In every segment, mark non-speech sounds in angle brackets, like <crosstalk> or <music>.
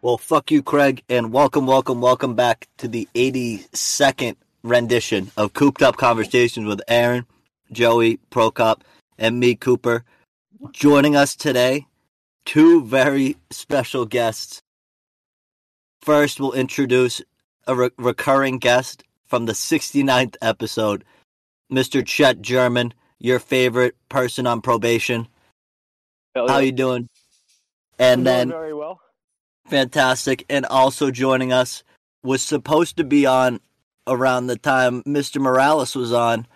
Well, fuck you, Craig, and welcome, welcome, welcome back to the 82nd rendition of Cooped Up Conversations with Aaron, Joey, Prokop, and me, Cooper. Joining us today, two very special guests. First, we'll introduce a re- recurring guest from the 69th episode, Mr. Chet German, your favorite person on probation. Hell How yeah. you doing? And I'm then very well. fantastic and also joining us was supposed to be on around the time mr morales was on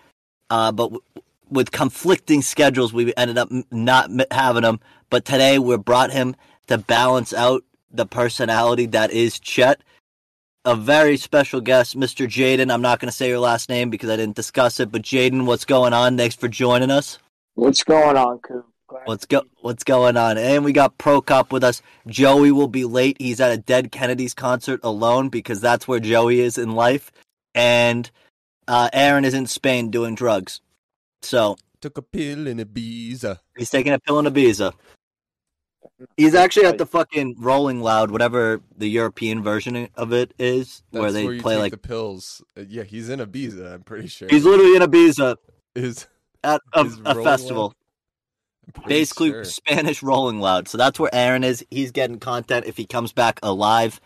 uh, but w- with conflicting schedules we ended up not having him but today we brought him to balance out the personality that is chet a very special guest mr jaden i'm not going to say your last name because i didn't discuss it but jaden what's going on thanks for joining us What's going on, Coop? What's go What's going on? And we got Prokop with us. Joey will be late. He's at a Dead Kennedys concert alone because that's where Joey is in life. And uh, Aaron is in Spain doing drugs. So Took a pill in Ibiza. he's taking a pill in Ibiza. He's actually at the fucking Rolling Loud, whatever the European version of it is, That's where they you play like. the pills. Uh, yeah, he's in Ibiza. I'm pretty sure. He's literally in Ibiza is at a, Is a festival. Basically sure. Spanish Rolling Loud. So that's where Aaron is. He's getting content if he comes back alive.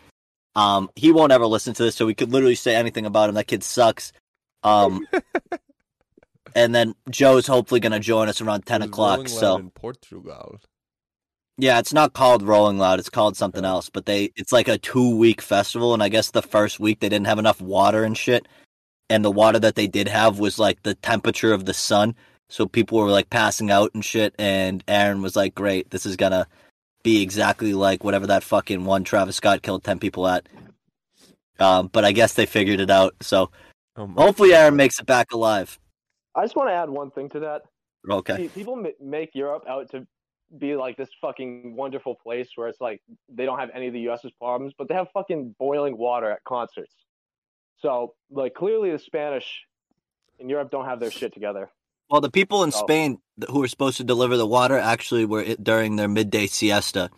Um, he won't ever listen to this, so we could literally say anything about him. That kid sucks. Um, <laughs> and then Joe's hopefully going to join us around ten o'clock. So in Portugal. Yeah, it's not called Rolling Loud; it's called something Okay. else. But they, it's like a two week festival, and I guess the first week they didn't have enough water and shit, and the water that they did have was like the temperature of the sun, so people were like passing out and shit. And Aaron was like, "Great, this is gonna be exactly like whatever that fucking one Travis Scott killed ten people at." Um, but I guess they figured it out. So Oh my hopefully, God. Aaron makes it back alive. I just want to add one thing to that. Okay. See, people ma- make Europe out to be like this fucking wonderful place where it's like they don't have any of the U.S.'s problems, but they have fucking boiling water at concerts. So, like, clearly the Spanish in Europe don't have their shit together. Well, the people in Oh. Spain who were supposed to deliver the water actually were it during their midday siesta,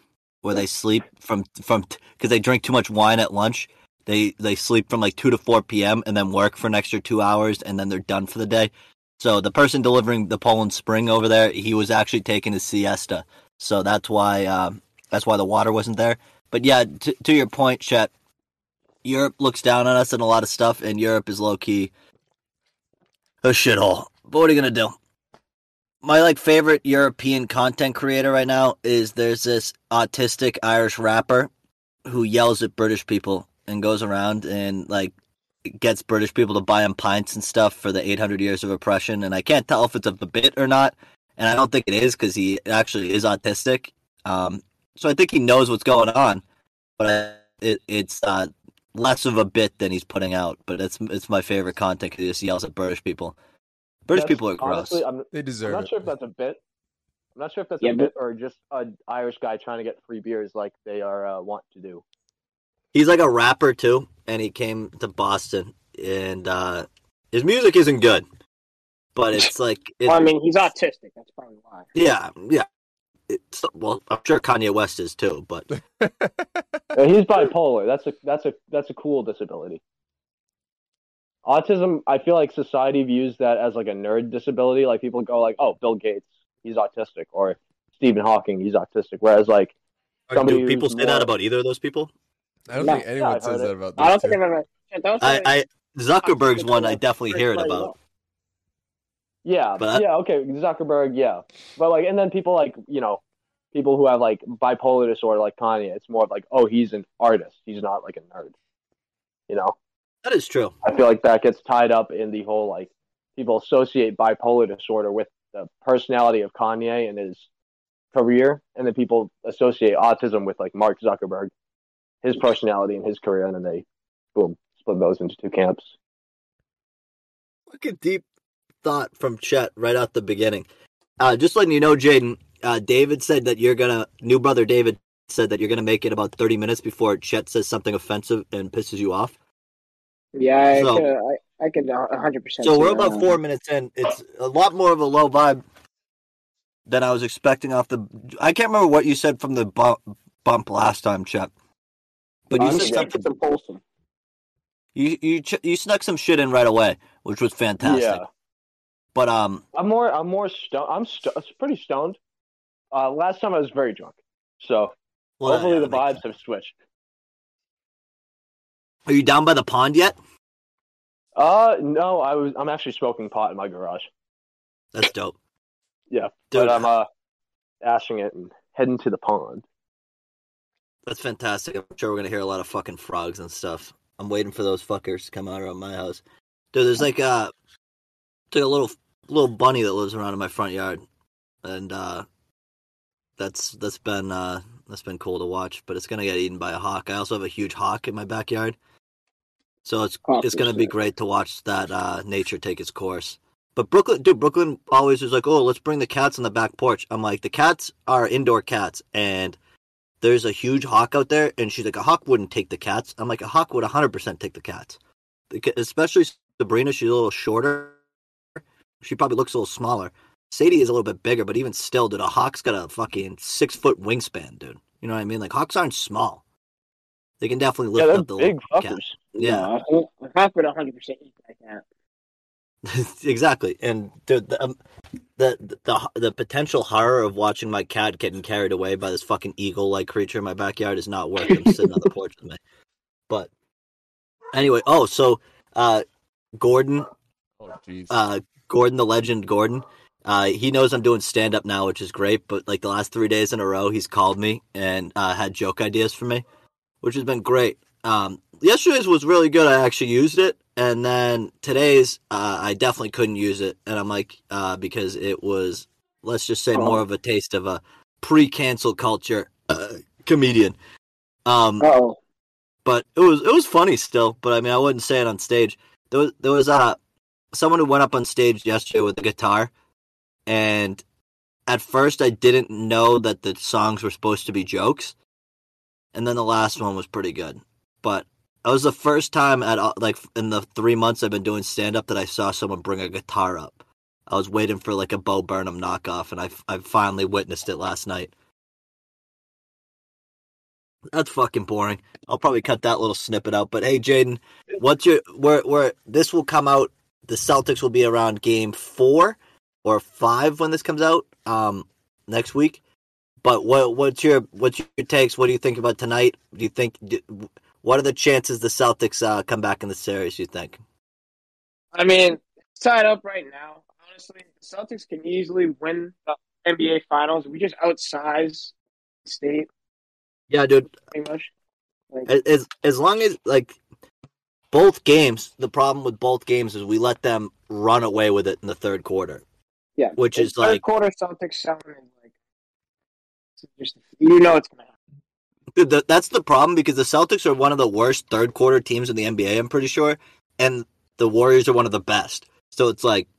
where they sleep from from because they drink too much wine at lunch. They they sleep from like two to four p.m. and then work for an extra two hours, and then they're done for the day. So the person delivering the Poland Spring over there, he was actually taking a siesta. So that's why um, that's why the water wasn't there. But yeah, t- to your point, Chet, Europe looks down on us and a lot of stuff, and Europe is low key a shithole. But what are you gonna do? My like favorite European content creator right now is there's this autistic Irish rapper who yells at British people and goes around and like gets British people to buy him pints and stuff for the 800 years of oppression. And I can't tell if it's a bit or not, and I don't think it is because he actually is autistic. Um, so I think he knows what's going on, but I, it, it's uh, less of a bit than he's putting out. But it's it's my favorite content because he just yells at British people. British That's- people are gross. Honestly, I'm, They I'm deserve not it. sure if that's a bit. I'm not sure if that's Yeah, a but- bit or just an Irish guy trying to get free beers like they are uh, want to do. He's like a rapper too, and he came to Boston, and uh, his music isn't good, but it's <laughs> like, it, Well, I mean, he's autistic. That's probably why. yeah, yeah. It's, well, I'm sure Kanye West is too, but <laughs> Uh, he's bipolar. That's a that's a that's a cool disability. Autism, I feel like society views that as like a nerd disability. Like people go like, "Oh, Bill Gates, he's autistic," or Stephen Hawking, he's autistic. Whereas like, Somebody do people who's say that about either of those people? I don't No. think anyone Yeah, says that it. about I don't those think two. I've ever. I, I Zuckerberg's one I definitely hear it about. yeah, But- yeah, okay, Zuckerberg, yeah, but like, and then people like you know, people who have like bipolar disorder, like Kanye, it's more of like, oh, he's an artist, he's not like a nerd. You know, That is true. I feel like that gets tied up in the whole like people associate bipolar disorder with the personality of Kanye and his career, and then people associate autism with like Mark Zuckerberg, his personality and his career, and then they boom split those into two camps. Look at deep thought from Chet right out the beginning. Uh, just letting you know, Jaden. Uh, David said that you're gonna. New brother David said that you're gonna make it about 30 minutes before Chet says something offensive and pisses you off. Yeah, I So- could, I, I could hundred percent. So we're about four minutes in. It's a lot more of a low vibe than I was expecting off the. I can't remember what you said from the bump, bump last time, Chet. But you said something. some wholesome. You you you snuck some shit in right away, which was fantastic. Yeah, But um, I'm more. I'm more stoned. I'm st- pretty stoned. Uh, last time I was very drunk, so well, hopefully yeah, the vibes sense. have switched. Are you down by the pond yet? Uh, no, I was. I'm actually smoking pot in my garage. That's dope. Yeah, Dude, but I'm uh, ashing it and heading to the pond. That's fantastic. I'm sure we're gonna hear a lot of fucking frogs and stuff. I'm waiting for those fuckers to come out around my house. Dude, there's like a, like a little little bunny that lives around in my front yard, and uh, that's that's been uh that's been cool to watch. But it's gonna get eaten by a hawk. I also have a huge hawk in my backyard, so it's Oh, it's gonna be sure. great to watch that uh nature take its course. But Brooklyn, dude, Brooklyn always is like, oh, let's bring the cats on the back porch. I'm like, the cats are indoor cats, and there's a huge hawk out there, and she's like, a hawk wouldn't take the cats. I'm like, a hawk would 100% take the cats. Especially Sabrina, she's a little shorter. She probably looks a little smaller. Sadie is a little bit bigger, but even still, dude, a hawk's got a fucking six foot wingspan, dude. You know what I mean? Like, hawks aren't small. They can definitely Yeah, lift they're up the big little cat. fuckers. Yeah, No, I half would hundred percent eat that cat. <laughs> exactly. And the the, um, the the the potential horror of watching my cat getting carried away by this fucking eagle like creature in my backyard is not worth him sitting on the porch with me. But anyway, oh, so uh, Gordon, Oh, jeez. uh, Gordon the legend, Gordon. Uh, he knows I'm doing stand up now, which is great. But like the last three days in a row, he's called me and uh, had joke ideas for me, which has been great. Um, yesterday's was really good. I actually used it, and then today's uh, I definitely couldn't use it, and I'm like uh, because it was let's just say more Oh. of a taste of a pre-cancel culture uh, comedian. Um, Oh, but it was it was funny still. But I mean, I wouldn't say it on stage. There was there was uh someone who went up on stage yesterday with a guitar, and at first I didn't know that the songs were supposed to be jokes, and then the last one was pretty good. But that was the first time at like in the three months I've been doing stand up that I saw someone bring a guitar up. I was waiting for like a Bo Burnham knockoff, and I I finally witnessed it last night. That's fucking boring. I'll probably cut that little snippet out. But hey, Jaden, what's your where where this will come out? The Celtics will be around game four or five when this comes out um next week. But what what's your what's your takes? What do you think about tonight? Do you think do, what are the chances the Celtics uh, come back in the series? You think? I mean, it's tied up right now. Honestly, the Celtics can easily win the NBA Finals. We just outsize state Yeah, dude. pretty much. Like, As as long as like both games, the problem with both games is we let them run away with it in the third quarter. yeah, which is third like- quarter Celtics selling like it's just you know it's gonna. Dude, th- that's the problem because the Celtics are one of the worst third quarter teams in the NBA. I'm pretty sure, and the Warriors are one of the best. So it's like,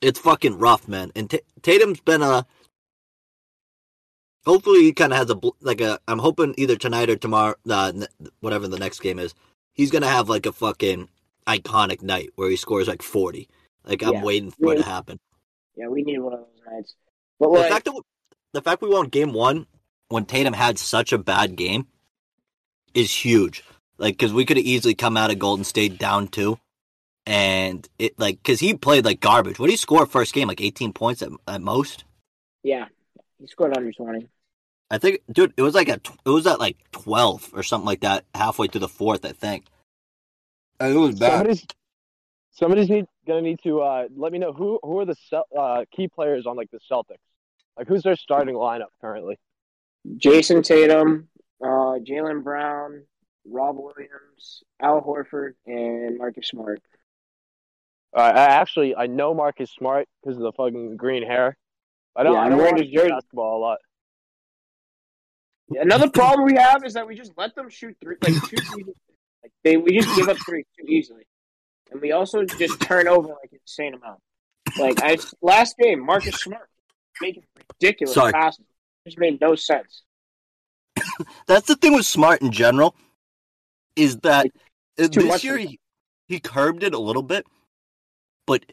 it's fucking rough, man. And Ta Tatum's been a. Hopefully, he kind of has a like a. I'm hoping either tonight or tomorrow, uh, n- whatever the next game is, he's gonna have like a fucking iconic night where he scores like 40. Like I'm Yeah. waiting for it to happen. Yeah, we need one of those nights. But the like, fact that the fact we won game one when Tatum had such a bad game is huge. Like, because we could have easily come out of Golden State down two, and it like because he played like garbage. What did he score first game? Like eighteen points at, at most. yeah, he scored under twenty. I think, dude, it was like a it was at like twelve or something like that halfway through the fourth. I think. And it was bad. Somebody's somebody's need, gonna need to uh, let me know who who are the uh, key players on like the Celtics. Like who's their starting lineup currently? Jayson Tatum, uh, Jaylen Brown, Rob Williams, Al Horford, and Marcus Smart. Uh, I actually I know Marcus Smart because of the fucking green hair. I don't Yeah, I don't wearing watch his jersey. basketball a lot. Another problem we have is that we just let them shoot three, like two <laughs> easy. Like they, we just give up three too easily, and we also just turn over like insane amount. Like I last game, Marcus Smart making ridiculous Sorry. passes, just made no sense. <laughs> That's the thing with Smart in general, is that this year he, he curbed it a little bit, but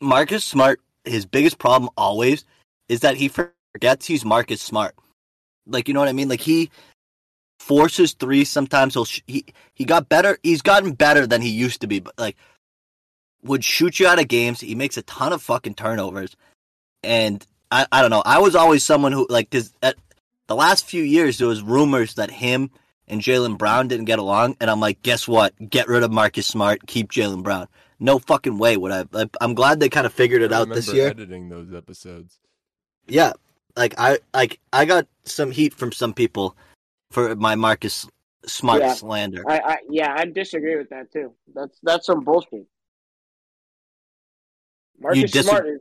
Marcus Smart, his biggest problem always is that he forgets he's Marcus Smart. Like you know what I mean? Like he forces three sometimes. He'll sh- he he got better. He's gotten better than he used to be, but like would shoot you out of games. He makes a ton of fucking turnovers, and I I don't know. I was always someone who like this. At the last few years, there was rumors that him and Jaylen Brown didn't get along, and I'm like, guess what? Get rid of Marcus Smart, keep Jaylen Brown. No fucking way would I. Like, I'm glad they kind of figured it I out this year. editing those episodes. Yeah, like I like I got some heat from some people for my Marcus Smart Yeah. slander. I, I yeah, I disagree with that too. That's that's some bullshit. Marcus dis- Smart is.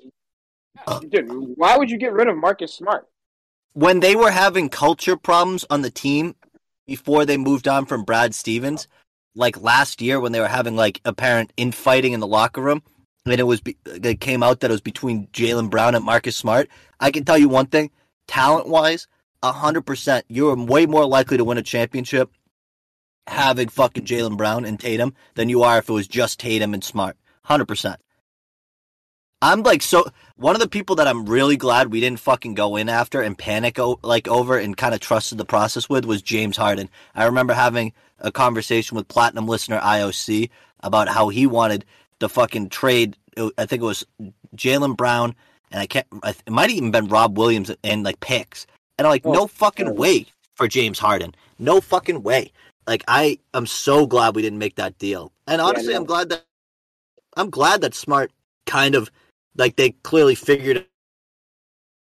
Dude. Why would you get rid of Marcus Smart? when they were having culture problems on the team before they moved on from Brad Stevens, like last year when they were having like apparent infighting in the locker room, and it was be- it came out that it was between Jaylen Brown and Marcus Smart. I can tell you one thing: talent wise, hundred percent, you're way more likely to win a championship having fucking Jaylen Brown and Tatum than you are if it was just Tatum and Smart. Hundred percent. I'm like so one of the people that I'm really glad we didn't fucking go in after and panic o- like over and kind of trusted the process with was James Harden. I remember having a conversation with platinum listener IOC about how he wanted to fucking trade. I think it was Jaylen Brown and I can't. It might have even been Rob Williams and like picks. And I'm like, Oh, no fucking way for James Harden. No fucking way. Like I am so glad we didn't make that deal. And honestly, no. I'm glad that I'm glad that Smart kind of like they clearly figured out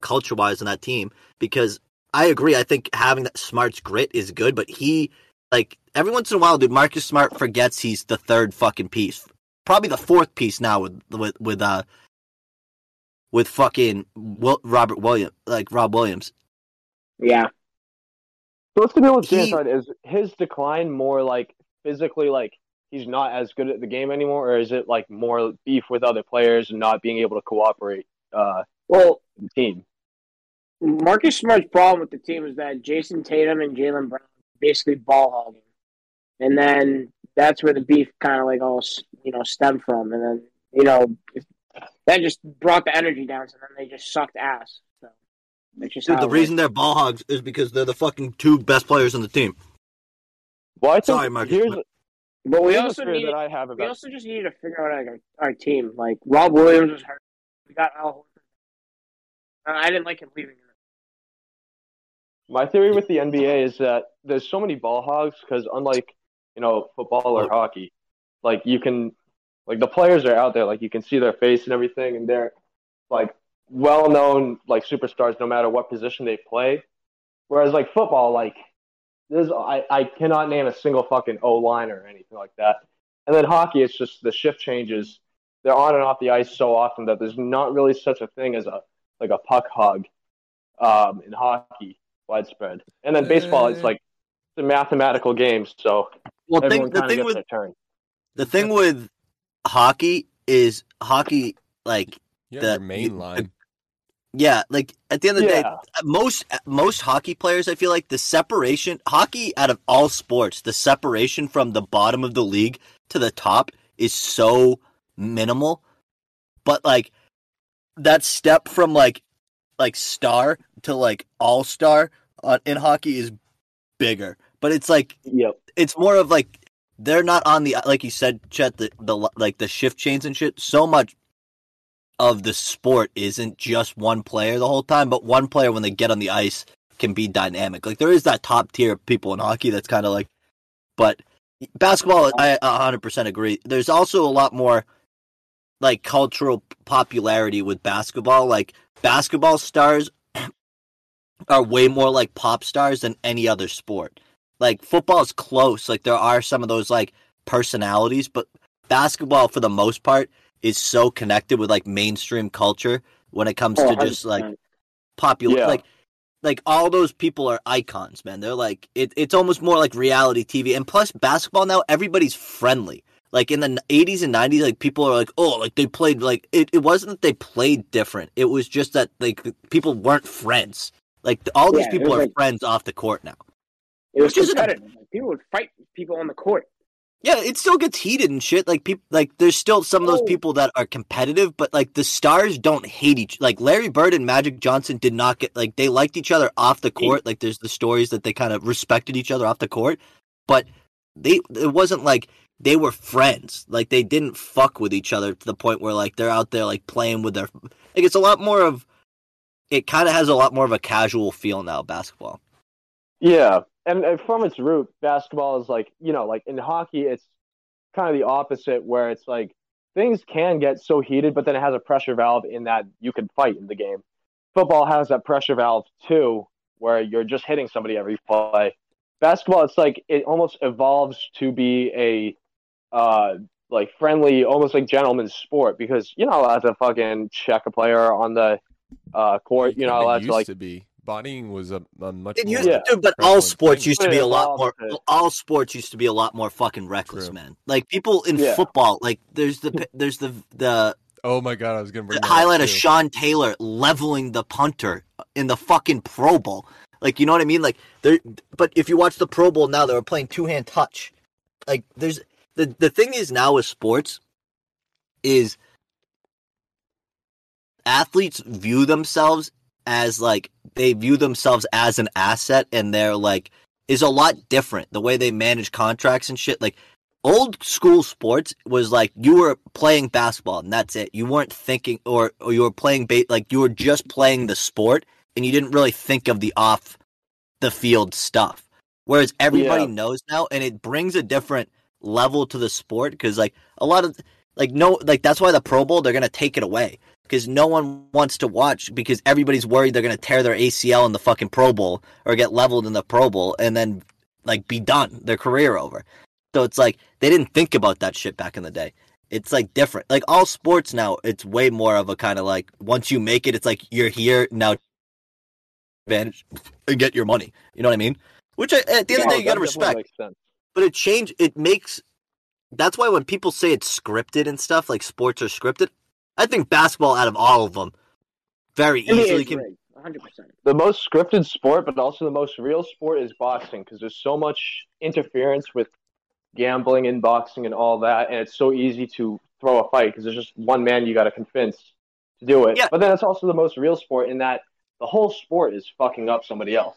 culture wise on that team because I agree. I think having that Smart's grit is good, but he like every once in a while, dude, Marcus Smart forgets he's the third fucking piece, probably the fourth piece now with with with uh with fucking Will, Robert Williams, like Rob Williams. Yeah, So what's the deal with Harden? Is his decline more like physically, like he's not as good at the game anymore, or is it like more beef with other players and not being able to cooperate uh, well, the team? Marcus Smart's problem with the team is that Jayson Tatum and Jaylen Brown basically ball hogging, and then that's where the beef kind of like all s- you know stemmed from, and then you know that just brought the energy down, so then they just sucked ass. So that's just Dude, the it reason they're ball hogs is because they're the fucking two best players on the team. Well, I think Sorry, Marcus, here's, but- But we also need that I have we also just needed to figure out like our, our team. Like Rob Williams was hurt. We got Al Horford. Uh, I didn't like him leaving. My theory with the NBA is that there's so many ball hogs because unlike you know football or hockey, like you can like the players are out there, like you can see their face and everything, and they're like well known like superstars no matter what position they play. Whereas like football, like there's I, I cannot name a single fucking O line or anything like that. And then hockey, it's just the shift changes. They're on and off the ice so often that there's not really such a thing as a like a puck hog um, in hockey widespread. And then baseball, it's Eh. like it's a mathematical game, so Well, everyone think, the thing gets with their turn. the thing with hockey is hockey like Yeah, The- your main the- line. Yeah like at the end of the day most most hockey players i feel like the separation hockey out of all sports the separation from the bottom of the league to the top is so minimal. But like that step from like like star to like all star in hockey is bigger. But it's like Yep. it's more of like they're not on the like you said chet the, the like the shift chains and shit so much of the sport isn't just one player the whole time but one player when they get on the ice can be dynamic. Like there is that top tier of people in hockey that's kind of like but basketball i 100% agree. There's also a lot more like cultural popularity with basketball. Like basketball stars <clears throat> are way more like pop stars than any other sport. Like football is close. Like there are some of those like personalities but basketball for the most part is so connected with like mainstream culture when it comes Oh, to just like popular Yeah. like like all those people are icons man. They're like it, it's almost more like reality tv and plus basketball now everybody's friendly. Like in the 80s and 90s like people are like oh like they played like it, it wasn't that they played different. It was just that like people weren't friends. Like all these Yeah, people are like- friends off the court now. It was Which a- Like, people would fight people on the court. Yeah, it still gets heated and shit. Like people, like there's still some of those Oh. people that are competitive, but like the stars don't hate each. Like Larry Bird and Magic Johnson did not get like they liked each other off the court. Like there's the stories that they kind of respected each other off the court, but they it wasn't like they were friends. Like they didn't fuck with each other to the point where like they're out there like playing with their. Like it's a lot more of. It kind of has a lot more of a casual feel now. Basketball. Yeah, and, and from its root, basketball is like you know, like in hockey, it's kind of the opposite, where it's like things can get so heated, but then it has a pressure valve in that you can fight in the game. Football has that pressure valve too, where you're just hitting somebody every play. Basketball, it's like it almost evolves to be a uh like friendly, almost like gentleman's sport because you're not allowed to fucking check a player on the uh court. You're not allowed used to like to be. Bodying was a, a much It more. used Yeah. to, but all sports thing. used to be a lot more. All sports used to be a lot more fucking reckless, True. man. Like people in Yeah. football, like there's the <laughs> there's the the, Oh my god, I was gonna bring the highlight of. Sean Taylor leveling the punter in the fucking Pro Bowl. Like you know what I mean? Like there, but if you watch the Pro Bowl now, they were playing two hand touch. Like there's the the thing is now with sports is athletes view themselves as like they view themselves as an asset and they're like is a lot different the way they manage contracts and shit. Like old school sports was like you were playing basketball and that's it. You weren't thinking or, or you were playing bait like you were just playing the sport and you didn't really think of the off the field stuff. Whereas everybody Yeah. knows now and it brings a different level to the sport because like a lot of like no like that's why the pro bowl they're gonna take it away because no one wants to watch because everybody's worried they're gonna tear their acl in the fucking pro bowl or get leveled in the pro bowl and then like be done their career over. So it's like they didn't think about that shit back in the day. It's like different. Like all sports now it's way more of a kind of like once you make it it's like you're here now advantage and get your money. You know what i mean? Which I, at the end of the day you gotta respect. but it change it makes that's why when people say it's scripted and stuff like sports are scripted i think basketball out of all of them very NBA easily can rigged, 100%. the most scripted sport, but also the most real sport is boxing because there's so much interference with gambling in boxing and all that, and it's so easy to throw a fight because there's just one man you got to convince to do it. Yeah. But then it's also the most real sport in that the whole sport is fucking up somebody else.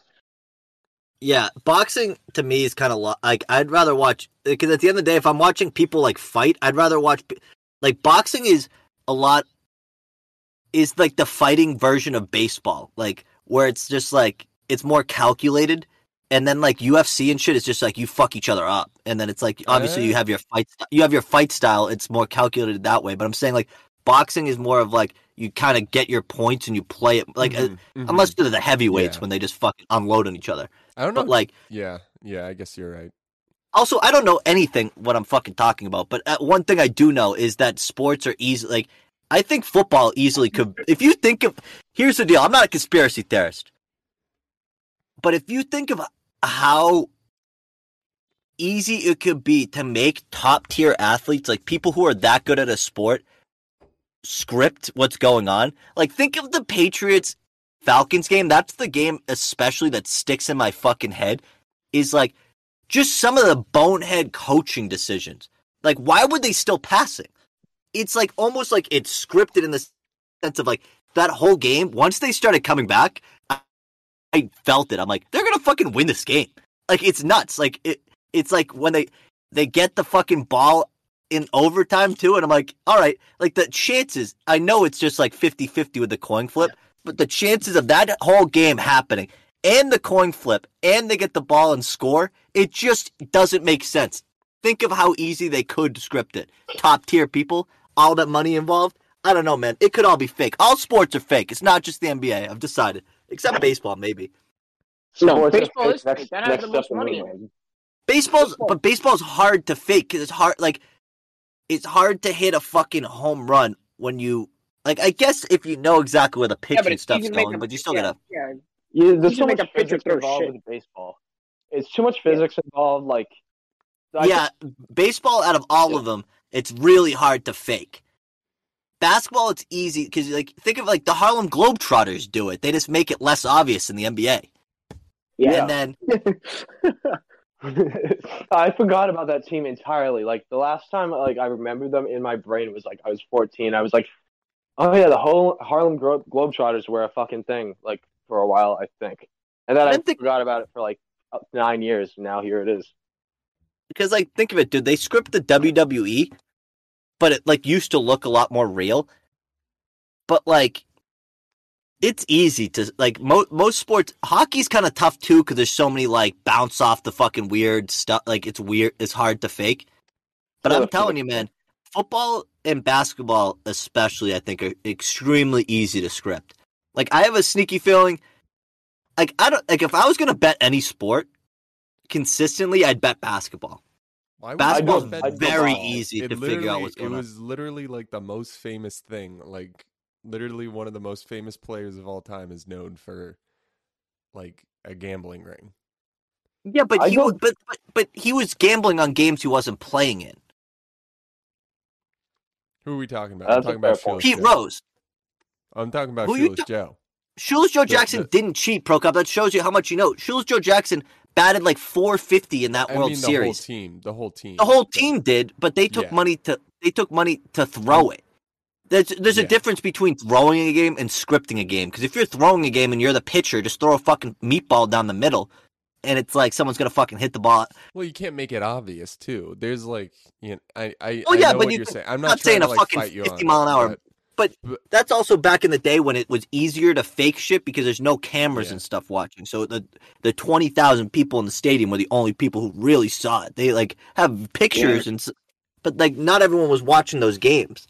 yeah boxing to me is kind of lo- like i'd rather watch because at the end of the day if i'm watching people like fight i'd rather watch like boxing is a lot is like the fighting version of baseball like where it's just like it's more calculated and then like UFC and shit is just like you fuck each other up and then it's like obviously you Uh. have your fight you have your fight style it's more calculated that way but I'm saying like boxing is more of like you kind of get your points and you play it like uh, Mhm, mhm. unless they're the heavyweights Yeah. when they just fucking unload on each other I don't know. but like yeah, yeah, I guess you're right. Also I don't know anything what I'm fucking talking about but uh, one thing I do know is that sports are easy like I think football easily could if you think of here's the deal I'm not a conspiracy theorist. But if you think of how easy it could be to make top tier athletes like people who are that good at a sport script what's going on like think of the Patriots Falcons game that's the game especially that sticks in my fucking head is like just some of the bonehead coaching decisions. Like, why would they still pass it? It's like almost like it's scripted in the sense of like that whole game. Once they started coming back, I, I felt it. I'm like, they're gonna fucking win this game. Like, it's nuts. Like it, it's like when they they get the fucking ball in overtime too, and I'm like, all right, like the chances. I know it's just like 50-50 with the coin flip, but the chances of that whole game happening and the coin flip and they get the ball and score, it just doesn't make sense. Think of how easy they could script it. Top tier people, all that money involved. I don't know, man. It could all be fake. All sports are fake. It's not just the NBA. I've decided, except baseball, maybe. No, Sports are baseball is fake. That has the most money in. Baseball's, Football. but baseball's hard to fake because it's hard. Like, it's hard to hit a fucking home run when you like. I guess if you know exactly where the pitch Yeah, and stuff's easy to make going, a- but you still yeah, gotta. Yeah, Yeah, You there's should so make much a pitcher physics involved shit. with baseball. It's too much physics involved. Like, I yeah, baseball out of all Yeah. of them, it's really hard to fake. Basketball, it's easy because like think of like the Harlem Globetrotters do it. They just make it less obvious in the NBA, yeah. and then <laughs> I forgot about that team entirely. Like the last time, like I remember them in my brain was like I was 14. I was like, oh yeah, the whole Harlem Glo- Globetrotters were a fucking thing. Like for a while, I think, and then I think- forgot about it for like nine years. Now here it is. because like think of it, dude. They script the WWE, but it like used to look a lot more real. But like, it's easy to like mo- most sports. Hockey's kind of tough too because there's so many like bounce off the fucking weird stuff. Like it's weird. It's hard to fake. But I'm telling you, man, football and basketball especially, I think, are extremely easy to script. Like I have a sneaky feeling. Like I don't like if I was gonna bet any sport consistently, I'd bet basketball. Why would Basketball's you bet I'd very ball? easy It to figure out what's going It on. was literally like the most famous thing. Like literally one of the most famous players of all time is known for like a gambling ring. Yeah, but I he was, but, but but he was gambling on games he wasn't playing in. Who are we talking about? That's I'm a talking about fair point. Shoeless Pete Rose, I'm talking about Who Shoeless ta- Joe. Shoeless Joe Jackson the- didn't cheat. Prokop. That shows you how much you know. Shoeless Joe Jackson batted like 450 in that I World mean the Series. whole team. The whole team. The whole team did, but they took Yeah. money to they took money to throw it. There's there's a difference between throwing a game and scripting a game. Because if you're throwing a game and you're the pitcher, just throw a fucking meatball down the middle, and it's like someone's gonna fucking hit the ball. Well, you can't make it obvious too. There's like, you know, I, I, Oh, I yeah, know but what you you're saying. I'm not not, saying trying a like, fucking fight you 50 mile an hour, but- that's also back in the day when it was easier to fake shit because there's no cameras Yeah. and stuff watching. So the the twenty thousand people in the stadium were the only people who really saw it. They like have pictures and, s- but like not everyone was watching those games.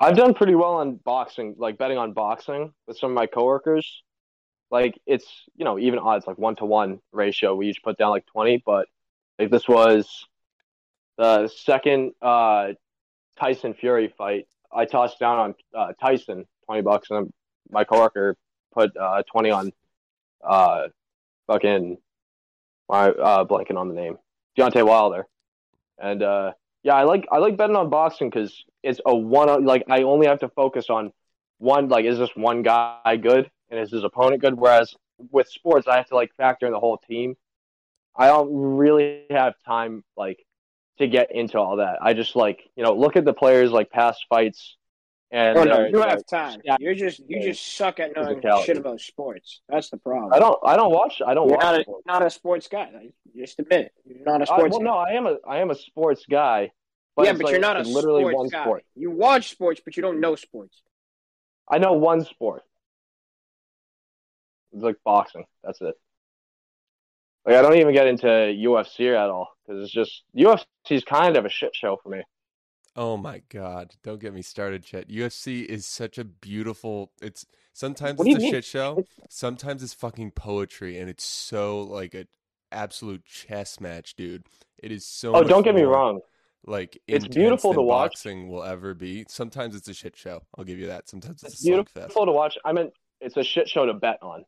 I've done pretty well on boxing, like betting on boxing with some of my coworkers. Like it's you know even odds, like one to one ratio. We each put down like twenty, but like this was the second uh, Tyson Fury fight. I tossed down on uh, Tyson twenty bucks, and my coworker put uh, twenty on uh, fucking my uh, blanking on the name Deontay Wilder, and uh, yeah, I like I like betting on boxing because it's a one like I only have to focus on one like is this one guy good and is his opponent good? Whereas with sports, I have to like factor in the whole team. I don't really have time like to get into all that. I just like you know look at the players like past fights and Oh no, their- you have time. yeah. You're just you just suck at knowing shit about sports. That's the problem. I don't I don't watch I don't You're watch not a, sports. not a sports guy. Like, Just admit it. You're not a I, sports well, guy. no, I am a I am a sports guy. But yeah, but like you're not a literally sports one guy. sport. You watch sports, but you don't know sports. I know one sport. It's like boxing. That's it. Like I don't even get into UFC at all because it's just UFC is kind of a shit show for me. Oh my god! Don't get me started, Chet. UFC is such a beautiful. It's sometimes it's a mean? shit show. Sometimes it's fucking poetry, and it's so like an absolute chess match, dude. It is so. Oh, don't get me wrong. Like It's beautiful to watch. Boxing will ever be. Sometimes it's a shit show. I'll give you that. Sometimes it's, It's beautiful to watch. I mean, it's a shit show to bet on.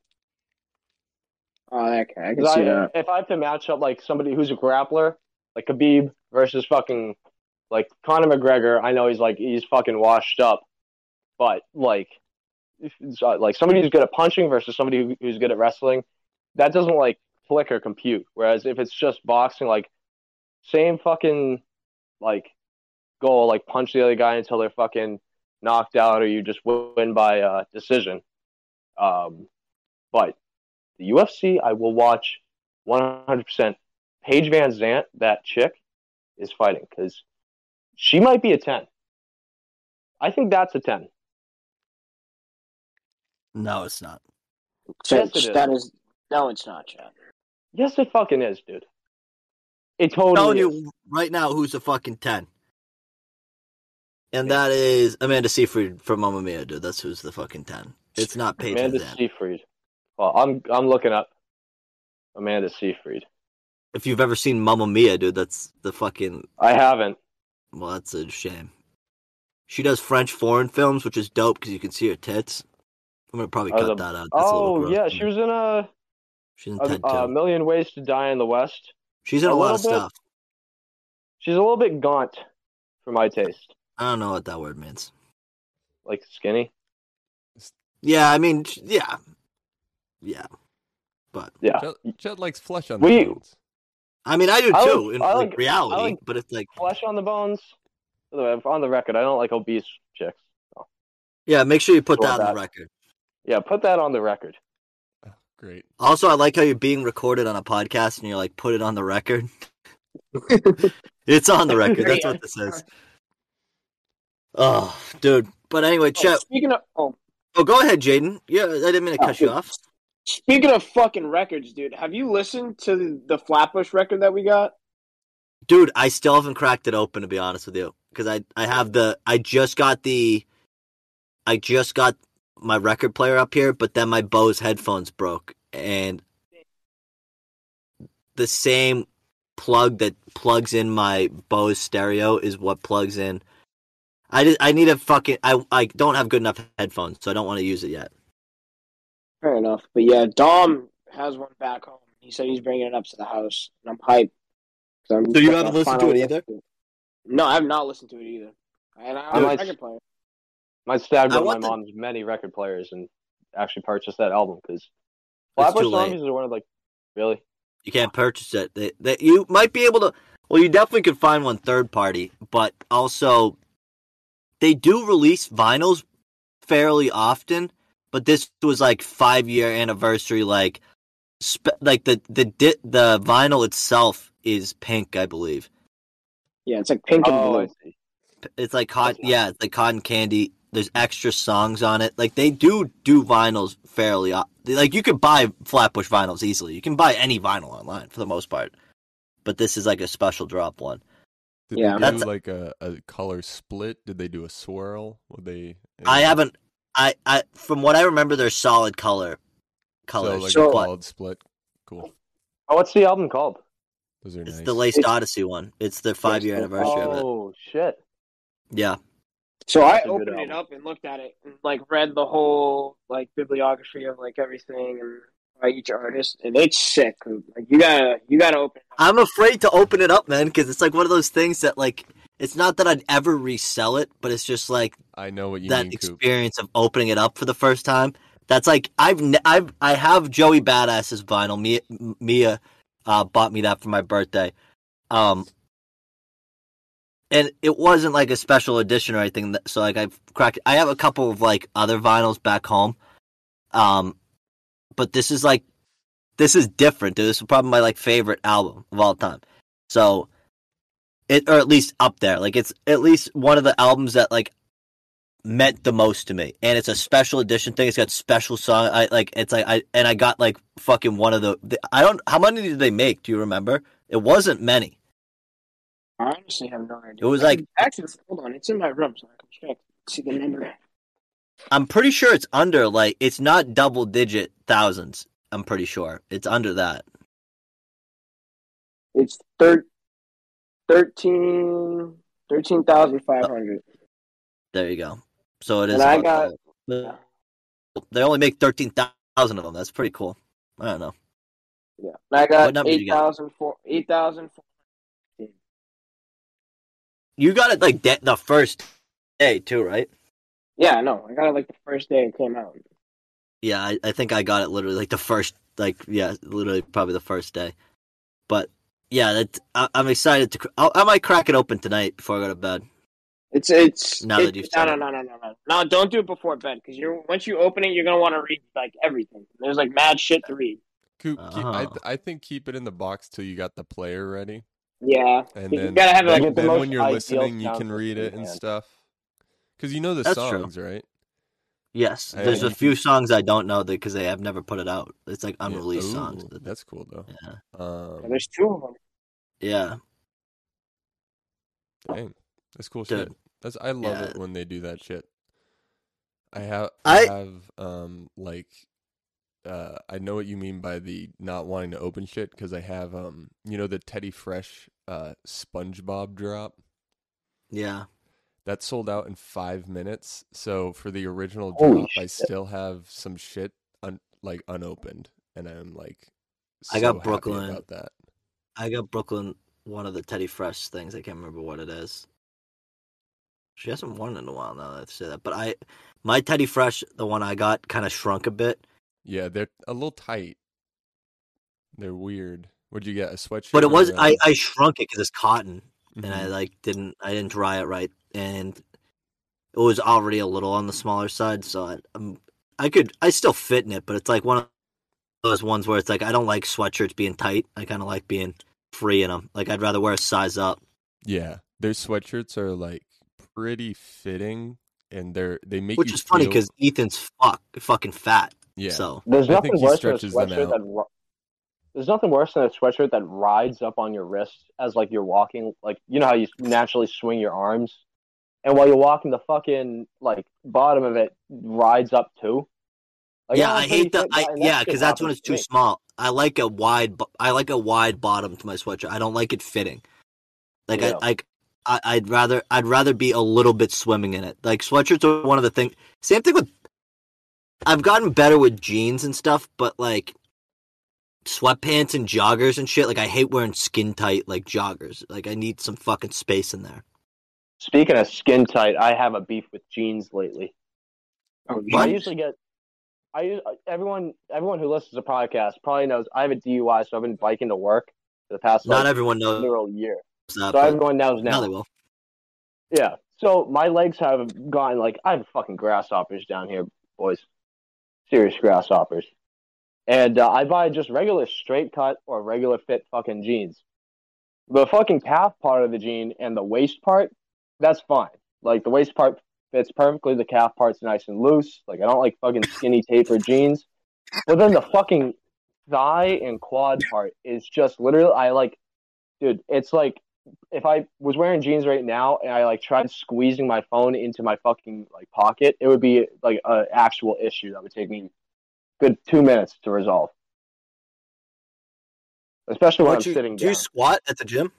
Oh, okay, I can see I, that. if I have to match up like somebody who's a grappler, like Khabib versus fucking like Conor McGregor, I know he's like he's fucking washed up, but like if like somebody who's good at punching versus somebody who, who's good at wrestling, that doesn't like click or compute. Whereas if it's just boxing, like same fucking like goal, like punch the other guy until they're fucking knocked out, or you just win by uh, decision. Um, but the UFC, I will watch 100%. Paige VanZant, that chick, is fighting because she might be a 10. I think that's a 10. No, it's not. Yes, it Chad, is. that is no, it's not, Chad. Yes, it fucking is, dude. It totally telling is. you right now who's a fucking ten. And that is Amanda Seyfried from Mamma Mia, dude. That's who's the fucking ten. It's not Paige Amanda VanZant. Seyfried. Well, I'm I'm looking up Amanda Seyfried. If you've ever seen Mamma Mia, dude, that's the fucking I haven't. well, that's a shame. She does French foreign films, which is dope because you can see her tits. I'm gonna probably cut the- that out. That's a Oh yeah, she was in a, She's in a, a million ways to die in the West. She's in a, a lot of bit. stuff. She's a little bit gaunt for my taste, I don't know what that word means. like skinny. Yeah, I mean, yeah, yeah, but Yeah, Chet, Chet likes flesh on We- the bones. I mean, I do I too like- in I like, like- reality, I like- but it's like, Flesh on the bones. By the way, on the record, I don't like obese chicks. yeah, make sure you put Or that on the record. Yeah, put that on the record. Oh, great. Also, I like how you're being recorded on a podcast and you're like, put it on the record. <laughs> it's on the record. That's what this is. Oh, dude. But anyway, Oh, Chet. speaking of oh, Oh, go ahead, Jaden. Yeah, I didn't mean to Oh, cut you off. Speaking of fucking records, dude, have you listened to the, Flatbush record that we got? Dude, I still haven't cracked it open to be honest with you, because I I have the I just got the I just got my record player up here, but then my Bose headphones broke, and the same plug that plugs in my Bose stereo is what plugs in. I just, I need a fucking I I don't have good enough headphones, so I don't want to use it yet. Fair enough, but yeah, Dom has one back home. He said he's bringing it up to the house, and I'm hyped. So, I'm So you gonna haven't listened to it either? to it. No, I have not listened to it either. And I, I I'm a might- record player. Might stab I my want the- mom's many record players and actually purchase that album because It's Flatbush too late. Zombies are one of like really. You can't purchase it. They, they, you might be able to. Well, you definitely could find one third party, but also they do release vinyls fairly often. But this was like five year anniversary. Like, spe- like the the di- the vinyl itself is pink, I believe. Yeah, it's like pink and Oh, I blue. see. It's like cotton. That's nice. Yeah, it's like cotton candy. There's extra songs on it. Like they do do vinyls fairly. Like you could buy Flatbush vinyls easily. You can buy any vinyl online for the most part. But this is like a special drop one. Did Yeah. they do That's- like a, a color split? Did they do a swirl? Would they? I eh, haven't. I, I from what I remember, they're solid color So colors. like So- a solid split. Cool. Oh, what's the album called? Those are it's nice. the Laced It's- Odyssey one. It's the five year Yes, anniversary of it. Oh shit! Yeah, So I That's a opened it up and looked at it and like read the whole like bibliography of like everything and by each artist, and it's sick. Like you gotta you gotta open. It up. I'm afraid to open it up, man, because it's like one of those things that like it's not that I'd ever resell it, but it's just like I know what you that mean, Coop. experience of opening it up for the first time. That's like I've I've I have Joey Badass's vinyl. Mia Mia uh, bought me that for my birthday, um, and it wasn't like a special edition or anything. that- So like I've cracked. I have a couple of like other vinyls back home, um, but this is like this is different. Dude. This is probably my like favorite album of all time. So it or at least up there. Like it's at least one of the albums that like meant the most to me. And it's a special edition thing. It's got special song. I like it's like I and I got like fucking one of the, the I don't how many did they make? Do you remember? It wasn't many. I honestly have no idea. It was like- actually hold on, it's in my room, so I can check see the number. I'm pretty sure it's under like it's not double digit thousands. I'm pretty sure it's under that. It's thir- 13 13,500. There you go. So it is. And I got-. They only make thirteen thousand of them. That's pretty cool. I don't know. Yeah, and I got number did you eight get? thousand four eight thousand four. You got it like the first day too, right? Yeah, no, I got it like the first day it came out. Yeah, I, I think I got it literally like the first, like yeah, literally probably the first day. But yeah, that I, I'm excited to. I'll, I might crack it open tonight before I go to bed. It's it's Now it- that you've no no no no no no no don't do it before bed because you're once you open it you're gonna want to read like everything. There's like mad shit to read. Coop, keep, I, Oh. I think keep it in the box till you got the player ready, Yeah, and then, you then gotta have it then, like get the then most when you're listening, you can read it and stuff. Because you know the That's true. songs, right? Yes, Hey, there's a few songs I don't know because they have never put it out. It's like Yeah. unreleased Ooh, songs. that- That's cool though. Yeah, Um, there's two of them. yeah. dang, that's cool Dude. shit. That's I love Yeah. it when they do that shit. I have I, I- have um like uh I know what you mean by the not wanting to open shit because I have um you know the Teddy Fresh uh SpongeBob drop Yeah. That sold out in five minutes. So for the original drop, I still have some shit un- like unopened, and I'm like, I got Brooklyn. about that. I got Brooklyn one of the Teddy Fresh things. I can't remember what it is. She hasn't worn it in a while now I say that. But I my Teddy Fresh, the one I got, kind of shrunk a bit. Yeah, they're a little tight. They're weird. What'd you get a sweatshirt? But it was or, I I shrunk it because it's cotton, and I mhm. like didn't I didn't dry it right, and it was already a little on the smaller side. So I um, I could I still fit in it, but it's like one of those ones where it's like I don't like sweatshirts being tight. I kind of like being free in them. Like I'd rather wear a size up. yeah, their sweatshirts are like pretty fitting, and they're they make Which you is funny because Ethan's fuck fucking fat. yeah, So There's I nothing think he worse than a sweatshirt that. There's nothing worse than a sweatshirt that rides up on your wrist as like you're walking. Like you know how you naturally swing your arms, and while you're walking, the fucking like bottom of it rides up too. Like, yeah, I hate the I, yeah because that's when it's to too me. small. I like a wide I like a wide bottom to my sweatshirt. I don't like it fitting. Like Yeah. I like I, I'd rather I'd rather be a little bit swimming in it. Like sweatshirts are one of the things. Same thing with. I've gotten better with jeans and stuff, but like sweatpants and joggers and shit. Like I hate wearing skin tight like joggers. Like I need some fucking space in there. Speaking of skin tight, I have a beef with jeans lately. Oh, I usually get. I everyone everyone who listens to podcasts probably knows I have a DUI, so I've been biking to work for the past Not like, everyone knows literal year. that. So but everyone knows now now. they will. Yeah. So my legs have gotten like I have fucking grasshoppers down here, boys. Serious grasshoppers. And uh, I buy just regular straight cut or regular fit fucking jeans. The fucking calf part of the jean and the waist part, that's fine. Like the waist part fits perfectly. The calf part's nice and loose. Like I don't like fucking skinny tapered jeans. But then the fucking thigh and quad part is just literally I like dude, it's like if I was wearing jeans right now and I like tried squeezing my phone into my fucking like pocket, it would be like an actual issue that would take me good two minutes to resolve. Especially when What I'm you, sitting do you squat at the gym?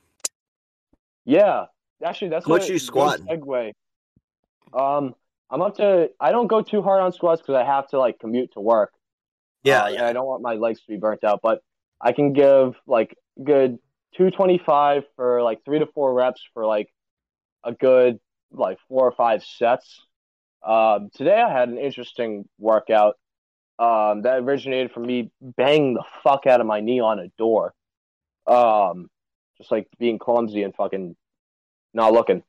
Yeah, actually, that's what you squat. Segue. Um, I'm up to. I don't go too hard on squats because I have to like commute to work. Yeah, Uh, yeah. I don't want my legs to be burnt out, but I can give like good 225 for like three to four reps for like a good like four or five sets. Um, today I had an interesting workout um, that originated from me banging the fuck out of my knee on a door. Um, just like being clumsy and fucking not looking.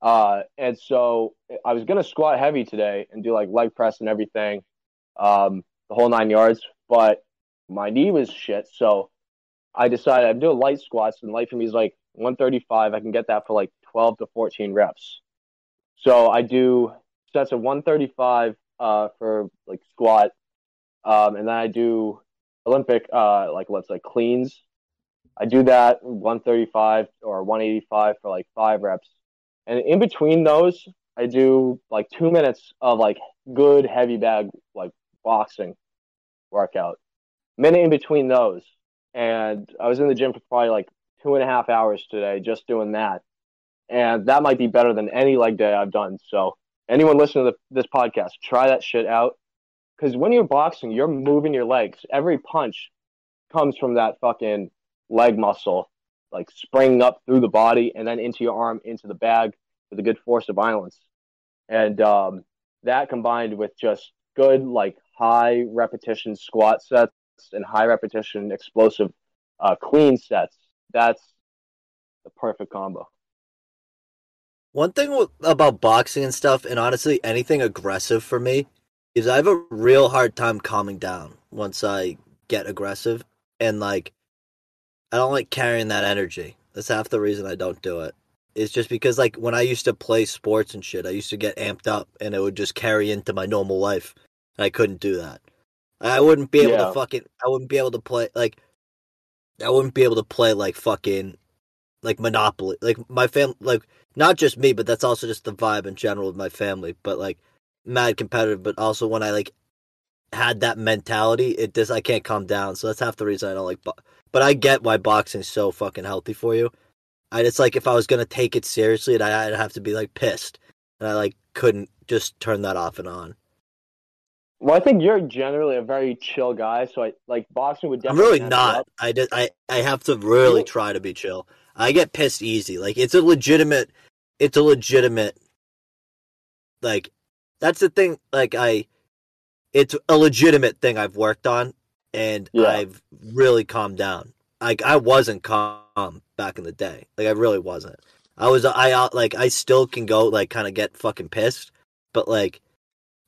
Uh, and so I was gonna squat heavy today and do like leg press and everything, um, the whole nine yards. But my knee was shit, so I decided I'd do light squats. And light for me is like 135. I can get that for like 12 to 14 reps. So I do sets of 135 uh, for like squat, um, and then I do Olympic uh, like let's say cleans. I do that 135 or 185 for like five reps. And in between those, I do like two minutes of like good heavy bag like boxing workout. Minute in between those. And I was in the gym for probably like two and a half hours today just doing that. And that might be better than any leg day I've done. So anyone listening to this podcast, try that shit out. Because when you're boxing, you're moving your legs. Every punch comes from that fucking leg muscle, like springing up through the body and then into your arm, into the bag with a good force of violence. And um, that combined with just good, like high repetition squat sets and high repetition explosive uh, clean sets, that's the perfect combo. One thing about boxing and stuff, and honestly, anything aggressive for me, is I have a real hard time calming down once I get aggressive, and like, I don't like carrying that energy. That's half the reason I don't do it. It's just because like when I used to play sports and shit, I used to get amped up, and it would just carry into my normal life. And I couldn't do that. I wouldn't be able Yeah. to fucking. I wouldn't be able to play like. I wouldn't be able to play like fucking, like Monopoly. Like my fam, like not just me, but that's also just the vibe in general of my family. But like mad competitive, but also when I like had that mentality, it just I can't calm down. So that's half the reason I don't like. Bo- but I get why boxing's so fucking healthy for you. I just like if I was gonna take it seriously, I'd, I'd have to be like pissed, and I like couldn't just turn that off and on. Well, I think you're generally a very chill guy, so I like boxing would I'm really not. I did. I I have to really try to be chill. I get pissed easy. Like it's a legitimate. It's a legitimate. Like, that's the thing. Like I, it's a legitimate thing I've worked on, and Yeah. I've really calmed down. like I wasn't calm back in the day. Like I really wasn't. I was I like I still can go like kind of get fucking pissed, but like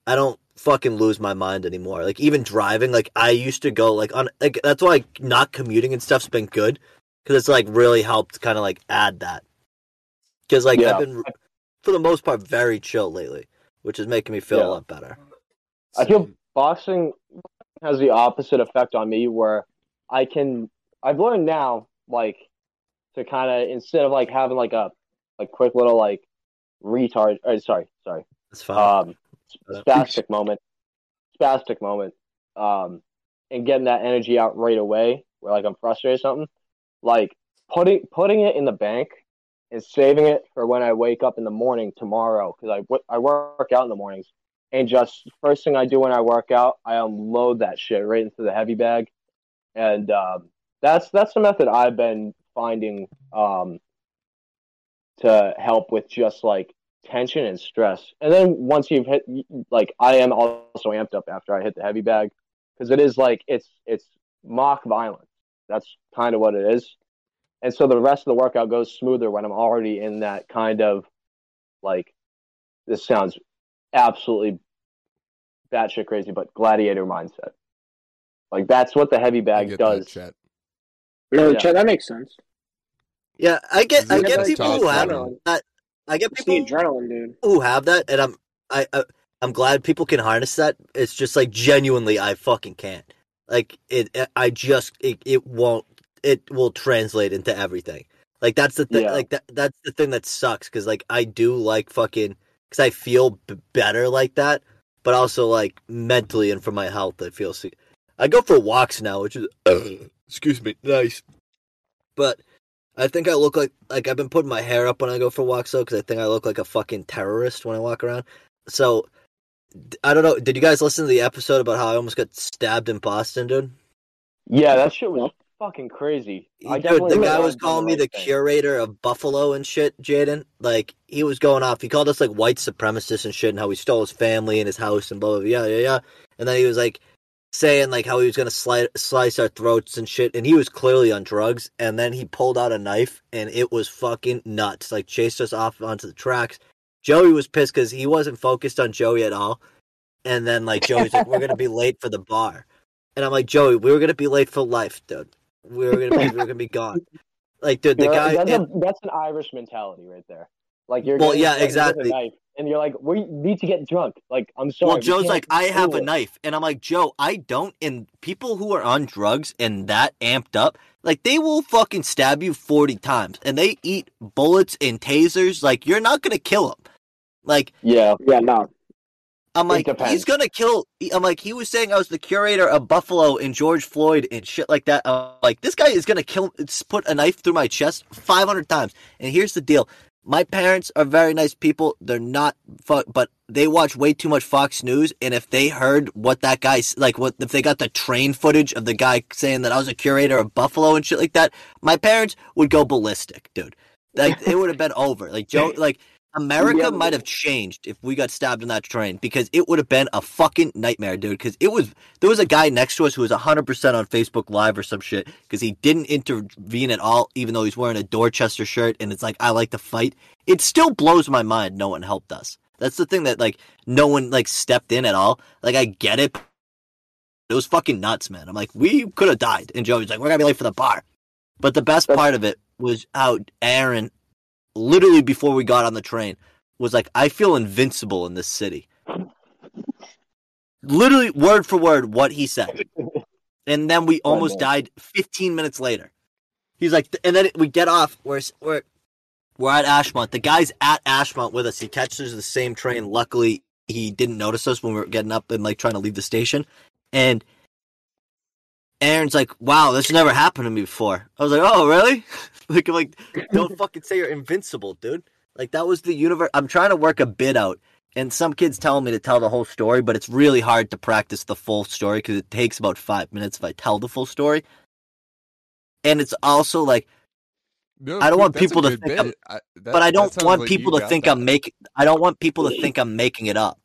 I don't fucking lose my mind anymore. Like even driving, like I used to go like on like that's why not commuting and stuff's been good because it's like really helped kind of like add that. Because like Yeah. I've been for the most part very chill lately, which is making me feel Yeah. a lot better. I feel boxing has the opposite effect on me where I can I've learned now like to kind of instead of like having like a like quick little like retard or sorry sorry It's fine. um Uh, spastic moment spastic moment um and getting that energy out right away where like I'm frustrated or something like putting putting it in the bank and saving it for when I wake up in the morning tomorrow because I I work out in the mornings. And just first thing I do when I work out I unload that shit right into the heavy bag. And um, that's that's the method I've been finding um, to help with just like tension and stress. And then once you've hit like I am also amped up after I hit the heavy bag because it is like it's it's mock violence. That's kind of what it is and so the rest of the workout goes smoother when I'm already in that kind of like this sounds absolutely batshit crazy, but gladiator mindset. Like that's what the heavy bag does. that, chat. No, Yeah. Chad, that makes sense. yeah, I get I get people who have that. I get people adrenaline, dude. who have that, and I'm I, I I'm glad people can harness that. It's just like genuinely, I fucking can't. Like it, I just it, it won't. It will translate into everything. Like that's the thing. Yeah. Like that that's the thing that sucks because like I do like fucking because I feel b- better like that, but also like mentally and for my health, I feel. sick. I go for walks now, which is <clears throat> excuse me, nice. But I think I look like like I've been putting my hair up when I go for walks though, because I think I look like a fucking terrorist when I walk around. So I don't know. Did you guys listen to the episode about how I almost got stabbed in Boston, dude? Yeah, that shit was fucking crazy. I Dude, the guy was calling me right the thing. curator of Buffalo and shit, Jaden. Like he was going off. He called us like white supremacists and shit, and how he stole his family and his house and blah blah. blah. Yeah, yeah, yeah. And then he was like saying like how he was gonna slice slice our throats and shit, and he was clearly on drugs. And then he pulled out a knife, and it was fucking nuts. Like chased us off onto the tracks. Joey was pissed because he wasn't focused on Joey at all. And then like Joey's like, "We're gonna be <laughs> late for the bar," and I'm like, "Joey, we were gonna be late for life, dude. We were gonna be, we were gonna be gone." Like, dude, the You're- guy. that's, and- a, that's an Irish mentality right there. Like you're Well, getting yeah, threatened with a exactly. knife, and you're like, we need to get drunk. Like I'm sorry. well, Joe's can't like, I have do a knife, and I'm like, Joe, I don't. And people who are on drugs and that amped up, like they will fucking stab you forty times, and they eat bullets and tasers. Like you're not gonna kill them. Like Yeah, Yeah, no. I'm like, he's gonna kill. I'm like, he was saying I was the curator of Buffalo and George Floyd and shit like that. I'm like, this guy is gonna kill, it's put a knife through my chest 500 times. And here's the deal: my parents are very nice people. They're not, but they watch way too much Fox News. And if they heard what that guy, like, what if they got the train footage of the guy saying that I was a curator of Buffalo and shit like that, my parents would go ballistic, dude. Like it would have been over. Like Joe, like. America Yeah. might have changed if we got stabbed in that train because it would have been a fucking nightmare, dude. Because it was there was a guy next to us who was hundred percent on Facebook Live or some shit because he didn't intervene at all, even though he's wearing a Dorchester shirt and it's like I like to fight. It still blows my mind. No one helped us. That's the thing that like no one like stepped in at all. Like I get it. It was fucking nuts, man. I'm like we could have died, and Joey's like we're gonna be late for the bar. But the best part of it was how Aaron literally before we got on the train was like, I feel invincible in this city. Literally word for word what he said. And then we almost died 15 minutes later. He's like, and then we get off. We're, we're, we're at Ashmont. The guy's at Ashmont with us. He catches the same train. Luckily, he didn't notice us when we were getting up and like trying to leave the station. And Aaron's like, wow, this never happened to me before. I was like, oh, really? <laughs> like, I'm like, don't fucking say you're invincible, dude. Like, that was the universe. I'm trying to work a bit out. And some kids telling me to tell the whole story, but it's really hard to practice the full story because it takes about five minutes if I tell the full story. And it's also like, No, I don't dude, want people to think I'm- I, that- but I don't want like people you to think that. I'm making. I don't want people to think I'm making it up.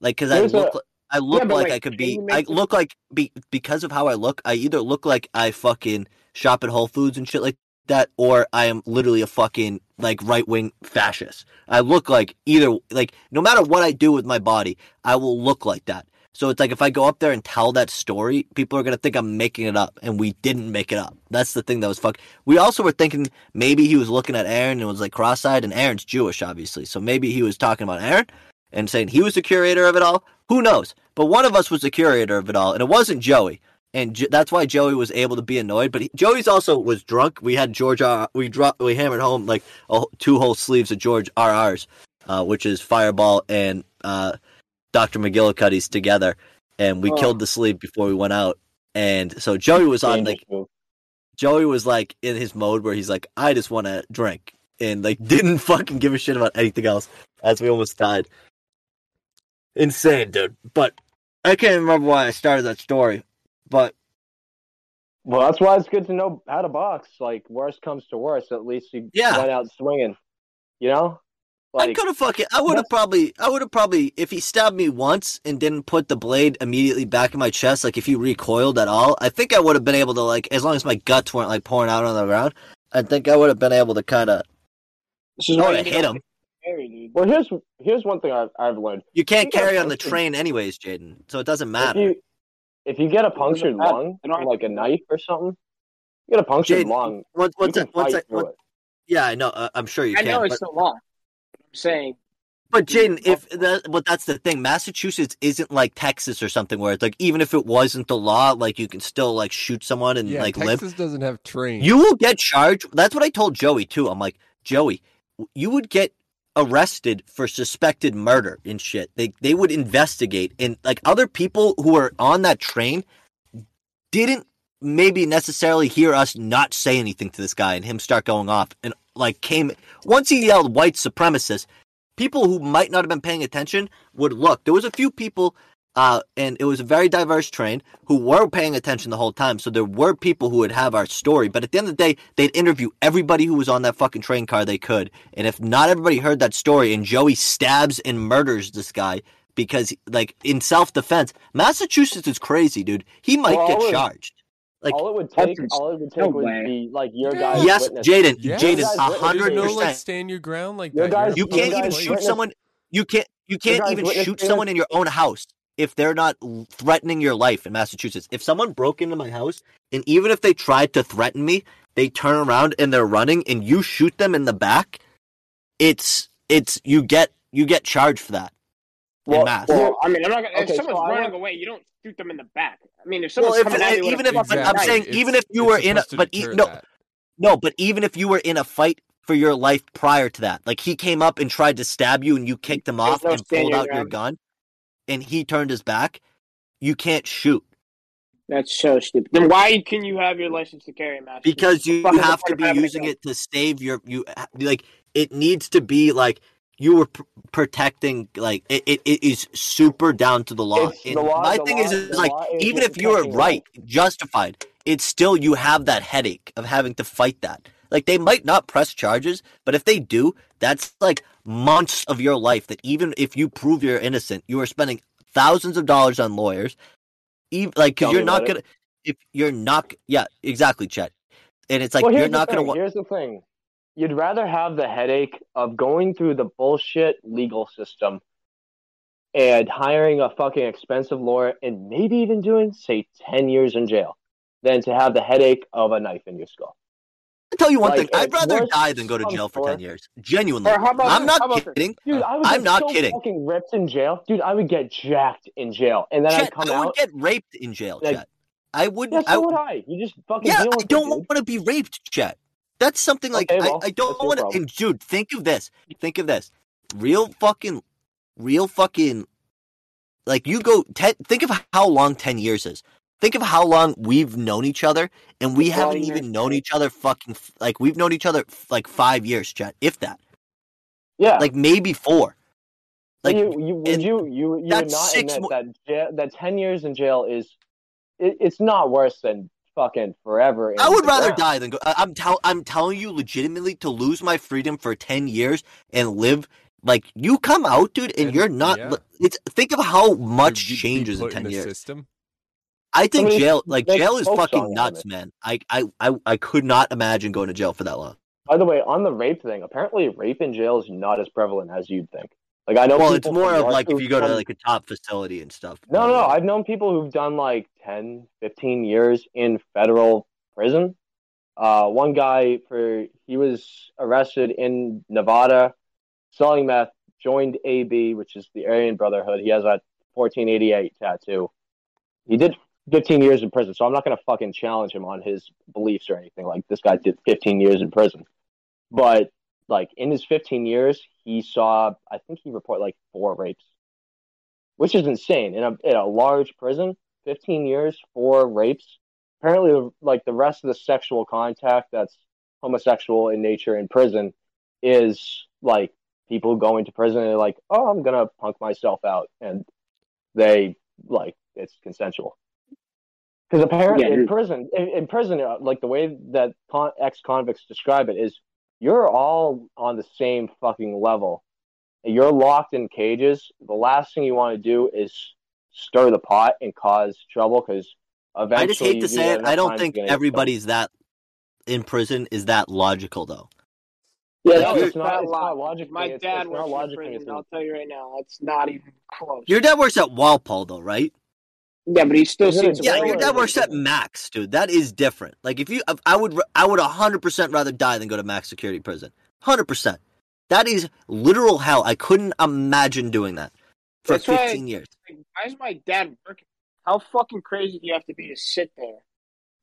Like, because I There's a- look, I look but, like like, I could be. I them- look like be because of how I look. I either look like I fucking shop at Whole Foods and shit like that, or I am literally a fucking like right wing fascist. I look like either like no matter what I do with my body, I will look like that. So it's like if I go up there and tell that story, people are gonna think I'm making it up, and we didn't make it up. That's the thing that was fuck. We also were thinking maybe he was looking at Aaron and was like cross-eyed, and Aaron's Jewish, obviously, so maybe he was talking about Aaron and saying he was the curator of it all. Who knows? But one of us was the curator of it all, and it wasn't Joey. And J- that's why Joey was able to be annoyed. But he, Joey's also was drunk. We had George. R- we dropped. We hammered home like a, two whole sleeves of George RRs, uh, which is Fireball and uh, Dr. McGillicuddy's together, and we Oh. killed the sleeve before we went out. And so Joey was on like. Joey was like in his mode where he's like, I just want to drink, and like <laughs> didn't fucking give a shit about anything else. As we almost died. Insane, dude. But I can't remember why I started that story. But Well, that's why it's good to know how to box. Like, worst comes to worst, at least you Yeah. went out swinging. You know, I could have fucking. I would have probably. I would have probably. If he stabbed me once and didn't put the blade immediately back in my chest, like if he recoiled at all, I think I would have been able to like, as long as my guts weren't like pouring out on the ground, I think I would have been able to kind of. This is I why you hit don't him. Carry, dude. well, here's here's one thing I've, I've learned. You can't You carry on the train anyways, Jaden. So it doesn't If matter. you if you get a punctured matter. lung, I like a knife or something, you get a punctured Jaden, lung. Once, You once, I, can once, fight through it. yeah, I know. Uh, I'm sure you I can. know but- it's the law. I'm saying But Jaden, if that, but that's the thing. Massachusetts isn't like Texas or something where it's like even if it wasn't the law, like you can still like shoot someone and Yeah, like live. Texas doesn't have trains. You will get charged. That's what I told Joey too. I'm like, Joey, you would get arrested for suspected murder and shit. They they would investigate and like other people who were on that train didn't maybe necessarily hear us not say anything to this guy and him start going off and like came once he yelled white supremacist people who might not have been paying attention would look there was a few people uh, and it was a very diverse train who were paying attention the whole time. So there were people who would have our story, but at the end of the day, they'd interview everybody who was on that fucking train car they could. And if not everybody heard that story, and Joey stabs and murders this guy because, like, in self defense, Massachusetts is crazy, dude. He might Well, get all charged. Like, all it would take, ins- all it would no take would way. be like your Yeah. guys. yes, witness. Jaden, Yeah. Jaden, Your guys' a hundred There's no like percent. stand your ground like Your that. guys- You can't even shoot witness- someone. You can't. You can't even shoot someone in your own house if they're not threatening your life in Massachusetts. If someone broke into my house and even if they tried to threaten me, they turn around and they're running and you shoot them in the back, it's it's you get you get charged for that. Well, in mass. well, Well, I mean, I'm not gonna. Okay, if someone's I running away, you don't shoot them in the back. I mean, if Well, someone's if, coming at you even if fucking I'm saying knife, even if you were in a but e- no that. no but even if you were in a fight for your life prior to that, like he came up and tried to stab you and you kicked him There's off no and stand pulled your out your gun, and he turned his back, you can't shoot. that's so stupid. Then why can you have your license to carry a mask? because you have to be using it to save your you like it needs to be like you were pr- protecting like it, it, it is super down to the law. The law- my the thing law- is, is like is even if you were protecting right, justified, it's still you have that headache of having to fight that. Like they might not press charges, but if they do, that's like months of your life that even if you prove you're innocent, you are spending thousands of dollars on lawyers. Even like because you're not gonna if you're not yeah exactly Chet and it's like well, you're not gonna wa- Here's the thing. You'd rather have the headache of going through the bullshit legal system and hiring a fucking expensive lawyer and maybe even doing, say, 10 years in jail than to have the headache of a knife in your skull. I'll tell you one like, thing i'd rather die than go to jail for to 10 years genuinely about i'm not kidding Dude, I would I'm not so kidding. fucking ripped in jail. Dude, I would get jacked in jail. And then Chet, I'd come i would out. get raped in jail like- Chet. i wouldn't so I, would I. You just fucking yeah i don't want to be raped Chet. that's something like Okay, well, I, I don't want to and dude think of this think of this real fucking real fucking like you go ten, think of how long 10 years is think of how long we've known each other and we It's haven't even years, known each other fucking like we've known each other like five years Chet, if that Yeah. like maybe four like you, you, would you, you, you would not six admit mo- that jail, that ten years in jail is, it, it's not worse than fucking forever. I would rather ground. die than go. I- I'm tell I'm telling you legitimately to lose my freedom for ten years and live like you come out, dude, and, And- you're not. yeah. It's think of how much be- be changes in ten the years. System. I think Somebody jail, like jail, is fucking song out of nuts, man. I, I, I, I could not imagine going to jail for that long. By the way, on the rape thing, apparently rape in jail is not as prevalent as you'd think. Like I know. Well, it's more of like if you go to like a top facility and stuff. No, no, I've known people who've done like 10, 15 years in federal prison. Uh, one guy for he was arrested in Nevada selling meth, joined AB, which is the Aryan Brotherhood. He has that 1488 tattoo. He did 15 years in prison, so I'm not going to fucking challenge him on his beliefs or anything. Like this guy did 15 years in prison. But like in his 15 years, he saw I think he reported like four rapes which is insane in a in a large prison. Fifteen years for rapes. Apparently, like the rest of the sexual contact that's homosexual in nature in prison is like people go into prison and they're like, "Oh, I'm gonna punk myself out," and they like it's consensual. Because apparently Yeah, in prison, in, in prison, uh, like the way that con- ex-convicts describe it is, you're all on the same fucking level you're locked in cages, the last thing you want to do is stir the pot and cause trouble because eventually. I just hate to say it. I don't think you're everybody's that in prison is that logical though. Yeah, Like, no, it's not. It's not logic. My it's, dad it's works not in prison. I'll tell you right now, it's not even close. Your dad works at Walpole though, right? Yeah, but he still Is it. Yeah, jail your dad works at? Max, dude. That is different. Like if you, I would, I would hundred percent rather die than go to max security prison. Hundred percent. That is literal hell. I couldn't imagine doing that for That's why- fifteen years. Like, why is my dad working? How fucking crazy do you have to be to sit there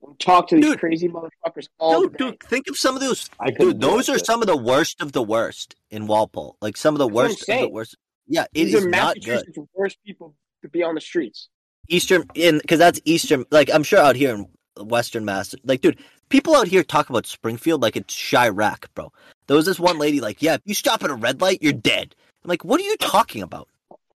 and talk to these Dude. crazy motherfuckers all Dude, day? dude, think of some of those. I Dude, those are shit. some of the worst of the worst in Walpole. Like some of the That's worst of the worst. Yeah, it These is are not good. Massachusetts' worst people to be on the streets. Eastern in because that's Eastern. Like I'm sure out here in Western Mass, like dude, people out here talk about Springfield like it's Chiraq, bro. There was this one lady like, yeah, if you stop at a red light, you're dead. I'm like, what are you talking about?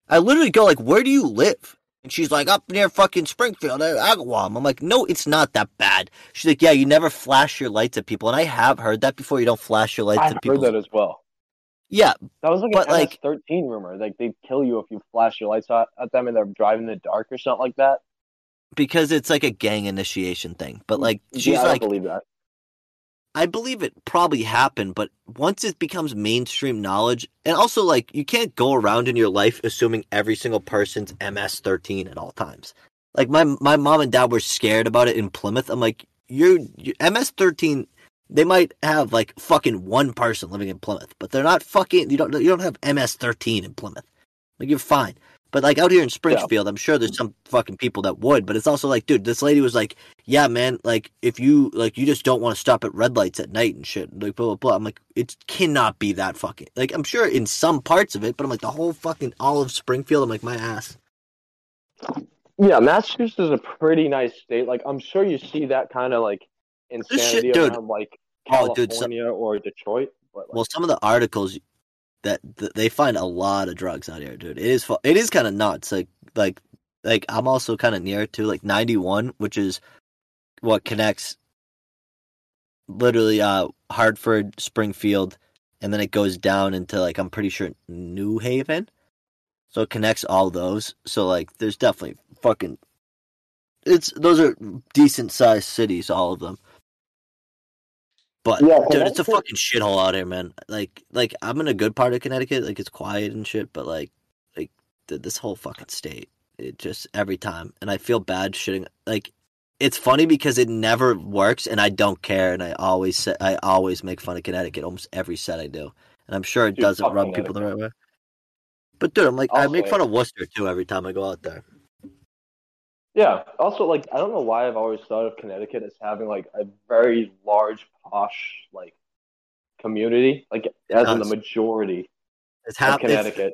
I literally go like, where do you live? And she's like, up near fucking Springfield, Agawam. I'm like, no, it's not that bad. She's like, yeah, you never flash your lights at people, and I have heard that before. You don't flash your lights I've at heard people. that as well. Yeah, That was like an like- MS-13 rumor. Like they kill you if you flash your lights at, at them and they're driving in the dark or something like that. because it's like a gang initiation thing. But like, she's yeah, I like, believe that. I believe it probably happened, but once it becomes mainstream knowledge, and also like you can't go around in your life assuming every single person's MS-13 at all times. Like my my mom and dad were scared about it in Plymouth. I'm like, you're, you MS-13. They might have like fucking one person living in Plymouth, but they're not fucking. You don't you don't have MS-13 in Plymouth. Like you're fine. But like out here in Springfield, I'm sure there's some fucking people that would. But it's also like, dude, this lady was like, yeah, man, like if you like you just don't want to stop at red lights at night and shit, like blah blah blah. I'm like, it cannot be that fucking like I'm sure in some parts of it, but I'm like the whole fucking all of Springfield, I'm like my ass. Yeah, Massachusetts is a pretty nice state. Like I'm sure you see that kind of like insanity dude. around like Oh, dude, so- California or Detroit. But like, Well, some of the articles that, that they find a lot of drugs out here, dude. It is it is kind of nuts. Like like like I'm also kind of near to like 91, which is what connects literally uh Hartford, Springfield, and then it goes down into like I'm pretty sure New Haven. So it connects all those. So like there's definitely fucking it's those are decent sized cities, all of them. But Yeah, dude, it's a fucking shithole out here, man. Like like I'm in a good part of Connecticut, like it's quiet and shit, but like like th- this whole fucking state, it just every time, and I feel bad shitting. Like it's funny because it never works, and I don't care, and I always say, I always make fun of Connecticut almost every set I do, and I'm sure it Dude, doesn't rub people the right way. But dude, I'm like I I'll make fun it. of Worcester too every time I go out there. Yeah. Also, like, I don't know why I've always thought of Connecticut as having like a very large posh like community, like as in the majority It's of hap- it's- Connecticut.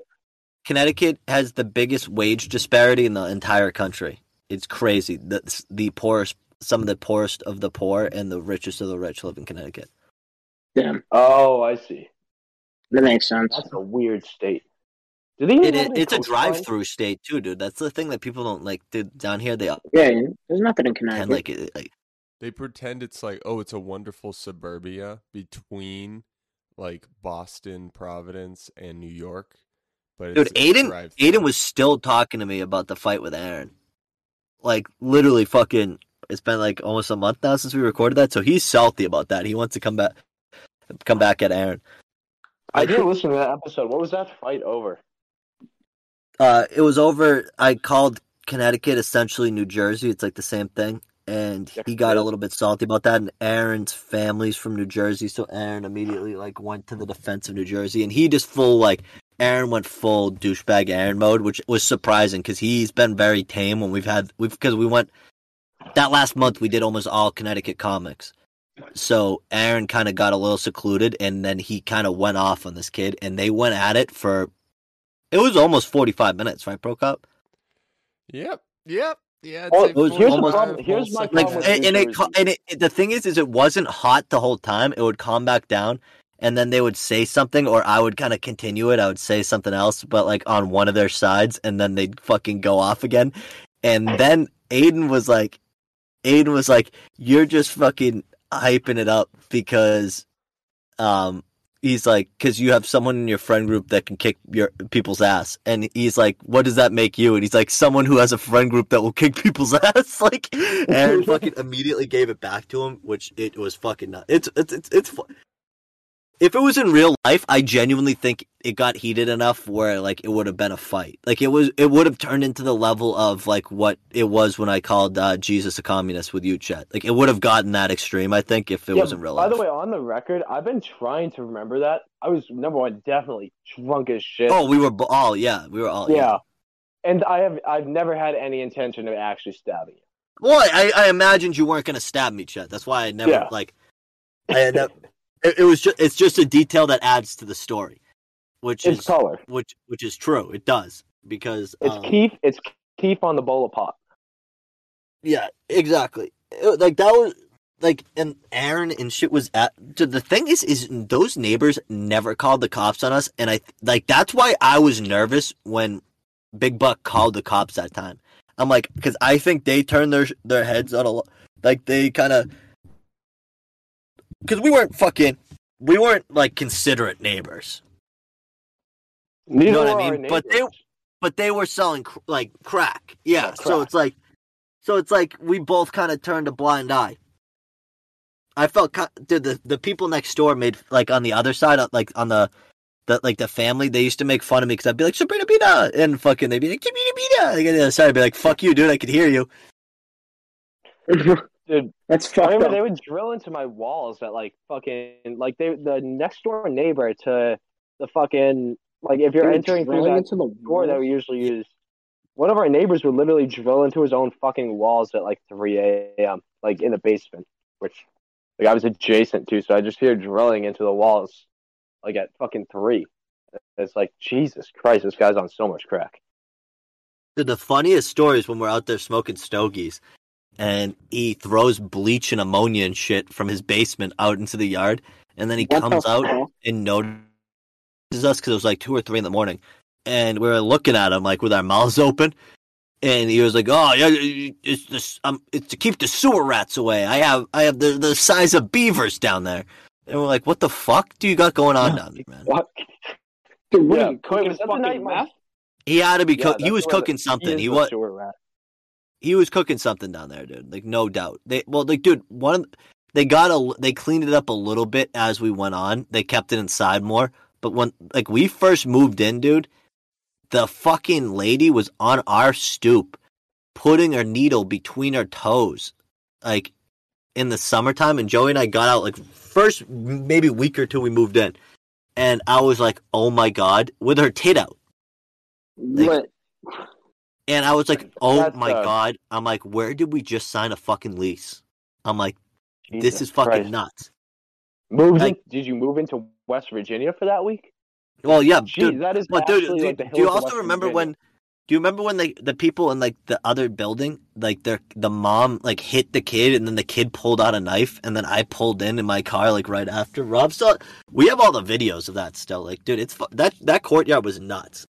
Connecticut has the biggest wage disparity in the entire country. It's crazy. The the poorest, some of the poorest of the poor, and the richest of the rich live in Connecticut. Damn, Oh, I see. that makes sense. That's a weird state. Do they It, it it's a drive-through state too, dude. That's the thing that people don't like. Dude, down here they Yeah, there's nothing in pretend Connecticut. like it. Like, They pretend it's like, oh, it's a wonderful suburbia between like Boston, Providence, and New York. But dude, it's a Aiden, drive-through. Aiden was still talking to me about the fight with Aaron. like literally fucking. It's been like almost a month now since we recorded that, so he's salty about that. He wants to come back, come back at Aaron. I didn't listen to that episode. What was that fight over? Uh, it was over. I called Connecticut essentially New Jersey. It's like the same thing. And he got a little bit salty about that. And Aaron's family's from New Jersey, so Aaron immediately like went to the defense of New Jersey, and he just full like Aaron went full douchebag Aaron mode, which was surprising because he's been very tame when we've had we've because we went that last month we did almost all Connecticut comics. So Aaron kind of got a little secluded, and then he kind of went off on this kid, and they went at it for it was almost forty five minutes, right, Prokop? Yep. Yep. Yeah. I'd Well, was here's the 45 problem- here's my like problem and, and it and it, the thing is is it wasn't hot the whole time it would calm back down and then they would say something or i would kind of continue it i would say something else but like on one of their sides and then they'd fucking go off again and then aiden was like aiden was like you're just fucking hyping it up because um he's like because you have someone in your friend group that can kick your people's ass. And he's like what does that make you? And he's like someone who has a friend group that will kick <laughs> people's ass. <laughs> Like aaron <laughs> fucking immediately gave it back to him which it was fucking nuts. It's it's it's, it's fu- if it was in real life i genuinely think it got heated enough where like it would have been a fight like it was it would have turned into the level of like what it was when i called uh, jesus a communist with you chet like it would have gotten that extreme i think if it Yeah, was in real By life By the way, on the record, I've been trying to remember that. I was number one, definitely drunk as shit. Oh, we were b- all yeah, we were all yeah. And I have I've never had any intention of actually stabbing you. Well, I, I imagined you weren't gonna stab me, Chet. That's why I never Yeah. like. I never, <laughs> it, it was just it's just a detail that adds to the story, which It's is color. which which is true. It does because It's um, Keith. It's Keith on the bowl of pop. Yeah, exactly. It- like that was like and Aaron and shit was at dude, the thing is is those neighbors never called the cops on us and I like that's why I was nervous when Big Buck called the cops that time. I'm like cuz I think they turned their their heads on a like they kind of cuz we weren't fucking we weren't like considerate neighbors. Neither know what I mean? But they- but they were selling cr- like crack. Yeah, Yeah, so it's like, so it's like we both kind of turned a blind eye. I felt, dude, the the people next door made like on the other side, uh, like on the, the like the family, they used to make fun of me because I'd be like Sabrina Pina, and fucking they'd be like Sabrina Pina. Like, on the other side, I'd be like, fuck you, dude, I could hear you. <laughs> Dude, That's I remember up. they would drill into my walls that like fucking like they the next door neighbor to the fucking like if you're entering through that into the door that we usually use. One of our neighbors would literally drill into his own fucking walls at like 3 a.m. like in the basement, which like I was adjacent to, so I just hear drilling into the walls like at fucking three. It's like Jesus Christ, this guy's on so much crack. Dude, the funniest story is when we're out there smoking stogies, and he throws bleach and ammonia and shit from his basement out into the yard, and then he What comes the out fuck? and notices us because it was like two or three in the morning, and we were looking at him like with our mouths <laughs> open, and he was like, "Oh yeah, it's this, um, it's to keep the sewer rats away. I have, I have the the size of beavers down there." And we're like, "What the fuck do you got going on down there, man?" What? Dude, what Yeah, are you cooking was that the fucking night meth? He had to be. Yeah, cook he was where the- cooking something. is He the was. He was cooking something down there, dude. Like no doubt. They well, like dude, one they got a they cleaned it up a little bit as we went on. They kept it inside more, but when like we first moved in, dude, the fucking lady was on our stoop, putting her needle between her toes, like in the summertime. And Joey and I got out like first maybe week or two we moved in, and I was like, oh my god, with her tit out. What? And I was like, "Oh That's, my uh, god!" I'm like, "Where did we just sign a fucking lease?" I'm like, "This is fucking Christ. nuts." Moved Like- in, did you move into West Virginia for that week? Well, yeah, Jeez, dude. that is But dude, like do you also West remember Virginia. when? Do you remember when the the people in like the other building, like their the mom like hit the kid, and then the kid pulled out a knife, and then I pulled in in my car like right after. Rob saw. We have all the videos of that still. Like, dude, it's that that courtyard was nuts.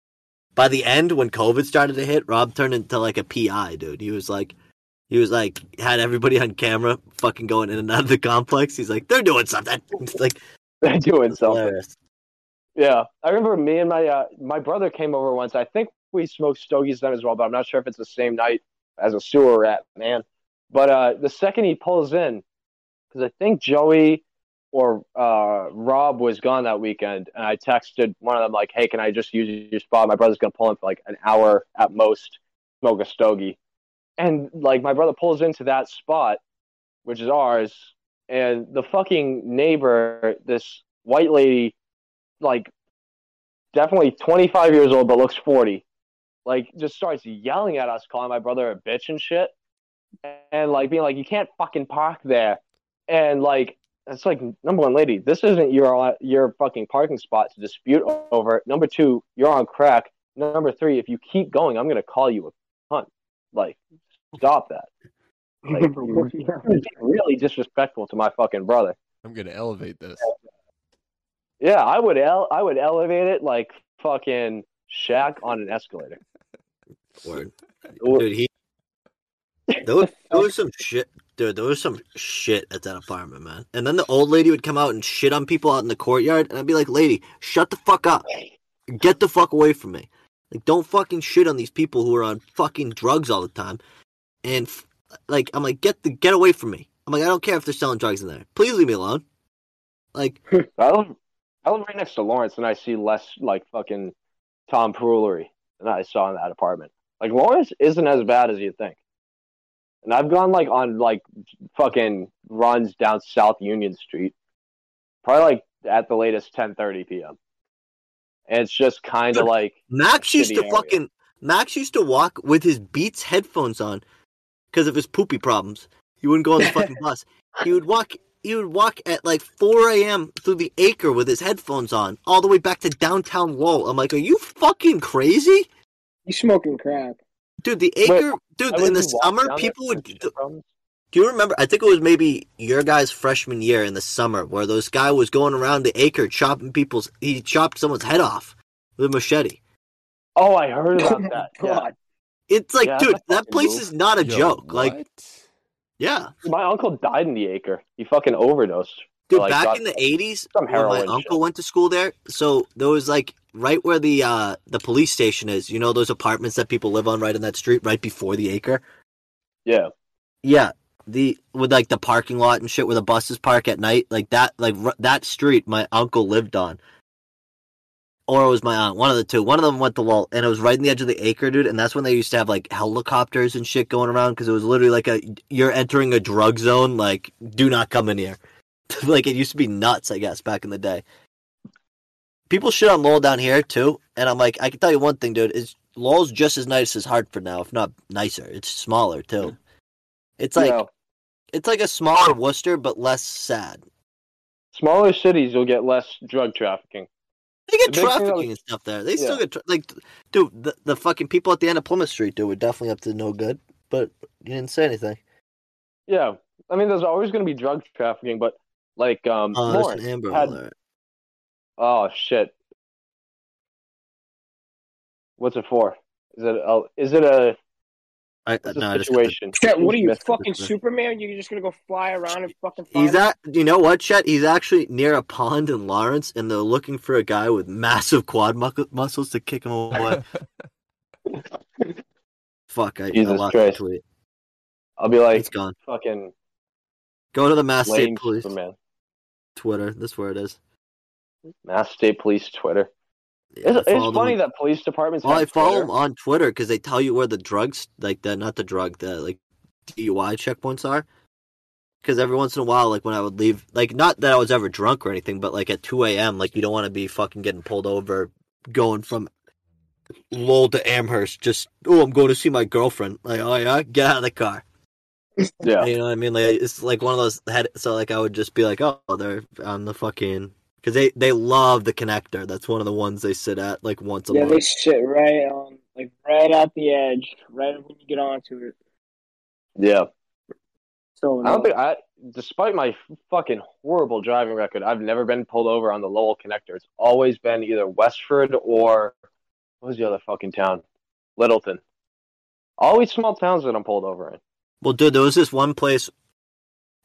By the end, when COVID started to hit, Rob turned into like a PI, dude. He was like, he was like, had everybody on camera, fucking going in and out of the complex. He's like, they're doing something. <laughs> It's like <laughs> They're doing something. hilarious. Yeah, I remember me and my uh, my brother came over once. I think we smoked stogies then as well, but I'm not sure if it's the same night as a sewer rat, man. But uh, the second he pulls in, because I think Joey or uh, Rob was gone that weekend, and I texted one of them like, "Hey, can I just use your spot? My brother's gonna pull in for like an hour at most, smoke a stogie." And like my brother pulls into that spot, which is ours, and the fucking neighbor, this white lady, like definitely 25 years old but looks 40, like just starts yelling at us, calling my brother a bitch and shit, and like being like, "You can't fucking park there," and like it's like number one, lady, this isn't your your fucking parking spot to dispute over. Number two, you're on crack. Number three, if you keep going, I'm gonna call you a cunt. Like, stop that. Like, <laughs> really disrespectful to my fucking brother. I'm gonna elevate this. Yeah, I would el- I would elevate it like fucking Shaq on an escalator. Word. Dude, he there was, there was some shit dude, there was some shit at that apartment, man. And then the old lady would come out and shit on people out in the courtyard, and I'd be like, lady, shut the fuck up. Get the fuck away from me. Like, don't fucking shit on these people who are on fucking drugs all the time. And like, I'm like, get the get away from me. I'm like, I don't care if they're selling drugs in there. Please leave me alone. Like, <laughs> I live, I live right next to Lawrence, and I see less like fucking tomfoolery than I saw in that apartment. Like Lawrence isn't as bad as you think. And I've gone like on like fucking runs down South Union Street, probably like at the latest 10:30 p.m. And it's just kind of like Max used to area. fucking Max used to walk with his Beats headphones on because of his poopy problems. He wouldn't go on the fucking <laughs> bus. He would walk. He would walk at like 4 a.m. through the acre with his headphones on, all the way back to downtown Lowell. I'm like, are you fucking crazy, You smoking crack? Dude? The Wait, acre, dude. In the summer, people would. shit. Do you remember? I think it was maybe your guys' freshman year in the summer where those guy was going around the acre chopping people's. He chopped someone's head off with a machete. Oh, I heard Oh about my that. Yeah. god! It's like, Yeah, dude, that place move. is not a Yo, joke. Like, yeah. My uncle died in the acre. He fucking overdosed. Dude, Like, back got in the eighties, when my uncle shit. went to school there, so there was like right where the uh the police station is. You know those apartments that people live on right in that street, right before the acre. Yeah. Yeah, the with like the parking lot and shit where the buses park at night, like that, like r- that street. My uncle lived on, or it was my aunt. One of the two. One of them went to Walt, and it was right in the edge of the acre, dude. And that's when they used to have like helicopters and shit going around because it was literally like a you're entering a drug zone. Like, do not come in here. <laughs> like it used to be nuts, I guess, back in the day. People shit on Lowell down here too, and I'm like, I can tell you one thing, dude. Is Lowell's just as nice as Hartford now, if not nicer. It's smaller too. It's like Yeah. it's like a smaller Worcester, but less sad. Smaller cities, you'll get less drug trafficking. They get The big thing trafficking was- and stuff there. They still get tra- like, dude, the, the fucking people at the end of Plymouth Street, dude, were definitely up to no good. But you didn't say anything. Yeah. I mean, there's always going to be drug trafficking, but like um, Oh, there's Lawrence an Amber had- Alert. Oh shit! What's it for? Is it a? Is it a? I, What's no, I the just got the- situation? Chet, what are you fucking Superman? You're just gonna go fly around and fucking. Find He's at, you know what, Chet? He's actually near a pond in Lawrence, and they're looking for a guy with massive quad mu- muscles to kick him away. <laughs> Fuck, I, I Jesus lost Christ. the tweet. I'll be like It's gone. fucking Go to the Mass lame State Police Superman. Twitter. That's where it is. Mass State Police Twitter. Yeah, it's it's them funny that police departments. Well, I follow Twitter. them on Twitter because they tell you where the drugs, like the not the drug, the like DUI checkpoints are. Because every once in a while, like when I would leave, like not that I was ever drunk or anything, but like at two a.m., like you don't want to be fucking getting pulled over, going from Lowell to Amherst. Just oh, I'm going to see my girlfriend. Like oh yeah, get out of the car. Yeah. You know what I mean? Like it's like one of those head. So like I would just be like, oh, they're on the fucking because they they love the connector. That's one of the ones they sit at like once a Yeah, month. Yeah, they sit right on, like right at the edge, right when you get onto it. Yeah. So I don't think I, despite my fucking horrible driving record, I've never been pulled over on the Lowell connector. It's always been either Westford or what was the other fucking town? Littleton. Always small towns that I'm pulled over in. Well, dude, there was this one place,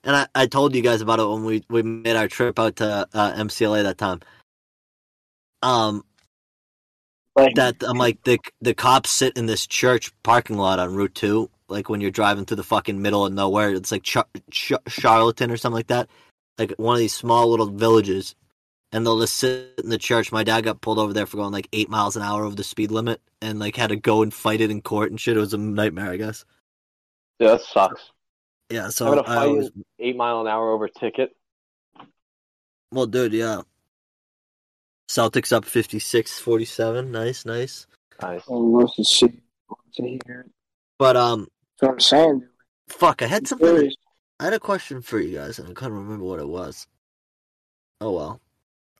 and I, I told you guys about it when we, we made our trip out to uh, MCLA that time. Um, like, that I'm like the the cops sit in this church parking lot on Route Two, like when you're driving through the fucking middle of nowhere. It's like Char- Char- Charlatan or something like that, like one of these small little villages. And they'll just sit in the church. My dad got pulled over there for going like eight miles an hour over the speed limit, and like had to go and fight it in court and shit. It was a nightmare, I guess. Yeah, that sucks. Yeah, so Having a I fight always, eight mile an hour over ticket. well, dude, yeah. Celtics up 56-47. Nice, nice. Nice. Oh, loves to see, to hear. But um, That's what I'm saying. fuck, I had something. There is- I had a question for you guys, and I couldn't remember what it was. Oh well.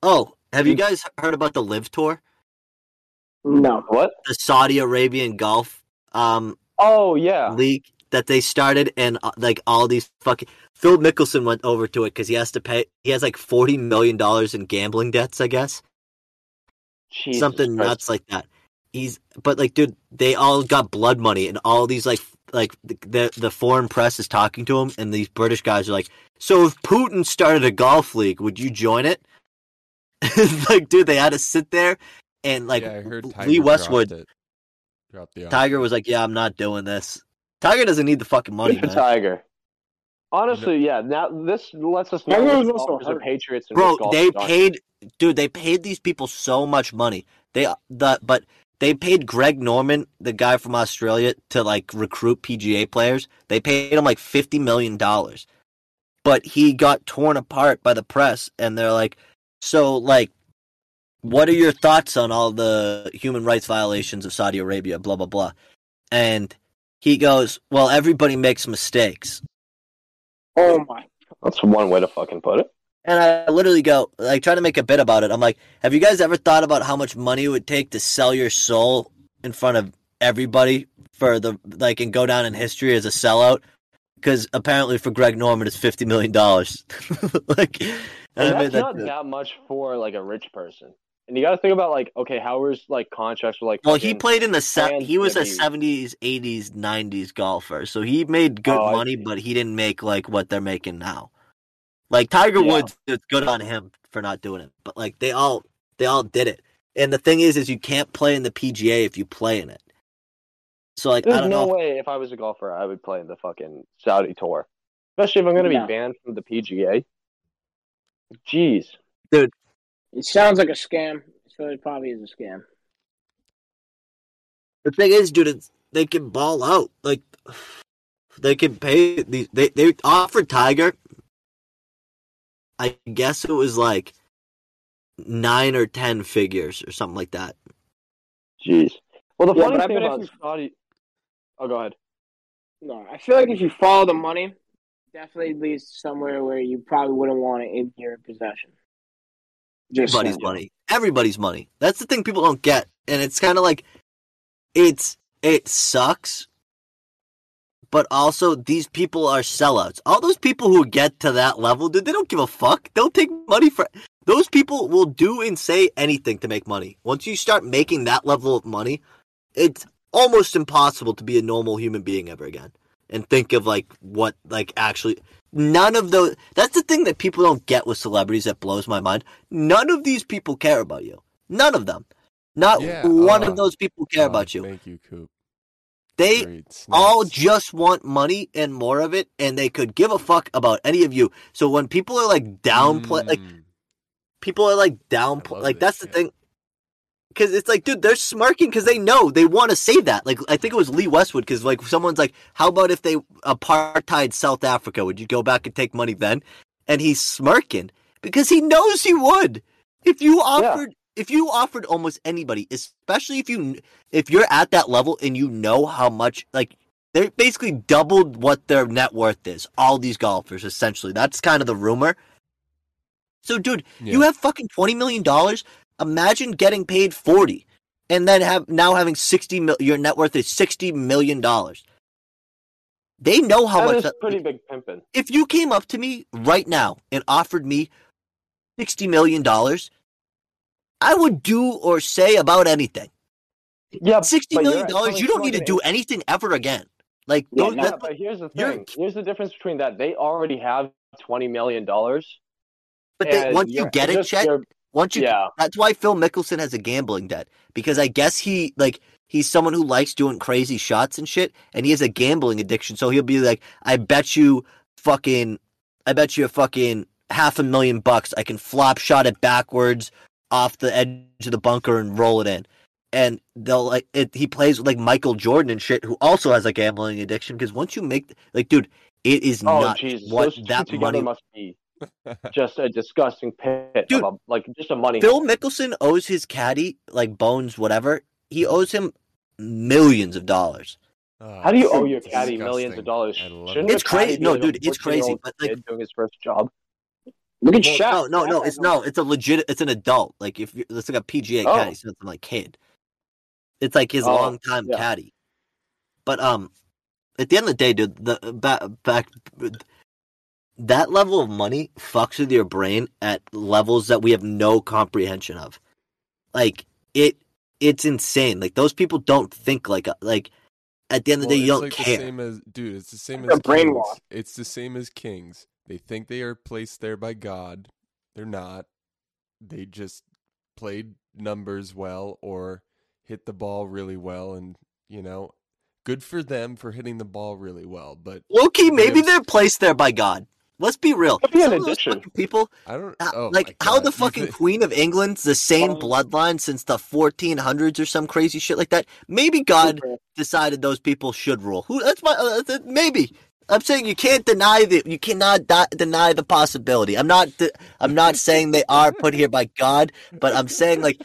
Oh, have you guys heard about the LIV Tour, No. What? the Saudi Arabian Golf um Oh yeah. league that they started, and uh, like all these fucking Phil Mickelson went over to it because he has to pay. He has like forty million dollars in gambling debts, I guess, Jesus something Christ. nuts like that. He's but like, dude, they all got blood money, and all these like like the the, the foreign press is talking to him, and these British guys are like, so if Putin started a golf league, would you join it? <laughs> like, dude, they had to sit there and like yeah, I heard Tiger Lee dropped Westwood. it. Dropped the Tiger was like, "Yeah, I'm not doing this." Tiger doesn't need the fucking money, Good for man. Tiger. Honestly, yeah. Now this lets us know Tiger was also golfers are hurt. Patriots and Bro, they aren't. paid, dude. They paid these people so much money. They the but they paid Greg Norman, the guy from Australia, to like recruit PGA players. They paid him like fifty million dollars, but he got torn apart by the press, and they're like, "So, like, what are your thoughts on all the human rights violations of Saudi Arabia?" Blah blah blah, and he goes, "Well, everybody makes mistakes." Oh my. That's one way to fucking put it. And I literally go, like, try to make a bit about it. I'm like, have you guys ever thought about how much money it would take to sell your soul in front of everybody for the, like, and go down in history as a sellout? Because apparently for Greg Norman, it's $50 million. <laughs> like, And I that's made that not joke. that much for like a rich person. And you got to think about like, okay, how was like contracts were like? well, he played in the, se- fans he was a 70s, 80s, 90s golfer. So he made good Oh, money, but he didn't make, like, what they're making now. Like, Tiger Yeah. Woods, it's good on him for not doing it. But, like, they all, they all did it. And the thing is, is you can't play in the PGA if you play in it. So, like, I There's don't no know. way if I was a golfer, I would play in the fucking Saudi tour, especially if I'm going to No. be banned from the PGA. Jeez. It sounds like a scam. So it probably is a scam. The thing is, dude, it's, they can ball out. Like, they can pay these. They they offered Tiger. I guess it was like nine or ten figures or something like that. Jeez. Well, the Yeah, funny but thing about you- Saudi. Oh, go ahead. No, I feel like if you follow the money, definitely leads somewhere where you probably wouldn't want it in your possession. Just Everybody's money. Everybody's money. That's the thing people don't get, and it's kind of like it's it sucks. But also, these people are sellouts. All those people who get to that level, dude, they don't give a fuck. They'll take money for. Those people will do and say anything to make money. Once you start making that level of money, it's almost impossible to be a normal human being ever again. And think of like what like actually none of those that's the thing that people don't get with celebrities that blows my mind. None of these people care about you. None of them. Not Yeah, one uh, of those people care Oh, about you. Thank you, Coop. They all just want money and more of it, and they could give a fuck about any of you. So when people are like downplay, like Mm. people are like downplay, like this that's the shit. thing. Because it's like, dude, they're smirking because they know they want to say that. Like, I think it was Lee Westwood because like someone's like, "How about if they apartheid South Africa? Would you go back and take money then?" And he's smirking because he knows he would. If you offered, if you offered almost anybody, especially if you if you're at that level and you know how much like they're basically doubled what their net worth is. All these golfers, essentially, that's kind of the rumor. So, dude, you have fucking twenty million dollars. Imagine getting paid forty, and then have now having sixty mil. Your net worth is sixty million dollars. They know how That much. is that- pretty big pimping. if you came up to me right now and offered me sixty million dollars, I would do or say about anything. Yeah, Sixty million dollars, you don't need to do anything ever again. Like Yeah, those, no, but here's the thing. Here's the difference between that. They already have twenty million dollars. but they, once you get it, Chet, once you yeah, That's why Phil Mickelson has a gambling debt because I guess he like he's someone who likes doing crazy shots and shit, and he has a gambling addiction. So he'll be like, "I bet you fucking, I bet you a fucking half a million bucks. I can flop shot it backwards off the edge of the bunker and roll it in." And they'll like it. He plays with like Michael Jordan and shit, who also has a gambling addiction. Because once you make like, dude, it is Oh not Jesus! what Those that money. must be <laughs> just a disgusting pit. Dude, of a, like just a money. Phil Mickelson owes his caddy like Bones, whatever. He owes him millions of dollars. Ah, How do you owe your caddy disgusting. millions of dollars? I love Shouldn't it. It's crazy. No, dude, it's crazy, but, like- doing his first job. Look at Well, Shaq. no, no, no. It's has no. It's a legit. It's an adult. Like if you it's like a PGA Oh. caddy, it's not some like kid. It's like his Oh, long time yeah. caddy. But um, at the end of the day, dude, the back back that level of money fucks with your brain at levels that we have no comprehension of. Like it, it's insane. Like those people don't think like like. At the end of the day, you don't like care. The same as, dude, it's the same It's as a brainwash. It's the same as kings. They think they are placed there by God. They're not. They just played numbers well or hit the ball really well, and you know, good for them for hitting the ball really well. But Loki, maybe Yes. they're placed there by God. Let's be real. Could be an Some of those addition. fucking people, I don't. uh, oh, like how the fucking Queen of England's the same Um, bloodline since the 1400s or some crazy shit like that. Maybe God decided those people should rule. Who? That's my uh, that's- maybe. I'm saying you can't deny that you cannot di- deny the possibility. I'm not. de- I'm not <laughs> saying they are put here by God, but I'm saying like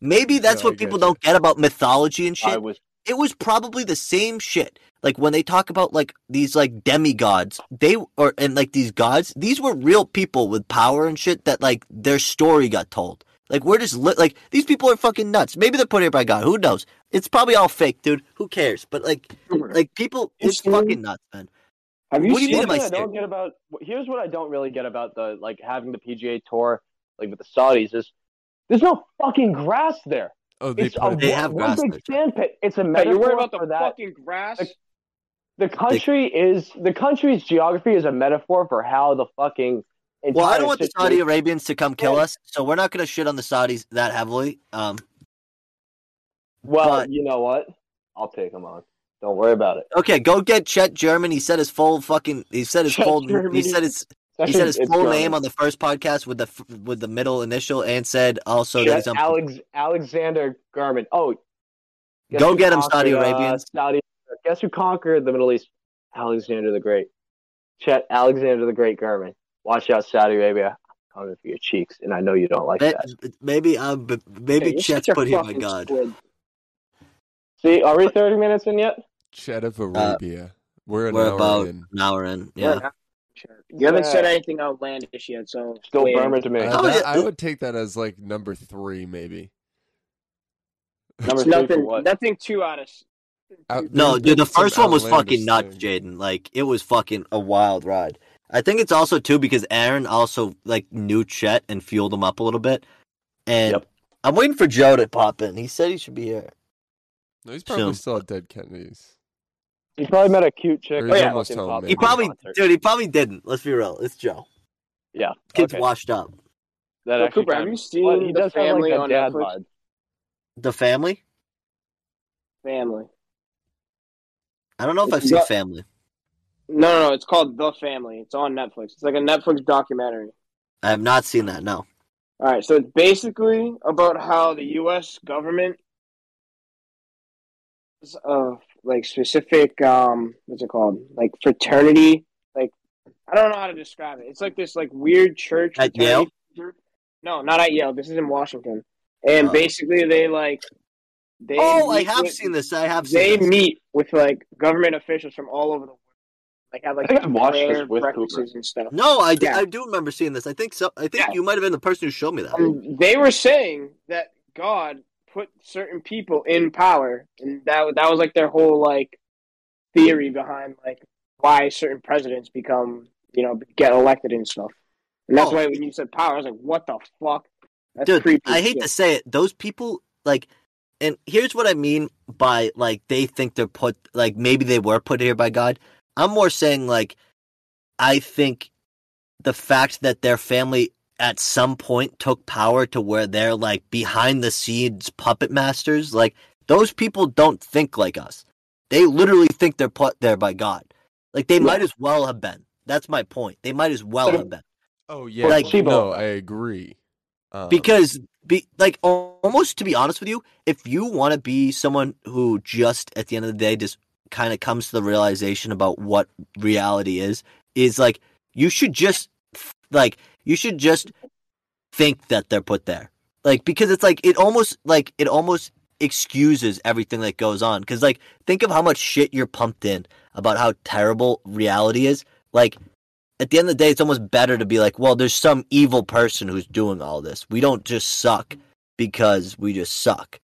maybe <laughs> that's No, what people you. don't get about mythology and shit I was it was probably the same shit. Like when they talk about like these like demigods, they or and like these gods, these were real people with power and shit that like their story got told. Like we're just li- like these people are fucking nuts. Maybe they're put here by God. Who knows? It's probably all fake, dude. Who cares? But like like people, it's It's- fucking nuts, man. Have you What do you seen mean One I I don't get about here's what I don't really get about the like having the PGA tour like with the Saudis is there's no fucking grass there. Oh, they It's a They have one grass big sand pit. It's a Hey, metaphor you're worried about the for that. fucking grass? Like- The country is the country's geography is a metaphor for how the fucking Well, I don't want the Saudi Arabians to come kill us, so we're not gonna shit on the Saudis that heavily. Um, Well, but- you know what? I'll take them on. Don't worry about it. okay, go get Chet German. He said his full fucking. He said his Chet full. He said his he said his full German. name on the first podcast with the with the middle initial and said also that Chet he's on. Alex, Alexander Garmin. Oh, Go get him, Saudi uh, Arabians. Saudi. Guess who conquered the Middle East? Alexander the Great. Chet Alexander the Great Garmin. Watch out, Saudi Arabia. I'm coming for your cheeks, and I know you don't like May- that. Maybe um, b- maybe Hey, you're Chet's such a put here by God. squid. See, are we 30 minutes in yet? Chet of Arabia. we're an We're hour about in. an hour in. We're Yeah. sure. You haven't Yeah. said anything outlandish yet, so Still wait. Burma to me. Uh, that- I would take that as like number three, maybe. Number It's three for nothing, what? nothing too out of. Out- No, dude, the first one was fucking nuts. Jaden. Like it was fucking a wild ride. I think it's also too because Aaron also like knew Chet and fueled him up a little bit. And Yep. I'm waiting for Joe to pop in. He said he should be here. No, he's probably Soon. still at Dead Kennedys. He probably met a cute chick. Or at he's a almost fucking home. He probably, dude, he probably didn't. Let's be real. It's Joe. Yeah. Kid's okay. washed up. That Well, actually Cooper, have you seen But he the does have family like on a dad Netflix? vibe. The family. Family. I don't know if I've seen got- Family. No, no, no. It's called The Family. It's on Netflix. It's like a Netflix documentary. I have not seen that. No. All right, so it's basically about how the U.S. government is of like specific um what's it called like fraternity like I don't know how to describe it. It's like this like weird church At group. No, not at Yale. This is in Washington, and Oh. basically they like they Oh, I have with- seen this. I have They this. meet with like government officials from all over the world. Like have like I think I've watched this with breakfasts Cooper. and stuff. No, I, d- Yeah. I do remember seeing this. I think so. I think Yeah. you might have been the person who showed me that. Um, they were saying that God put certain people in power, and that that was like their whole like theory behind like why certain presidents become you know get elected and stuff. And that's Oh. why when you said power, I was like, what the fuck? That's Dude, creepy. I hate shit. to say it. Those people, like, and here's what I mean by like they think they're put, like maybe they were put here by God. I'm more saying like, I think the fact that their family at some point took power to where they're like behind the scenes puppet masters, like those people don't think like us. They literally think they're put there by God. Like they might as well have been. That's my point. They might as well have been. Oh yeah, Like- like, no, I agree. Um, because be like almost to be honest with you if you want to be someone who just at the end of the day just kind of comes to the realization about what reality is is like you should just like you should just think that they're put there. Like because it's like it almost like it almost excuses everything that goes on. Because like think of how much shit you're pumped in about how terrible reality is. Like at the end of the day, it's almost better to be like, well, there's some evil person who's doing all this. We don't just suck because we just suck.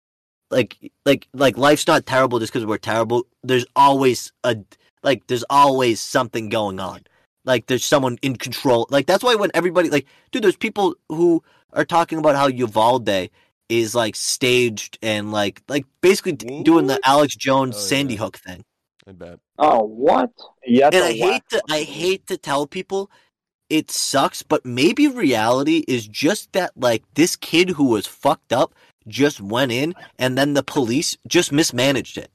Like, like, like life's not terrible just because we're terrible. There's always a like, there's always something going on. Like, there's someone in control. Like, that's why when everybody like, dude, there's people who are talking about how Uvalde is like staged and like, like basically doing the Alex Jones Oh, Sandy yeah. Hook thing. I bet. Oh, what? Yeah, and I hate to I hate to tell people it sucks, but maybe reality is just that like this kid who was fucked up just went in and then the police just mismanaged it.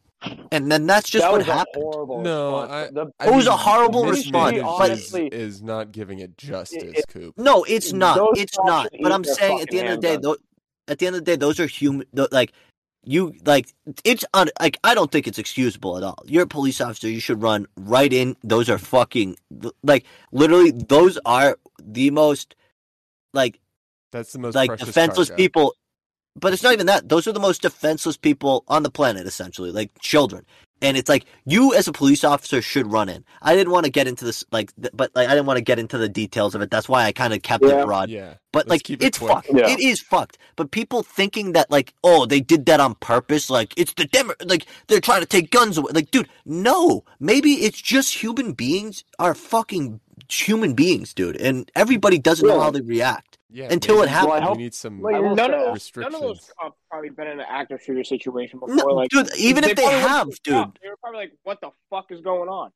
And then that's just that what happened. No. I- The- It was a horrible mismanaged response, but- is, honestly- is not giving it justice, it- Coop. No, it's not. Those it's not. But I'm saying at the end of the day, though, at the end of the day, those are human. Like you, like it's on like I don't think it's excusable at all. You're a police officer. You should run right in. Those are fucking like literally. Those are the most like That's the most like defenseless people. But it's not even that. Those are the most defenseless people on the planet, essentially, like children. And it's like you, as a police officer, should run in. I didn't want to get into this, like, th- but like I didn't want to get into the details of it. That's why I kind of kept Yeah. it broad. Yeah, But let's like, it it's quick. fucked. Yeah. It is fucked. But people thinking that like, oh, they did that on purpose, like it's the demo, like they're trying to take guns away. Like, dude, no. Maybe it's just human beings are fucking human beings, dude, and everybody doesn't know how they react. Yeah. until it maybe happens. Well, I we need some Well, I None of, those, none of those cops probably been in an active shooter situation before. No, like, dude, even if they probably went have, dude. shop. they were probably like, "What the fuck is going on?"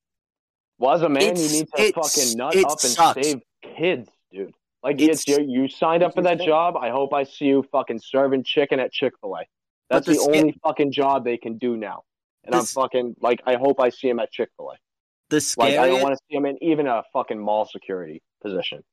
Well, as a man, It's- you need to fucking nut up and sucks. save kids, dude. Like It's- it's, you, you signed up for that job. I hope I see you fucking serving chicken at Chick Fil A. That's the the, sca- only fucking job they can do now. And I'm fucking like, I hope I see him at Chick Fil A. The Like, I don't want to see him in even a fucking mall security position.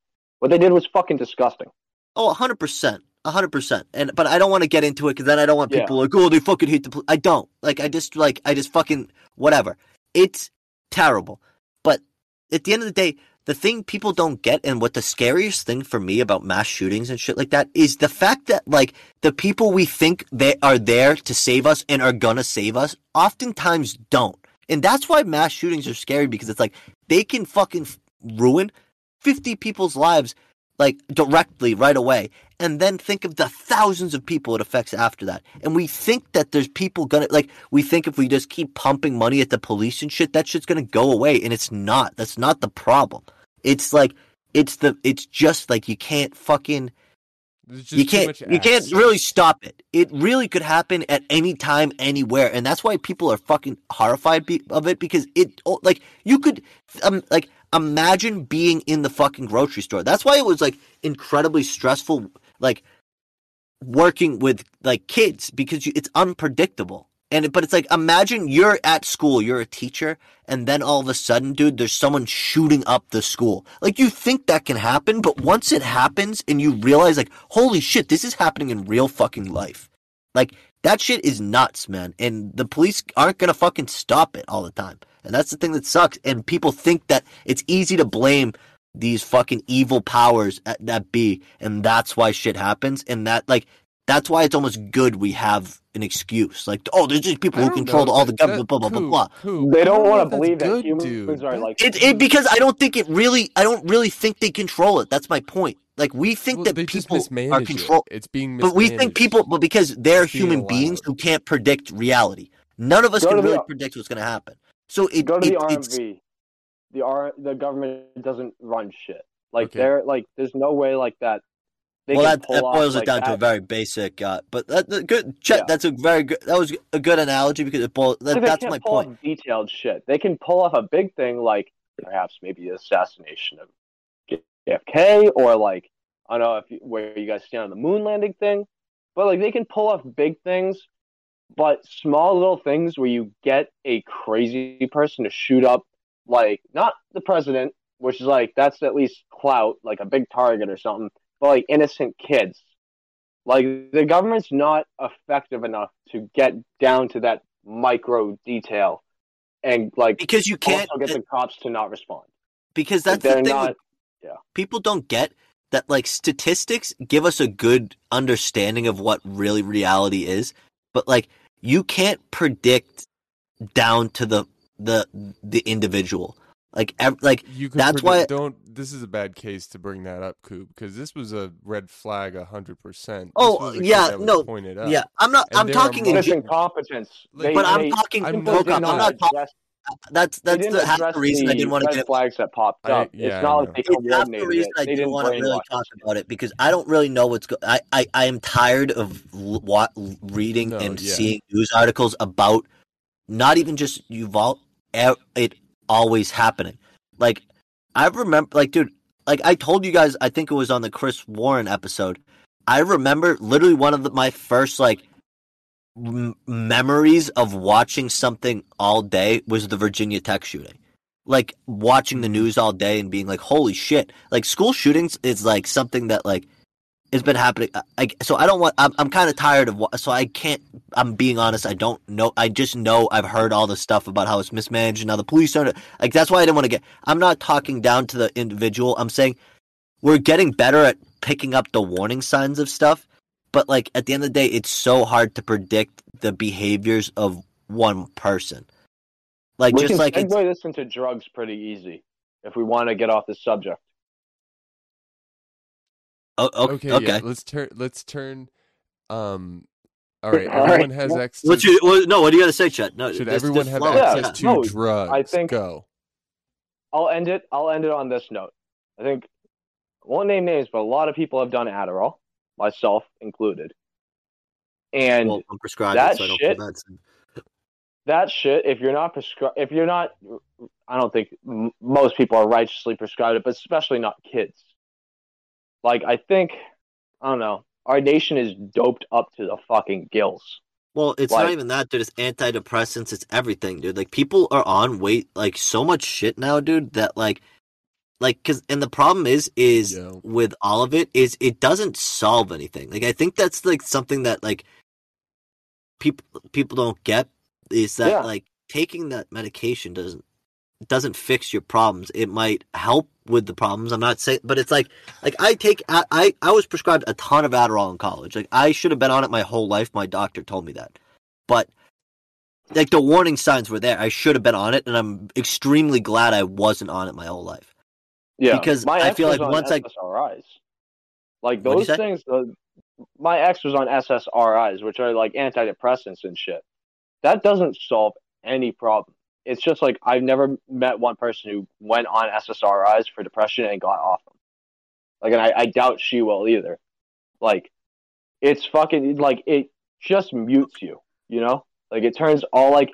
What they did was fucking disgusting. oh, hundred percent, hundred percent. And but I don't want to get into it because then I don't want Yeah. people like, oh, they fucking hate the. Pol-. I don't like. I just like. I just fucking whatever. It's terrible. But at the end of the day, the thing people don't get, and what the scariest thing for me about mass shootings and shit like that is the fact that like the people we think they are there to save us and are gonna save us, oftentimes don't. And that's why mass shootings are scary because it's like they can fucking ruin 50 people's lives like directly right away. And then think of the thousands of people it affects after that. And we think that there's people gonna like we think if we just keep pumping money at the police and shit that shit's gonna go away. And it's not. That's not the problem. It's like it's the it's just like you can't fucking you can't you can't really stop it. It really could happen at any time, anywhere, and that's why people are fucking horrified be- of it because it oh, like you could um like imagine being in the fucking grocery store. That's why it was like incredibly stressful, like working with like kids because you, it's unpredictable. And but it's like imagine you're at school, you're a teacher, and then all of a sudden, dude, there's someone shooting up the school. Like you think that can happen, but once it happens and you realize like, holy shit, this is happening in real fucking life. Like that shit is nuts, man. And the police aren't gonna fucking stop it all the time. And that's the thing that sucks. And people think that it's easy to blame these fucking evil powers at, that be, and that's why shit happens. And that like that's why it's almost good we have an excuse. Like, oh, there's just people who control know, all the that- government, blah blah that- blah Coop, blah. Coop, They don't want to believe that good, humans dude. are like. It, it because I don't think it really. I don't really think they control it. That's my point. Like we think well, that people are mismanage control, it. It's being but we think people, but because they're It's human beings who can't predict reality. None of us Go can to the- really predict what's going to happen. So it, go to it- the it's RMV. The R the government doesn't run shit. Like Okay. they're like, there's no way like that. Well, that, that off, boils like, it down to a very basic. Uh, but that, that good, Chet, Yeah. that's a very good. That was a good analogy because it boils. That, that's my point. Off detailed shit. They can pull off a big thing like perhaps maybe the assassination of JFK or like I don't know if you, where you guys stand on the moon landing thing, but like they can pull off big things but small little things where you get a crazy person to shoot up, like not the president, which is like that's at least clout, like a big target or something, but like innocent kids. Like the government's not effective enough to get down to that micro detail, and like because you can't also get the cops to not respond. because that's they're the thing not- yeah. people don't get that like statistics give us a good understanding of what really reality is but like you can't predict down to the the the individual like ev- like You can That's predict- why- don't. This is a bad case to bring that up, Coop, because this was a red flag, a hundred percent. Oh, yeah, no, pointed out. yeah i'm not And i'm talking in more- It's incompetence. Like- They- but i'm they talking I'm simply not- did Prokop, i'm not talking that's that's the half the reason i didn't want to red get flags that popped I- up. yeah, it's not like they it's half the reason it. I didn't didn't want to really talk us. about it because I don't really know what's going. I, I I am tired of l- wa- reading No, and yeah. seeing news articles about not even just Uvalde, it always happening. Like I remember, like dude, like I told you guys, I think it was on the Chris Warren episode. I remember literally one of the, my first like m- memories of watching something all day was the Virginia Tech shooting. Like watching the mm-hmm. news all day and being like, "Holy shit!" Like school shootings is like something that like has been happening. Uh, I, I- so I don't want. I'm I'm kind of tired of. So I can't. I'm being honest. I don't know. I just know I've heard all the stuff about how it's mismanaged and how the police are like. That's why I didn't want to get. I'm not talking down to the individual. I'm saying we're getting better at picking up the warning signs of stuff. But like at the end of the day, it's so hard to predict the behaviors of one person. Like we just can like segue this into drugs pretty easy if we want to get off this subject. Oh, okay, Okay, okay. yeah. Let's turn. Let's turn. Um. All right. All right. Everyone has Well, access. What's your, what, no, what do you got to say, Chet? No, should everyone this have flow. Yeah, access to no, drugs? I think- Go. I'll end it. I'll end it on this note. I think I won't name names, but a lot of people have done Adderall, myself included. And Well, I'm prescribed, that so I don't shit- feel bad. saying- that shit, if you're not prescribed, if you're not, I don't think m- most people are righteously prescribed it, but especially not kids. Like I think, I don't know. Our nation is doped up to the fucking gills. Well, it's Like- not even that, dude. It's antidepressants. It's everything, dude. Like people are on weight, like so much shit now, dude. That like, like, cause, and the problem is, is Yeah. with all of it, is it doesn't solve anything. Like I think that's like something that like people people don't get is that Yeah. like taking that medication doesn't doesn't fix your problems. It might help with the problems. I'm not saying, but it's like like I take I I, I was prescribed a ton of Adderall in college. Like I should have been on it my whole life. My doctor told me that, but like the warning signs were there. I should have been on it, and I'm extremely glad I wasn't on it my whole life. Yeah, Because I feel like on once I- SSRIs, like those things. The, my ex was on SSRIs, which are like antidepressants and shit. That doesn't solve any problem. It's just like I've never met one person who went on SSRIs for depression and got off them. Like, and I, I doubt she will either. Like, it's fucking like it just mutes you. You know, like it turns all like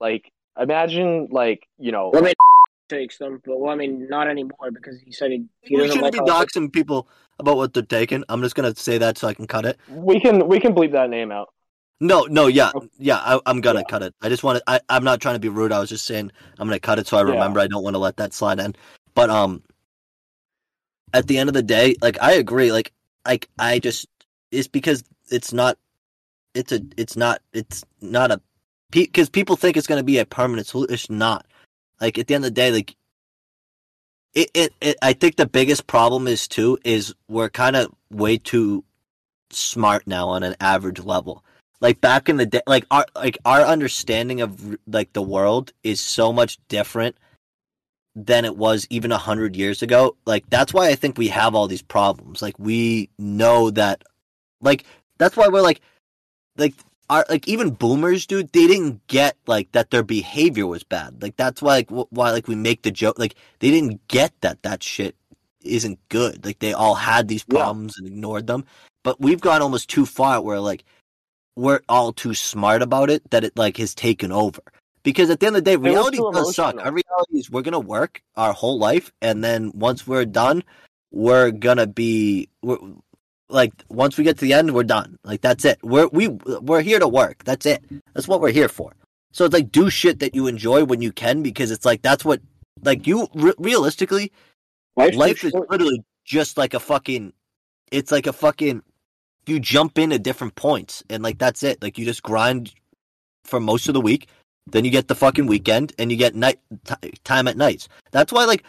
like imagine like you know Well, I mean, <laughs> takes them, but well, I mean, not anymore because he said he, he we doesn't shouldn't like be doxing people about what they're taking. I'm just gonna say that so I can cut it. we can we can bleep that name out. No, no, yeah, Okay. yeah. I, I'm gonna Yeah. cut it. I just want to. I'm not trying to be rude. I was just saying I'm gonna cut it so I Yeah. remember. I don't want to let that slide in. But um, at the end of the day, like I agree. Like, like I just it's because it's not. It's a. It's not. It's not a. Because people think it's gonna be a permanent solution. It's not. Like at the end of the day, like. It, it, it I think the biggest problem is too is we're kind of way too smart now on an average level like back in the day like our like our understanding of like the world is so much different than it was even a hundred years ago. Like that's why i think we have all these problems. Like we know that like that's why we're like like our like even boomers dude they didn't get like that their behavior was bad. Like that's why like wh- why like we make the joke like they didn't get that that shit isn't good. Like they all had these Yeah. problems and ignored them. But we've gone almost too far where like we're all too smart about it that it like has taken over. Because at the end of the day, reality does suck. Our reality is we're gonna work our whole life, and then once we're done, we're gonna be we're, like once we get to the end, we're done. Like that's it. We're we we're here to work. That's it. That's what we're here for. So it's like do shit that you enjoy when you can because it's like that's what like you re- realistically Life's life is short. literally just like a fucking it's like a fucking you jump in at different points and like that's it. Like you just grind for most of the week then you get the fucking weekend and you get night t- time at nights. That's why like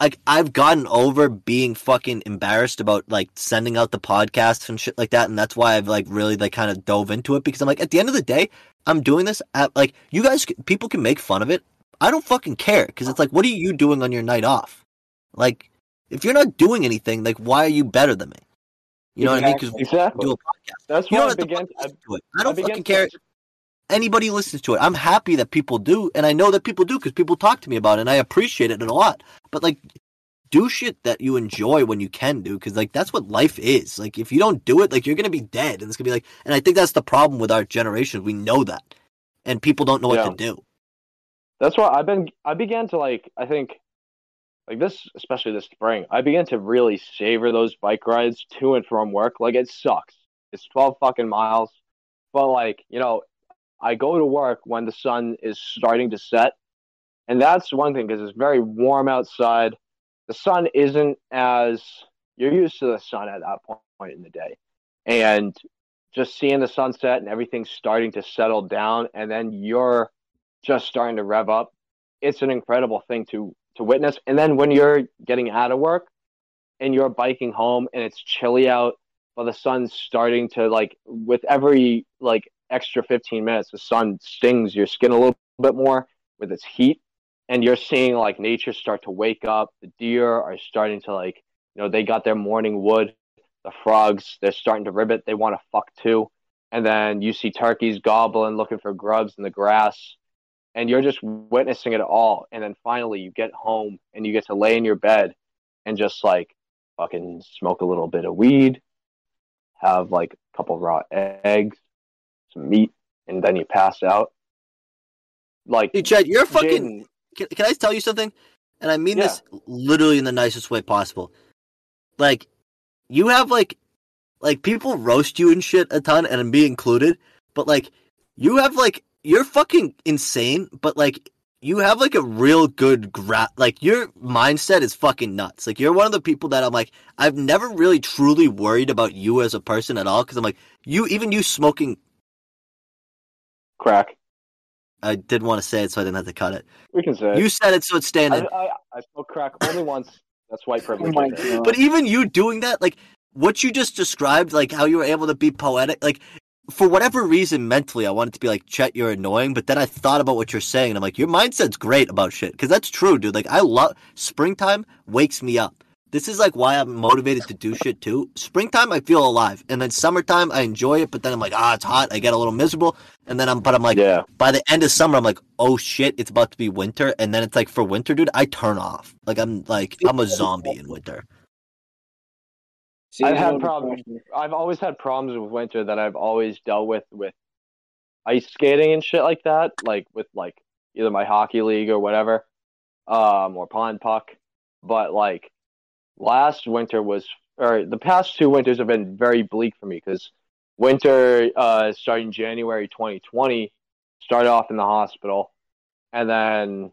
like I've gotten over being fucking embarrassed about like sending out the podcasts and shit like that and that's why I've like really like kind of dove into it because I'm like at the end of the day I'm doing this at like you guys people can make fun of it. I don't fucking care because it's like what are you doing on your night off? Like if you're not doing anything like why are you better than me you know what I mean because Exactly. do a podcast That's you why I to began. I, to it I don't began fucking to- care anybody listens to it. I'm happy that people do, and I know that people do because people talk to me about it, and I appreciate it a lot. But like, do shit that you enjoy when you can do, because like that's what life is. Like, if you don't do it, like you're gonna be dead, and it's gonna be like. And I think that's the problem with our generation. We know that, and people don't know what to do. that's why I've been. I began to like. I think, like this, especially this spring. I began to really savor those bike rides to and from work. Like it sucks. It's twelve fucking miles, but like you know, I go to work when the sun is starting to set, and that's one thing because it's very warm outside. The sun isn't as you're used to the sun at that point in the day, and just seeing the sunset and everything starting to settle down, and then you're just starting to rev up. It's an incredible thing to to witness. And then when you're getting out of work and you're biking home and it's chilly out, but the sun's starting to like with every like extra 15 minutes, the sun stings your skin a little bit more with its heat. And you're seeing like nature start to wake up. The deer are starting to like, you know, they got their morning wood. The frogs, they're starting to ribbit. They want to fuck too. And then you see turkeys gobbling, looking for grubs in the grass and you're just witnessing it all and then finally you get home and you get to lay in your bed and just like fucking smoke a little bit of weed have like a couple raw eggs some meat and then you pass out like Hey, Chad, you're fucking. Can, can I tell you something? And I mean Yeah. this literally in the nicest way possible. Like, you have like, like people roast you and shit a ton, and me included. But like, you have like, you're fucking insane. But like, you have like a real good gra- like your mindset is fucking nuts. Like you're one of the people that I'm like, I've never really truly worried about you as a person at all because I'm like, you even you smoking. crack I didn't want to say it, so I didn't have to cut it. we can say You said it, so it's staying I, in. I, I smoke crack only once that's white privilege Oh my right there. God. But even you doing that, like what you just described, like how you were able to be poetic, like for whatever reason, mentally, I wanted to be like, Chet, you're annoying. But then I thought about what you're saying, and I'm like, your mindset's great about shit, because that's true, dude. Like I love springtime, wakes me up. This is like why I'm motivated to do shit too. Springtime, I feel alive, and then summertime, I enjoy it. But then I'm like, ah, it's hot. I get a little miserable, and then I'm, but I'm like, yeah by the end of summer, I'm like, oh shit, it's about to be winter, and then it's like for winter, dude, I turn off. Like I'm like I'm a zombie in winter. See, I've had problems. I've always had problems with winter that I've always dealt with with ice skating and shit like that, like with like either my hockey league or whatever, um, or pond puck. But like last winter was, or the past two winters have been very bleak for me because winter, uh, starting January 2020, started off in the hospital, and then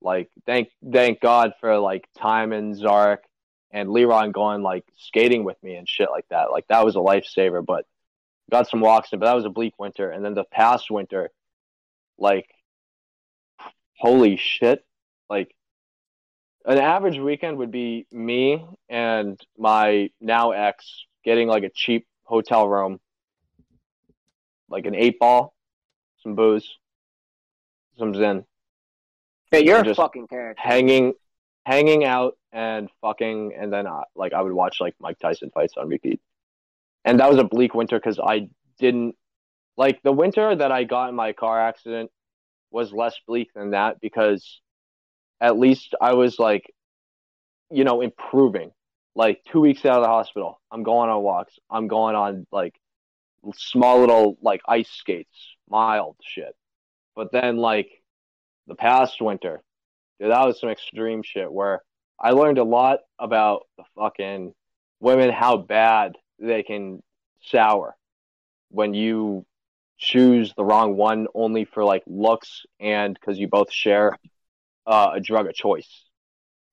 like thank thank God for like Time and Zarek and Leron going like skating with me and shit like that. Like that was a lifesaver, but got some walks in, but that was a bleak winter. And then the past winter, like holy shit. Like an average weekend would be me and my now ex getting like a cheap hotel room, like an eight ball, some booze, some zen, Yeah, you're a fucking character. hanging hanging out and fucking and then uh, like I would watch like Mike Tyson fights on repeat. And that was a bleak winter cuz I didn't like the winter that I got in my car accident was less bleak than that because at least I was like you know improving. Like 2 weeks out of the hospital, I'm going on walks. I'm going on like small little like ice skates, mild shit. But then like the past winter, Dude, that was some extreme shit where I learned a lot about the fucking women, how bad they can sour when you choose the wrong one only for like looks and because you both share uh, a drug of choice.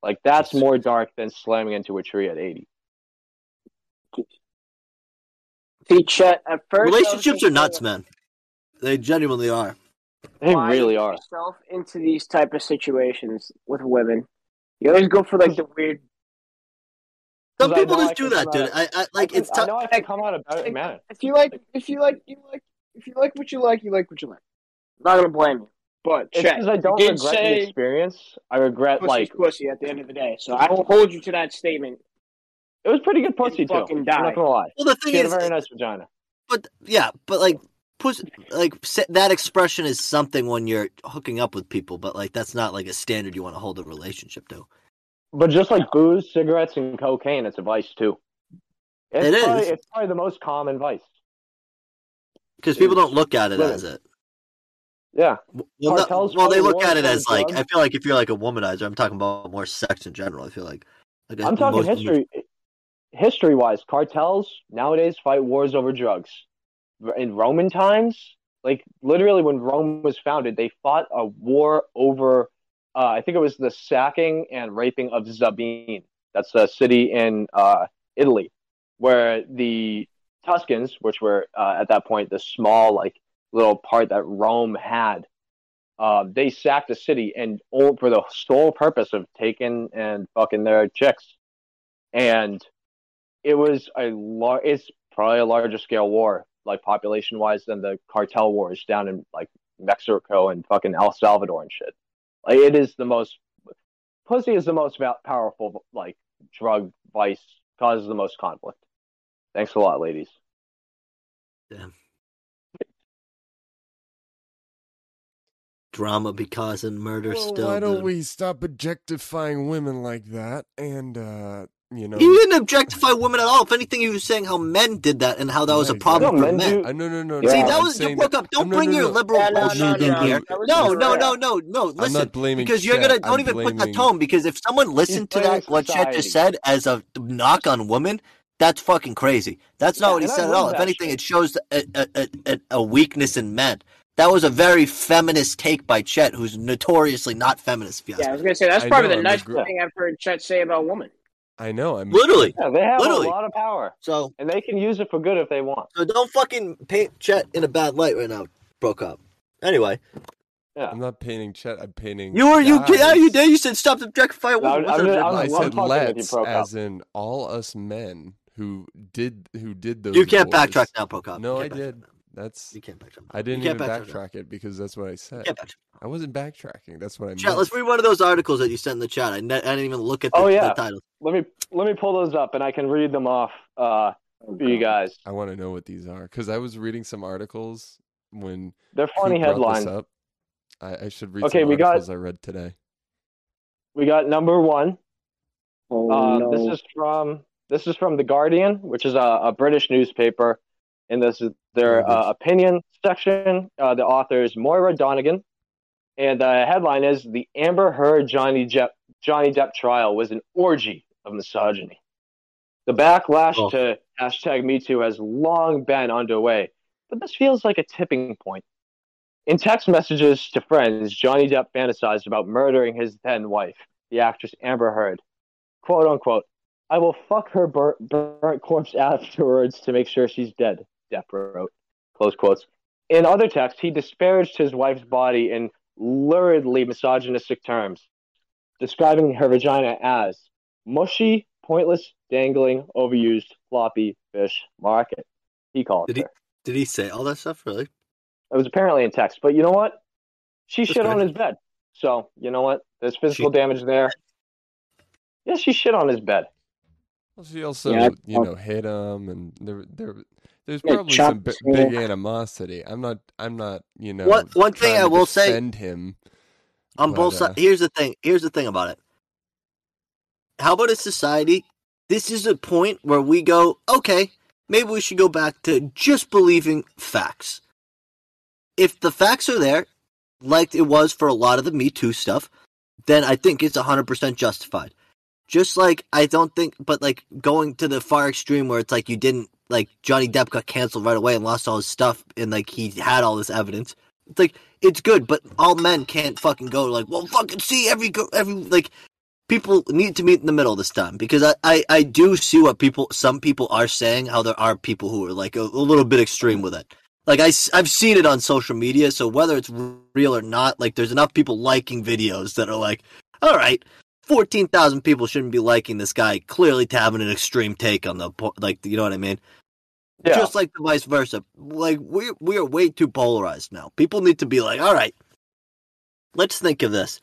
Like that's more dark than slamming into a tree at 80. See, Chet, at first Relationships are thinking, nuts, man. They genuinely are. They why really are. Yourself into these type of situations with women. You always go for like the weird. Some people just do that, dude. out- I, I like I, can- it's I tough. know I can come out a better man. If you like, if you like, you like, if you like what you like, you like what you like. I'm not gonna blame you, but It's because I don't you did regret the experience. I regret pussy's like pussy at the end of the day. So I will hold you to that statement. it was pretty good pussy too. fucking I'm not gonna lie. Well, the thing She had a is, very nice vagina. but yeah, but like, like that expression is something when you're hooking up with people, but like that's not like a standard you want to hold a relationship to. But just like booze, cigarettes, and cocaine, it's a vice too. It's It probably, is. It's probably the most common vice. Because people don't look at it women. as it. Yeah. Well, no, Cartels well, they look at it as like drugs. I feel like if you're like a womanizer, I'm talking about more sex in general. I feel like, like I'm talking history. History wise, cartels nowadays fight wars over drugs. In Roman times, like literally when Rome was founded, they fought a war over. Uh, I think it was the sacking and raping of Sabine. That's a city in uh, Italy, where the Tuscans, which were uh, at that point the small like little part that Rome had, uh, they sacked the city and all, for the sole purpose of taking and fucking their chicks, and it was a lar- It's probably a larger scale war, like population wise, than the cartel wars down in like Mexico and fucking El Salvador and shit. Like it is the most. Pussy is the most va- powerful like drug vice, causes the most conflict. Thanks a lot, ladies. Damn. drama be causing murder Well, still. why don't dude. we stop objectifying women like that? And uh, you know, You didn't objectify women at all. If anything, you were saying how men did that and how that was a problem No, for men men. do- I no no no. Yeah. See, that was you saying broke that- up. Don't no, bring no, your liberal Yeah, no, bullshit in here. that No, no, no, no, no. I'm Listen, not blaming because you're gonna don't I'm even put that blaming- tone. Because if someone listened to blaming that, what Chet just said as a knock on women, that's fucking crazy. That's not Yeah, what he and I said at all. If anything, shit. it shows a, a, a, a, a weakness in men. That was a very feminist take by Chet, who's notoriously not feminist. If you ask Yeah, I was gonna say that's I probably know, the I'm nicest thing I've heard Chet say about women. I know. I'm Literally. Yeah, they have Literally. a lot of power, So, and they can use it for good if they want. so don't fucking paint Chet in a bad light right now. Broke up. Anyway, Yeah. I'm not painting Chet. I'm painting. you were you guys. yeah you did you said stop objectifying No, women. I'm- I'm- I'm- I said fucking with you, let's, Prokop. as in all us men who did who did those. You can't wars. backtrack now, Prokop. No, I can't did. Backtrack. That's You can't backtrack. I didn't even backtrack. backtrack it because that's what I said. You can't. I wasn't backtracking. That's what I Chat, meant. let's read one of those articles that you sent in the chat. I, ne- I didn't even look at the, Oh, yeah. the title. Let me let me pull those up, and I can read them off uh, for you guys. I want to know what these are because I was reading some articles when They're funny headlines. up. I, I should read Okay, some we got- I read today. We got number one. Oh Um, no! This is from this is from the Guardian, which is a, a British newspaper, and this is their uh, opinion section. Uh, the author is Moira Donegan, and the headline is "The Amber Heard Johnny Depp Johnny Depp trial was an orgy of misogyny." The backlash Oh. to hashtag Me Too has long been underway, but this feels like a tipping point. In text messages to friends, Johnny Depp fantasized about murdering his then wife, the actress Amber Heard. Quote unquote, I will fuck her bur- burnt corpse afterwards to make sure she's dead, Depp wrote. Close quotes. In other texts, he disparaged his wife's body in luridly misogynistic terms, describing her vagina as mushy, pointless, dangling, overused, floppy fish market. He called Did her. he- Did he say all that stuff? Really? It was apparently in text, but you know what? She That's shit good. on his bed. So you know what? There's physical She- damage there. Yeah, she shit on his bed. Well, she also, Yeah, you know, hit him, and there, there, there's Yeah, probably some bi- chops, yeah. big animosity. I'm not, I'm not, you know, What- one thing I will say- defend him. On But, both uh, sides. Here's the thing. Here's the thing about it. How about a society? This is a point where we go, okay, maybe we should go back to just believing facts. If the facts are there, like it was for a lot of the Me Too stuff, then I think it's 100% justified. Just like I don't think, but like going to the far extreme where it's like you didn't like Johnny Depp got canceled right away and lost all his stuff, and like he had all this evidence. It's like it's good, but all men can't fucking go like, well, fucking see every every like people need to meet in the middle this time because I, I, I do see what people some people are saying how there are people who are like a, a little bit extreme with it like I, i've seen it on social media so whether it's real or not like there's enough people liking videos that are like all right 14,000 people shouldn't be liking this guy clearly to having an extreme take on the like you know what i mean Yeah. just like the vice versa like we we are way too polarized now people need to be like all right let's think of this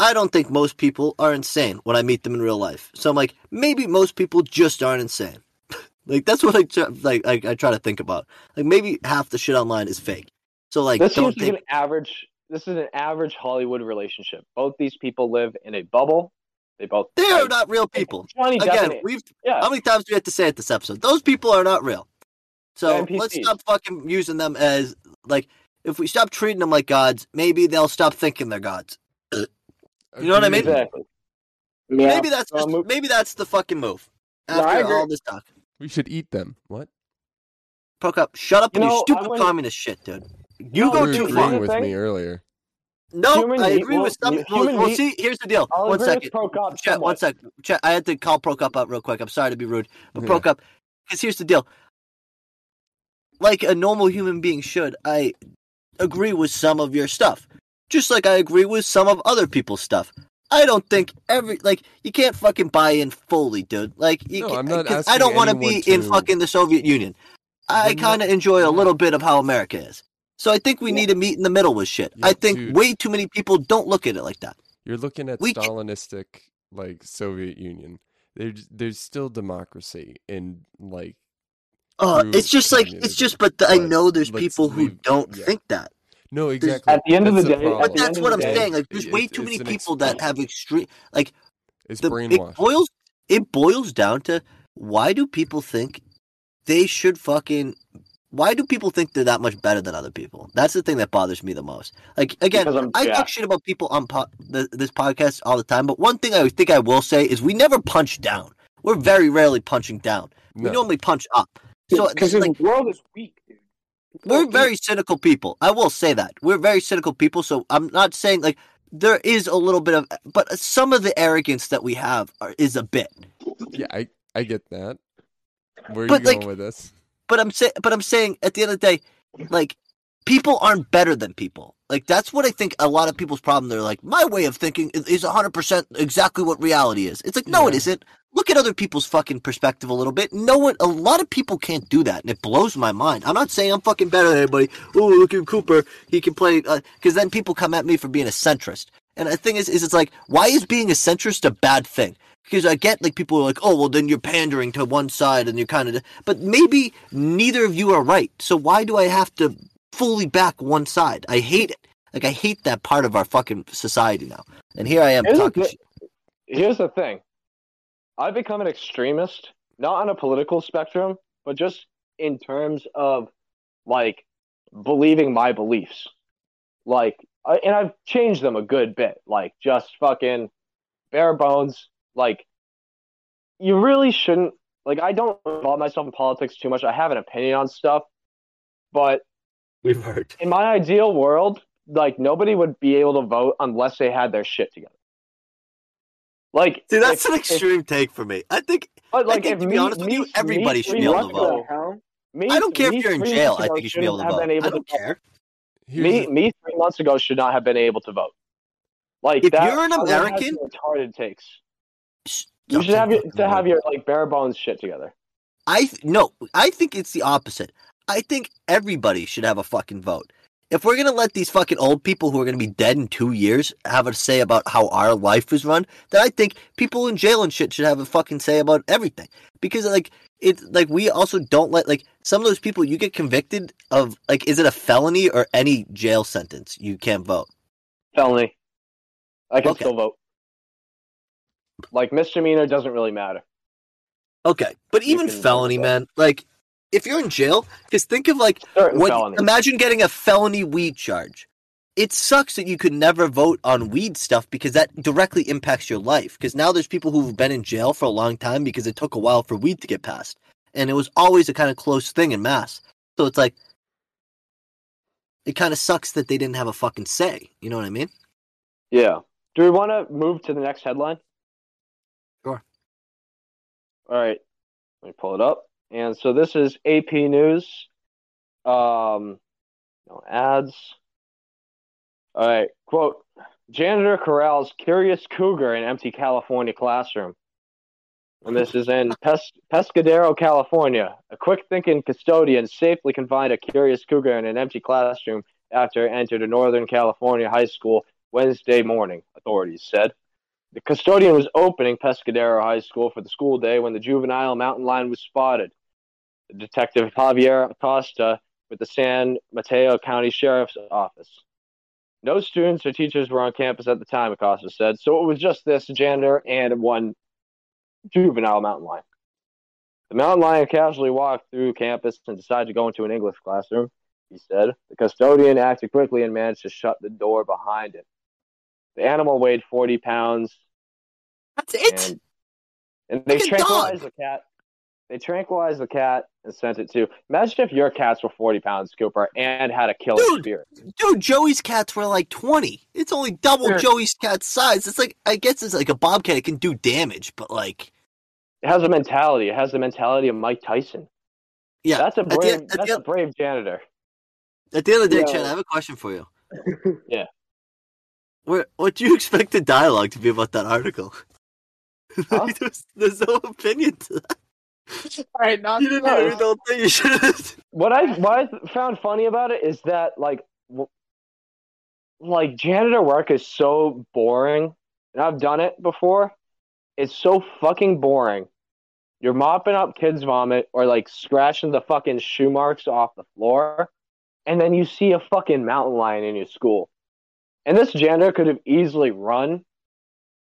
I don't think most people are insane when I meet them in real life. So I'm like, maybe most people just aren't insane. <laughs> like that's what I try, like I, I try to think about. Like maybe half the shit online is fake. So like, this don't think. an average. This is an average Hollywood relationship. Both these people live in a bubble. They both. They are not real people. Johnny Again, and- we've yeah. how many times do we have to say it this episode? Those people are not real. So let's stop fucking using them as like. If we stop treating them like gods, maybe they'll stop thinking they're gods. You know what I mean? Exactly. Yeah. Maybe that's Well, just, mo- maybe that's the fucking move. After agree. all this talk. We should eat them. What? Prokop, shut up You with your stupid I wouldn't- communist shit, dude. You No, go you dude, too were far. agreeing with Thing- me earlier. No, Human I agree will- with some. Well, well, meat- see, here's the deal. I'll one second. Prokop Chet, one somewhat. sec. I had to call Prokop out uh, real quick. I'm sorry to be rude, but Yeah. Prokop, because here's the deal. Like a normal human being should, I agree with some of your stuff, just like I agree with some of other people's stuff. I don't think every like you can't fucking buy in fully, dude. Like you No, I'm not I don't want to be in fucking the Soviet Union. I kind of enjoy a little bit of how America is. So I think we Yeah. need to meet in the middle with shit. Yeah, I think dude. way too many people don't look at it like that. You're looking at We ca- Stalinistic, like Soviet Union. There's there's still democracy in like Uh, it's just like it's just, but the, I know there's let's people who don't yeah. think that. no exactly. At the end of the day- at. But that's what I'm day, saying. Like, there's it- way too many an people that have extreme. Like, It's the it boils it boils down to why do people think they should fucking. Why do people think they're that much better than other people? That's the thing that bothers me the most. Like again, I'm- yeah. talk shit about people on po- the, this podcast all the time, but one thing I think I will say is we never punch down. We're very rarely punching down. We normally punch up. So because like, the world is weak, dude. We're weak. very cynical people. I will say that we're very cynical people. So I'm not saying like there is a little bit of, but some of the arrogance that we have are, is a bit. Yeah, I I get that. Where are But, you going like, with this? But I'm saying, but I'm saying at the end of the day, like people aren't better than people. Like that's what I think a lot of people's problem. They're like, my way of thinking is- is 100 percent exactly what reality is. It's like, no, it Yeah. isn't. Look at other people's fucking perspective a little bit. No one, a lot of people can't do that, and it blows my mind. I'm not saying I'm fucking better than anybody. Oh, look at Cooper. He can play uh, because then people come at me for being a centrist. And the thing is, is it's like, why is being a centrist a bad thing? Because I get like people are like, oh, well, then you're pandering to one side and you're kind of, but maybe neither of you are right. So why do I have to fully back one side? I hate it. Like I hate that part of our fucking society now. And here I am Here's the talking. shit. Here's the thing. I've become an extremist, not on a political spectrum, but just in terms of like believing my beliefs. Like, I, and I've changed them a good bit. Like, just fucking bare bones. Like, you really shouldn't. Like, I don't involve myself in politics too much. I have an opinion on stuff, but We've heard. in my ideal world, like nobody would be able to vote unless they had their shit together. Like, See, that's if- an if- extreme take for me. I think but like, think, if to be me, honest with me, you, everybody me should be able to vote. ago- What the hell? me- I don't care if you're in jail. I think you should be able to vote. able I don't to vote. care. Me, the- me three months ago should not have been able to vote. Like, If that, you're an I would have American- retarded takes. You should have your, to have your like bare bones shit together. I th- no, I think it's the opposite. I think everybody should have a fucking vote. If we're gonna let these fucking old people who are gonna be dead in two years have a say about how our life is run, then I think people in jail and shit should have a fucking say about everything. Because like it's like we also don't let like some of those people you get convicted of like is it a felony or any jail sentence you can't vote. Felony. I can Okay. still vote. Like misdemeanor doesn't really matter. Okay, but even felony, man, like if you're in jail, just think of like Certain What, felonies. imagine getting a felony weed charge. it sucks that you could never vote on weed stuff because that directly impacts your life. Because now there's people who've been in jail for a long time because it took a while for weed to get passed, and it was always a kind of close thing in mass. So it's like it kind of sucks that they didn't have a fucking say. You know what I mean? Yeah. Do we want to move to the next headline? All right. Let me pull it up. And so this is AP News. Um, no ads. All right. Quote Janitor corrals curious cougar in empty California classroom. And this is in <laughs> Pes- Pescadero, California. A quick thinking custodian safely confined a curious cougar in an empty classroom after it entered a Northern California high school Wednesday morning, authorities said. The custodian was opening Pescadero High School for the school day when the juvenile mountain lion was spotted. Detective Javier Acosta with the San Mateo County Sheriff's Office. No students or teachers were on campus at the time, Acosta said, so it was just this janitor and one juvenile mountain lion. The mountain lion casually walked through campus and decided to go into an English classroom, he said. The custodian acted quickly and managed to shut the door behind him. The animal weighed 40 pounds, That's it. and, and they Like tranquilized the cat. They tranquilized the cat and sent it to. Imagine if your cats were 40 pounds, Cooper, and had a killer Dude. spirit. Dude, Joey's cats were like 20. It's only double Sure. Joey's cat's size. It's like, I guess it's like a bobcat. It can do damage, but like, It has a mentality. It has the mentality of Mike Tyson. yeah. That's a brave. the- that's a brave janitor. At the end of the day, Yeah. Chad, I have a question for you. <laughs> Yeah. Where, what do you expect the dialogue to be about that article? <laughs> Huh? there's, there's no opinion to that. All right, not You didn't read the whole thing. You should have. What I what I found funny about it is that like w- like janitor work is so boring, and I've done it before. It's so fucking boring. You're mopping up kids' vomit or like scratching the fucking shoe marks off the floor, and then you see a fucking mountain lion in your school. And this janitor could have easily run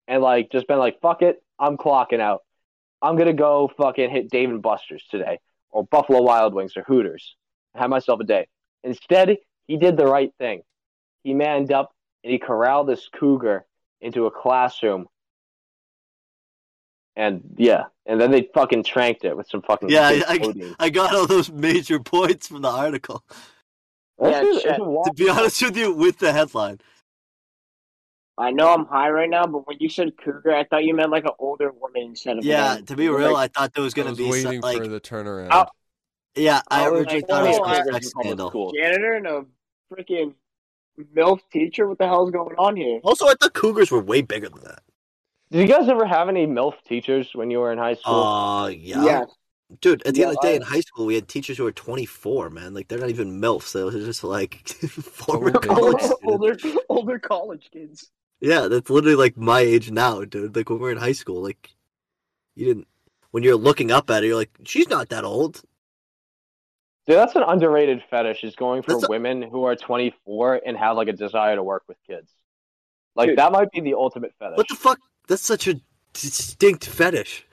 and like just been like, fuck it, I'm clocking out. I'm gonna go fucking hit Dave and Buster's today, or Buffalo Wild Wings, or Hooters. Have myself a day. Instead, he did the right thing. He manned up and he corralled this cougar into a classroom. And yeah, and then they fucking tranked it with some fucking Yeah, I- I- I got all those major points from the article. Yeah, is- Chet, it's a walk- To be honest with you, with the headline. I know I'm high right now, but when you said cougar, I thought you meant like an older woman instead of Yeah, man. to be Like, real, I thought there was going to was be some, waiting like, for the turnaround. Oh. yeah, I I originally like, thought it was oh, a I- Cougars sex in scandal. school. janitor and a freaking MILF teacher. What the hell's going on here? Also, I thought cougars were way bigger than that. Did you guys ever have any MILF teachers when you were in high school? Uh, yeah. Yes. Dude, at the Yeah, end of the day, I- in high school, we had teachers who were 24, man. Like, they're not even MILFs. they're just, like, <laughs> former <laughs> Older college kids. older, older college kids. Yeah, that's literally, like, my age now, dude. Like, when we are in high school, like, you didn't... When you're looking up at her, you're like, she's not that old. Dude, that's an underrated fetish. Is going for That's a- women who are 24 and have like a desire to work with kids. Like Dude. that might be the ultimate fetish. What the fuck? That's such a distinct fetish.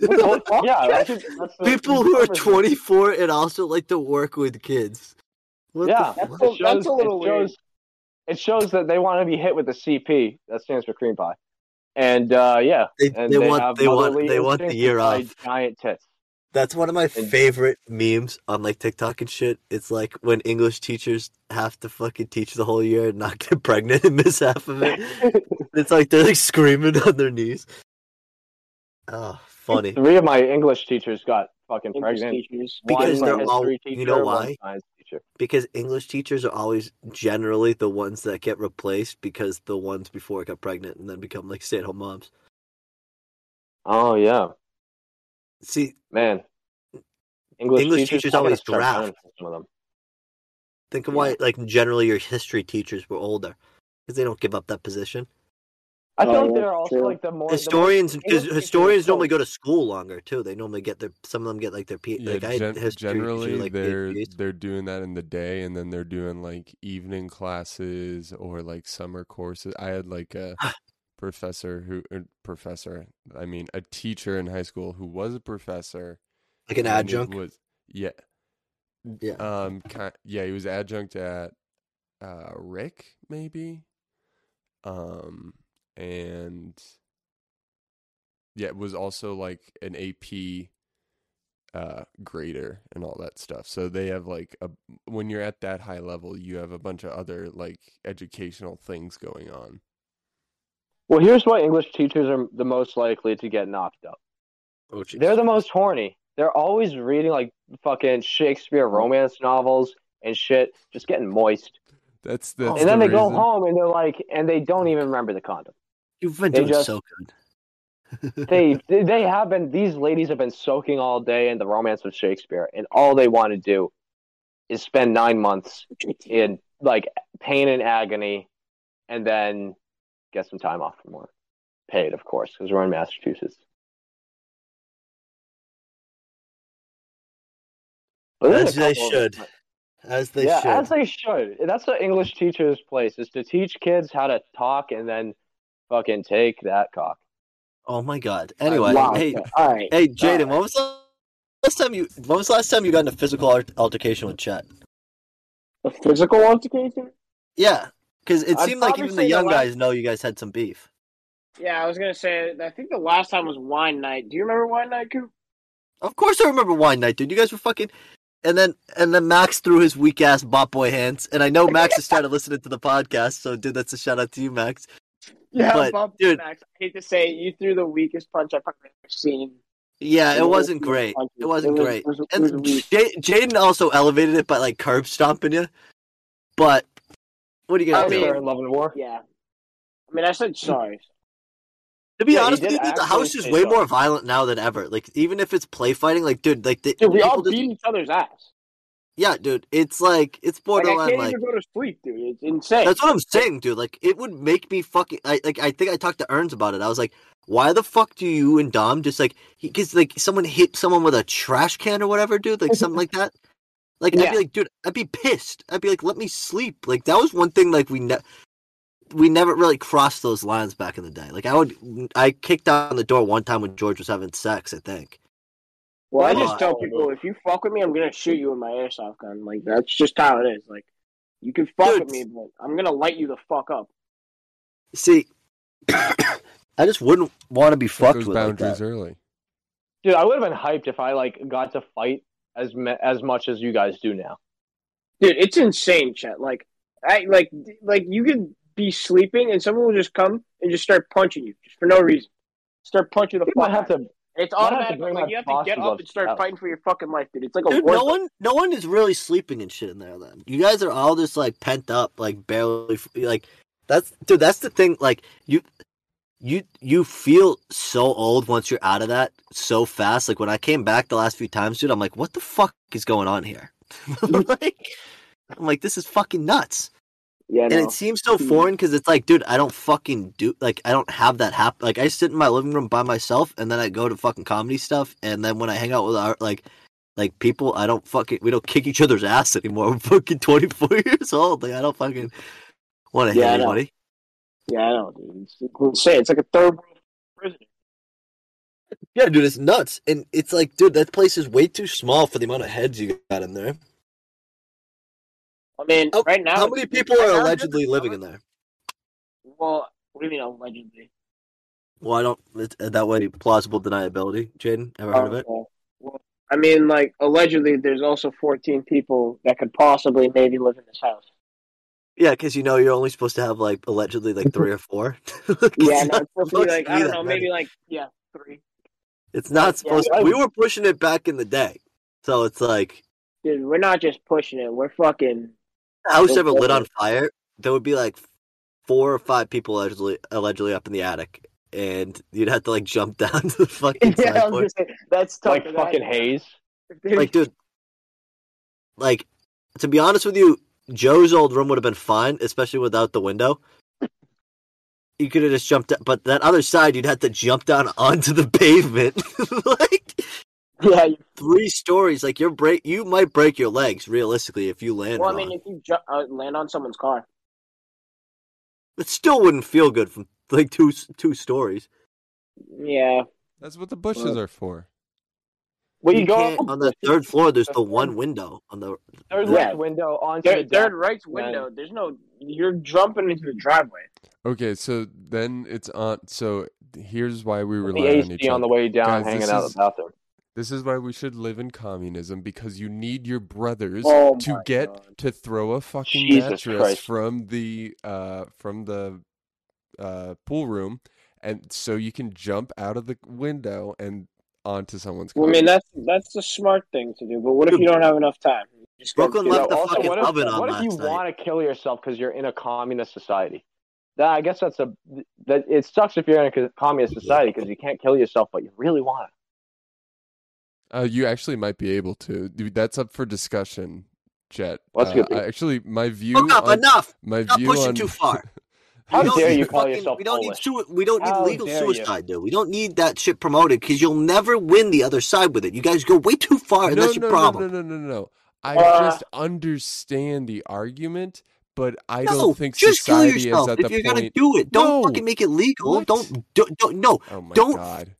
Well, <laughs> yeah, that's, that's the- People who are 24 and also like to work with kids. What Yeah, the That's a- it shows, a little it shows, it shows that they want to be hit with the CP. That stands for cream pie. And uh, yeah, They, and they they, want they want they want the year by off. Giant tits. That's one of my And- favorite memes on like TikTok and shit. It's like when English teachers have to fucking teach the whole year and not <laughs> get pregnant and miss half of it. <laughs> It's like they're like screaming on their knees. Oh, funny. Three of my English teachers got fucking English pregnant. teachers. Because one they're all- teacher, you know why? Teacher. Because English teachers are always generally the ones that get replaced because the ones before got pregnant and then become like stay at home moms. Oh yeah, See, man. English, English teachers, teachers always draft. some of them. think of why like generally your history teachers were older because they don't give up that position. I feel Oh, like they're also true. like the more historians the most, because historians normally go to school longer too. They normally get their some of them get like their P. Yeah, like I gen- history generally like they're PhDs. they're doing that in the day, and then they're doing like evening classes or like summer courses. I had like a <sighs> professor who er, professor, I mean a teacher in high school who was a professor, like an adjunct. was yeah Yeah. um ki yeah he was adjunct at uh, Rick, maybe. Um, and yeah, it was also like an AP uh grader and all that stuff. So they have like a when you're at that high level, you have a bunch of other like educational things going on. Well, here's why English teachers are the most likely to get knocked up. Oh. They're the most horny. They're always reading like fucking Shakespeare romance novels and shit, just getting moist. That's that's and then the they go home and they're like, and they don't even remember the condom. You've been they doing just- so good. <laughs> They they have been. These ladies have been soaking all day in the romance of Shakespeare, and all they want to do is spend nine months in like pain and agony, and then get some time off from work, paid of course, because we're in Massachusetts. But As they couple of- should. As they yeah, should. as they should. That's the English teacher's place is to teach kids how to talk and then fucking take that cock. oh my god. Anyway, Wow. hey, <laughs> All right. hey, Jaden, what was the last time you? When was the last time you got in a physical altercation with Chet? A physical altercation? Yeah, because it I'd seemed like even the say the young last- guys know you guys had some beef. Yeah, I was gonna say. I think the last time was wine night. Do you remember wine night, Coop? Of course, I remember wine night, dude. You guys were fucking. And then and then Max threw his weak ass bot boy hands, and I know Max has started listening to the podcast, so dude, that's a shout out to you, Max. Yeah, But, Bob dude- Max. I hate to say it, you threw the weakest punch I've ever seen. Yeah, in it wasn't whole great. country. It wasn't great. It was, it was And weak. J- Jaden also elevated it by like curb stomping you. But what are you gonna I do? mean- Fair in love and war. Yeah. I mean, I said sorry. to be Yeah, honest with did you, dude, the house is way sorry. more violent now than ever. Like even if it's play fighting, like dude, like the, Dude, we all people just- beat each other's ass. Yeah, dude, it's like it's Like, I borderline can't like. even go to sleep, dude. It's insane. That's what I'm saying, dude. Like, it would make me fucking. I like. I think I talked to Earns about it. I was like, "Why the fuck do you and Dom just like? Because like someone hit someone with a trash can or whatever, dude. Like something like that. Like I'd be like, dude, I'd be pissed. I'd be like, let me sleep. Like that was one thing. Like we ne- we never really crossed those lines back in the day. Like I would, I kicked down the door one time when George was having sex. I think. Well, I just tell people if you fuck with me, I'm gonna shoot you with my airsoft gun. Like that's just how it is. Like you can fuck Dude. with me, but I'm gonna light you the fuck up. See, <coughs> I just wouldn't want to be Set fucked those with like boundaries that. early. Dude, I would have been hyped if I like got to fight as me- as much as you guys do now. Dude, it's insane, Chet. Like I like like you could be sleeping and someone will just come and just start punching you just for no reason. Start punching the You fuck might have out. to. It's might have to automatic. Like you have to get up and start out. fighting for your fucking life, dude. It's like a Dude, war no one, no one is really sleeping and shit in there. Then you guys are all just like pent up, like barely, like that's dude. That's the thing. Like you, you, you feel so old once you're out of that so fast. Like when I came back the last few times, dude, I'm like, what the fuck is going on here? <laughs> like, I'm like, this is fucking nuts. Yeah, And no. it seems so mm-hmm. foreign because it's like, dude, I don't fucking do like I don't have that happen. Like I sit in my living room by myself, and then I go to fucking comedy stuff, and then when I hang out with our like, like people, I don't fucking we don't kick each other's ass anymore. <laughs> We're fucking twenty four years old. Like I don't fucking want to Yeah, hit anybody. Yeah, I know, dude. It's insane. It's like a third world prison. Yeah, dude, it's nuts, and it's like, dude, that place is way too small for the amount of heads you got in there. I mean, How- right now, How many people right are allegedly living in there? Well, what do you mean allegedly? Well, I don't. It's, that way, plausible deniability. Jaden, ever heard of it? Uh, well, I mean, like allegedly, there's also 14 people that could possibly maybe live in this house. Yeah, because you know you're only supposed to have like allegedly like three or four. <laughs> Yeah, no, supposed to be supposed like I don't know, many. maybe like yeah, three. It's not Yeah, supposed. I- we were pushing it back in the day, so it's like Dude, we're not just pushing it. We're fucking. House Okay. ever lit on fire. There would be like four or five people allegedly allegedly up in the attic, and you'd have to like jump <laughs> down to the fucking yeah, I was sideboard. gonna that's tough. Like fucking haze. Like, dude, like to be honest with you, Joe's old room would have been fine, especially without the window. You could have just jumped, but that other side, you'd have to jump down onto the pavement, <laughs> like yeah. You, three stories. Like you're break, you might break your legs realistically if you land well, I wrong. mean, if you ju- uh, land on someone's car, it still wouldn't feel good from like two two stories. yeah. That's what the bushes Well- are for. Well, you, You go on the third floor. There's the one window on the. third Yeah. window onto Third, the third right's window. There's no. You're jumping into the driveway. Okay, so then it's on. So here's why we The rely on each AC on other. the way down, Guys, hanging out is- the bathroom. This is why we should live in communism because you need your brothers Oh to get God. to throw a fucking Jesus mattress Christ. from the uh from the uh pool room and so you can jump out of the window and onto someone's car. Well, I mean, that's that's the smart thing to do. But what if you don't have enough time? Just gotta Brooklyn left the also, fucking what if, oven on what if you night. want to kill yourself because you're in a communist society? That I guess that's a that it sucks if you're in a communist society because you can't kill yourself, but you really want Uh, you actually might be able to. Dude, that's up for discussion, Jet. Let's uh, I- actually my view Look up on, enough. my Stop view pushing on too <laughs> far. How We don't dare need you call fucking- yourself We don't need Polish? sui- we don't need How legal dare you. suicide, dude. We don't need that shit promoted because you'll never win the other side with it. You guys go way too far, and no, that's your no, problem. No, no, no, no, no. I Uh, just understand the argument, but I No, don't think just kill society yourself is at if the you're gonna do it. Don't No. fucking make it legal. What? Don't, don't, don't, no. Oh my Don't god!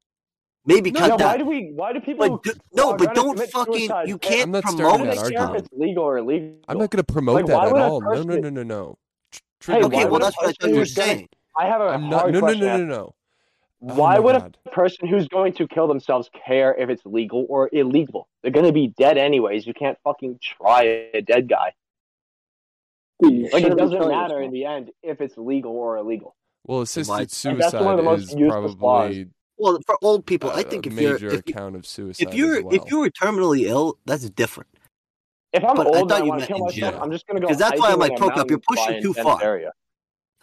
Maybe to. cut Yeah, that. why do we? Why do people? But do- no, but don't fucking. suicide? You can't not starting promote Why do that they care if argument. it's legal or illegal? I'm not going to promote Like, that at would a all. No, no, person- no, no, no. Tr- Hey, Okay, well that's what I thought you were who's gonna- saying. I have a I'm not. hard No, no, question. no, to no, ask. no. Oh Why my would God. a person who's going to kill themselves care if it's legal or illegal? They're going to be dead anyways. You can't fucking try a dead guy. Dude, Like it doesn't matter in the end if it's legal or illegal. Well, why- assisted And that's one of suicide the most is probably Well, for old people, I think a if you're major if, you, account of suicide if you're as well. if you were terminally ill, that's different. If I'm But I old thought and I you want to meant kill in myself, general. I'm just going to go. Because that's why I'm hiking like, in a Prokop, you're pushing too far. Area.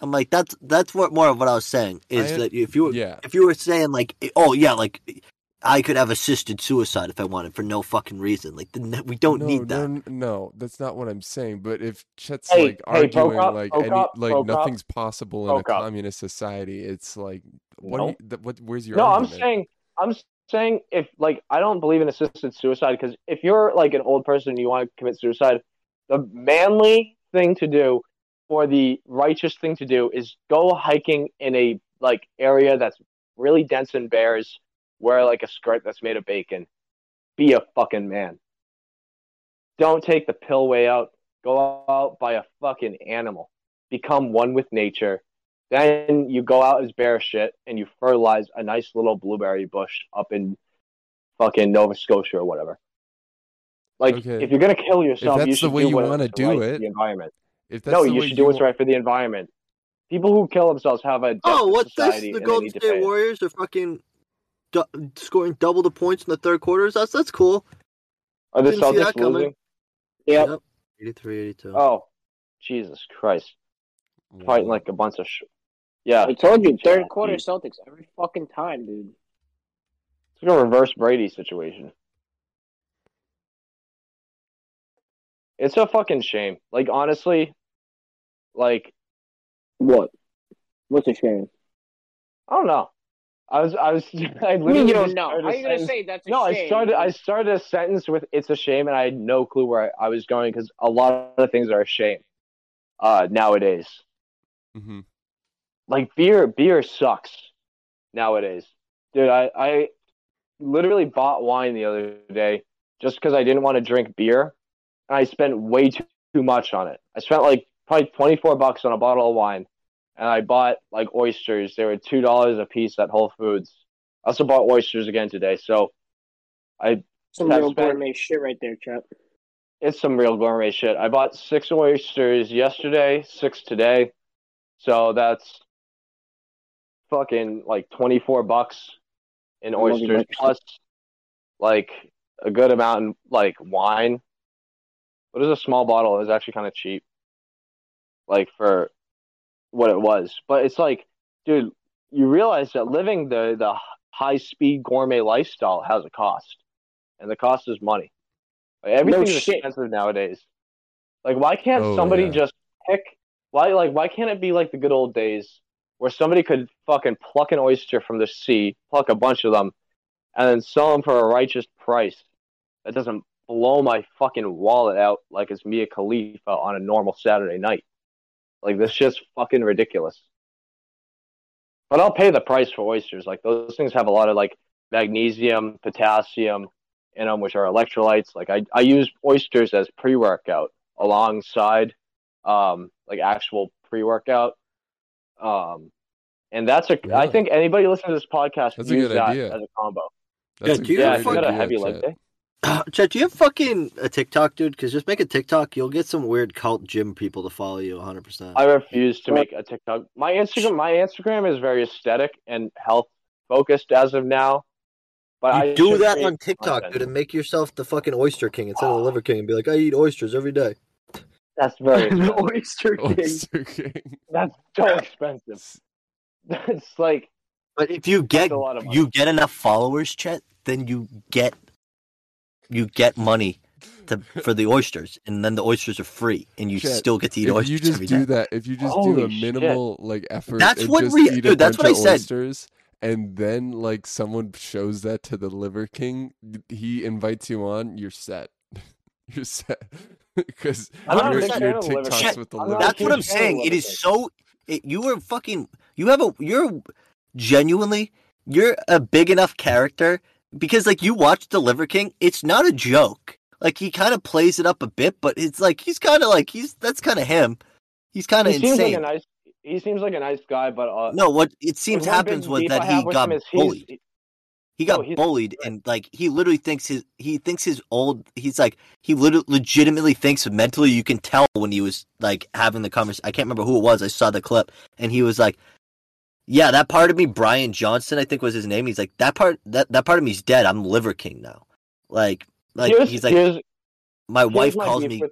I'm like that's that's what more of what I was saying is I- that if you were yeah, if you were saying like oh yeah like I could have assisted suicide if I wanted for no fucking reason like then we don't no, need that. No, no, that's not what I'm saying. But if Chet's Hey, like hey, arguing Prokop, like any, Prokop, like Prokop, nothing's possible in a Prokop. communist society, it's like what? No. do you, what? Where's your No, I'm saying I'm saying if like I don't believe in assisted suicide because if you're like an old person and you want to commit suicide, the manly thing to do or the righteous thing to do is go hiking in a like area that's really dense in bears, wear like a skirt that's made of bacon. Be a fucking man. Don't take the pill way out. Go out by a fucking animal. Become one with nature. Then you go out as bear shit and you fertilize a nice little blueberry bush up in fucking Nova Scotia or whatever. Like, Okay. if you're gonna kill yourself, that's you the way do you wanna do right it, The environment. If that's No, the you way should do what's wa- right for the environment. People who kill themselves have a Oh, to what's this? society The and they Golden need to State. Warriors are fucking du- scoring double the points in the third quarters. That's that's cool. Are the Didn't see that Celtics coming. losing? Yep. 83 82. Oh, Jesus Christ! Fighting like a bunch of sh- yeah. I told you, third Yeah, quarter dude. Celtics every fucking time, dude. It's like a reverse Brady situation. It's a fucking shame. Like honestly, like What? What's a shame? I don't know. I was I was <laughs> I I literally mean, you just don't know. started How are you gonna say that's a No, shame? I started I started a sentence with "It's a shame," and I had no clue where I, I was going because a lot of things are a shame uh, nowadays. Mm-hmm. Like beer, beer sucks nowadays, dude. I I literally bought wine the other day just because I didn't want to drink beer, and I spent way too, too much on it. I spent like probably twenty four bucks on a bottle of wine, and I bought like oysters. They were two dollars a piece at Whole Foods. I also bought oysters again today, so I Some real spent- gourmet shit right there, Chuck. it's some real gourmet shit. I bought six oysters yesterday, six today. So that's fucking like 24 bucks in oysters plus like a good amount in like wine. But it was a small bottle. It was actually kind of cheap. Like for what it was. But it's like, dude, you realize that living the the high speed gourmet lifestyle has a cost. And the cost is money. Like, everything's shit. expensive nowadays. Like why can't Oh, somebody yeah. just pick why like why can't it be like the good old days where somebody could fucking pluck an oyster from the sea, pluck a bunch of them, and then sell them for a righteous price that doesn't blow my fucking wallet out like it's Mia Khalifa on a normal Saturday night. Like this shit's fucking ridiculous. But I'll pay the price for oysters. Like those things have a lot of like magnesium, potassium, in them, which are electrolytes. Like I, I use oysters as pre workout alongside um, like actual pre workout. Um, and that's a. I Yeah. think anybody listening to this podcast That's could a use good that idea. as a combo. That's Yeah, a do you Yeah, have if you got a heavy leg Chet. Day. <clears throat> Chet, do you have fucking a TikTok, dude? Because just make a TikTok, you'll get some weird cult gym people to follow you 100. percent I refuse to make a TikTok. My Instagram, my Instagram is very aesthetic and health focused as of now. But I do that on TikTok, content. dude, and make yourself the fucking oyster king instead of the liver king, and be like, I eat oysters every day. That's very <laughs> the oyster king. Oyster King. <laughs> That's so expensive. <laughs> That's like But if you get a lot of you get enough followers, Chet, then you get you get money to for the oysters, and then the oysters are free, and you Chet, still get to eat If oysters you just every do day. that, if you just do Holy a shit. minimal like effort, That's and what just we- eat a dude, that's bunch what I said. oysters, and then like someone shows that to the Liver King, he invites you on, you're set. <laughs> you're set <laughs> because I'm your, your fan of the Liver TikToks King. with the Liver That's what I'm saying. It is so. It, you are fucking. You have a. You're genuinely. You're a big enough character because, like, you watch the Liver King. It's not a joke. Like he kind of plays it up a bit, but it's like he's kind of like he's that's kind of him. He's kind of he seems like insane. a nice. He seems like a nice guy, but uh, no, what it seems happens was that he got bullied. He got No, bullied, and like he literally thinks his he thinks his old. He's like he literally legitimately thinks mentally. You can tell when he was like having the conversation. I can't remember who it was. I saw the clip, and he was like, "Yeah, that part of me, Brian Johnson, I think was his name. He's like that part that that part of me's dead. I'm Liver King now. Like like here's, he's like here's, my here's wife my calls me. With,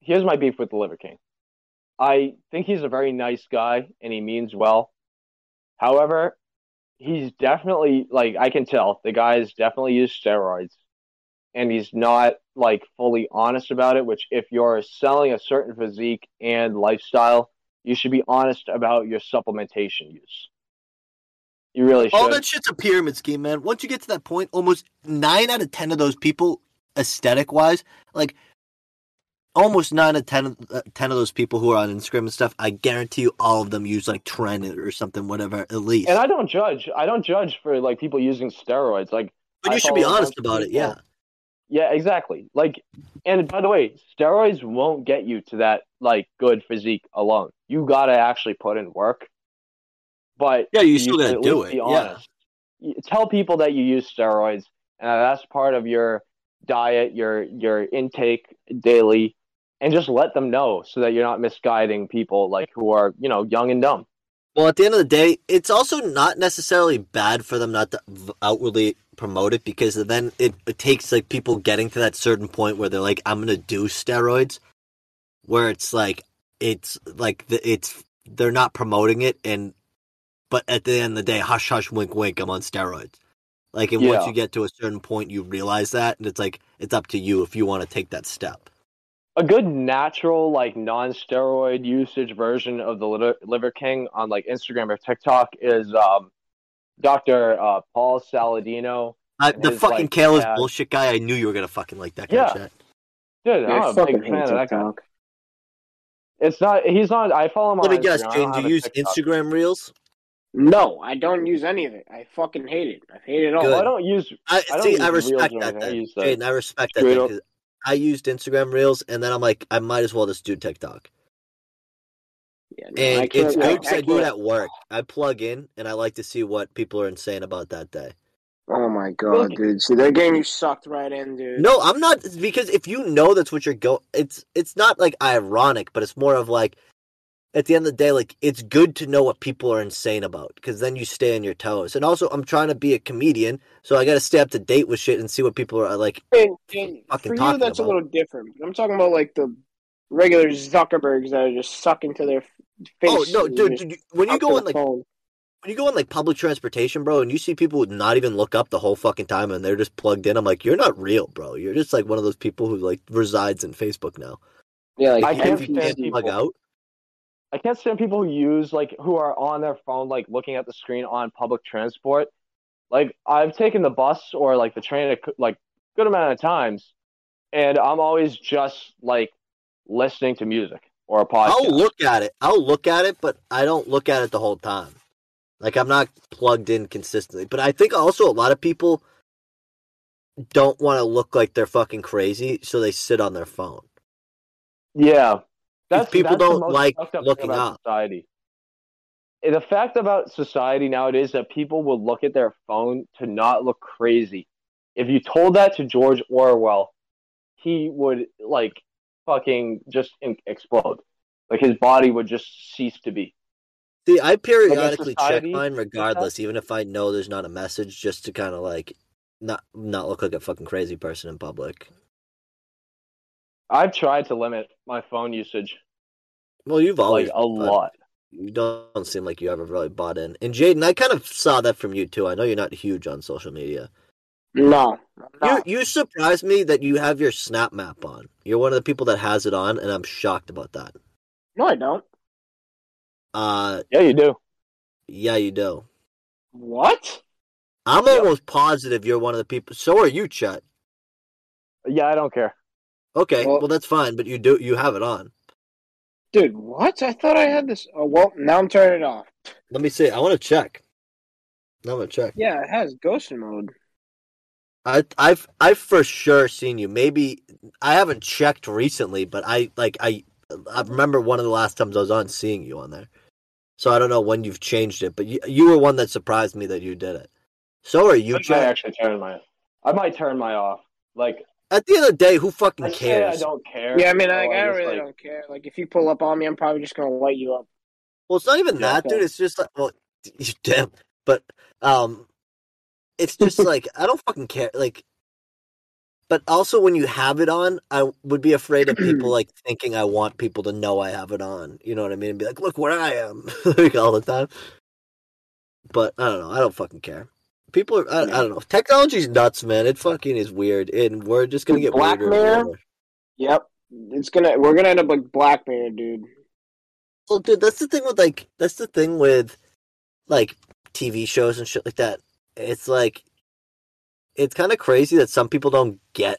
here's my beef with the Liver King. I think he's a very nice guy and he means well. However, he's definitely like I can tell the guy's definitely used steroids, and he's not like fully honest about it. Which, if you're selling a certain physique and lifestyle, you should be honest about your supplementation use. You really should. All that shit's a pyramid scheme, man. Once you get to that point, almost nine out of ten of those people, aesthetic wise, like almost nine out of 10, of- uh, 10 of those people who are on Instagram and stuff, I guarantee you all of them use like Tren or something, whatever, at least. and I don't judge. I don't judge for like people using steroids. Like, but you I should be honest about it, yeah. Yeah, exactly. Like, and by the way, steroids won't get you to that like good physique alone. You gotta actually put in work. But Yeah, you still gotta do it, Be honest. You- Tell people that you use steroids, and that's part of your diet, your your intake daily, and just let them know so that you're not misguiding people like who are you know young and dumb. Well, at the end of the day, it's also not necessarily bad for them not to outwardly promote it because then it, it takes like people getting to that certain point where they're like, I'm gonna do steroids, where it's like it's like the, it's they're not promoting it, and but at the end of the day, hush hush, wink wink, I'm on steroids. Like, and once you get to a certain point, you realize that, and it's like it's up to you if you want to take that step. A good natural like non-steroid usage version of the liver, liver king on like instagram or tiktok is um dr uh, paul saladino I, the his, fucking like, careless dad- bullshit guy, I knew you were gonna fucking like that guy. Yeah. Chet. dude Yeah, I i'm a big fan of that guy it's not he's not i follow him Let on me guess, Jane. don't Do have you use TikTok. Instagram Reels? No, I don't use any of it. I fucking hate it. I hate it all. Good. I don't use I, I don't see. use I Reels respect that. I Then. use the Jaden, I respect that. Straight Then, up- 'cause I used Instagram Reels, and then I'm like, I might as well just do TikTok. Yeah, no, And can't- it's I- I, I do it at work. I plug in, and I like to see what people are saying about that day. Oh my god, dude! See, they're getting you sucked right in, dude. No, I'm not because if you know that's what you're go, it's it's not like ironic, but it's more of like at the end of the day, like it's good to know what people are insane about because then you stay on your toes. And also, I'm trying to be a comedian, so I got to stay up to date with shit and see what people are like. And- and fucking for you, talking that's about. a little different. I'm talking about like the regular Zuckerbergs that are just sucking to their oh, face. Oh no, dude! dude, When you go the on like phone. when you go on like public transportation, bro, and you see people who not even look up the whole fucking time and they're just plugged in, I'm like, you're not real, bro. You're just like one of those people who like resides in Facebook now. yeah, like I can't you can't plug out. I can't stand people who use like who are on their phone, like looking at the screen on public transport. Like I've taken the bus or like the train a, like good amount of times, and I'm always just like listening to music or a podcast. I'll look at it. I'll look at it, but I don't look at it the whole time. Like I'm not plugged in consistently. But I think also a lot of people don't want to look like they're fucking crazy, so they sit on their phone. Yeah, that's people that's don't like looking up. Society. Eh, the fact about society nowadays that people will look at their phone to not look crazy. If you told that to George Orwell, he would like fucking just explode. Like his body would just cease to be. See, I periodically check society mine like regardless, even if I know there's not a message, just to kind of like not not look like a fucking crazy person in public. I've tried to limit my phone usage Well, you've always like a lot. You don't seem like you ever really bought in. And Jaden, I kind of saw that from you too. I know you're not huge on social media. No, I'm. You you surprised me that you have your Snap Map on. You're one of the people that has it on, and I'm shocked about that. no, I don't. Uh, Yeah, you do. yeah, you do. What? I'm Yep. almost positive you're one of the people. So are you, Chet. Yeah, I don't care. Okay, Well- well that's fine, but you do you have it on. Dude, what? I thought I had this. Oh, well, now I'm turning it off. Let me see. I want to check. I'm gonna check. Yeah, it has ghost mode. I I've I've for sure seen you. Maybe I haven't checked recently, but I like I I remember one of the last times I was on seeing you on there. So I don't know when you've changed it, but you you were one that surprised me that you did it. So are you, I might actually turn my. I might turn my off. Like At the end of the day, who fucking I say I don't care. Yeah, I mean, like, I just, really like- don't care. Like, if you pull up on me, I'm probably just gonna light you up. Well, it's not even Yeah, that, okay. dude. It's just like, well, <laughs> damn. But um, it's just <laughs> like I don't fucking care. Like, but also when you have it on, I would be afraid of people like <clears throat> thinking I want people to know I have it on. You know what I mean? And be like, look where I am, <laughs> like all the time. But I don't know. I don't fucking care. People are. I, I don't know. Technology's nuts, man. It fucking is weird, and we're just gonna get Black weirder. Mirror? weirder. Yep, it's gonna. We're gonna end up like Black Mirror, dude. Well, dude, that's the thing with like that's the thing with like TV shows and shit like that. It's like it's kind of crazy that some people don't get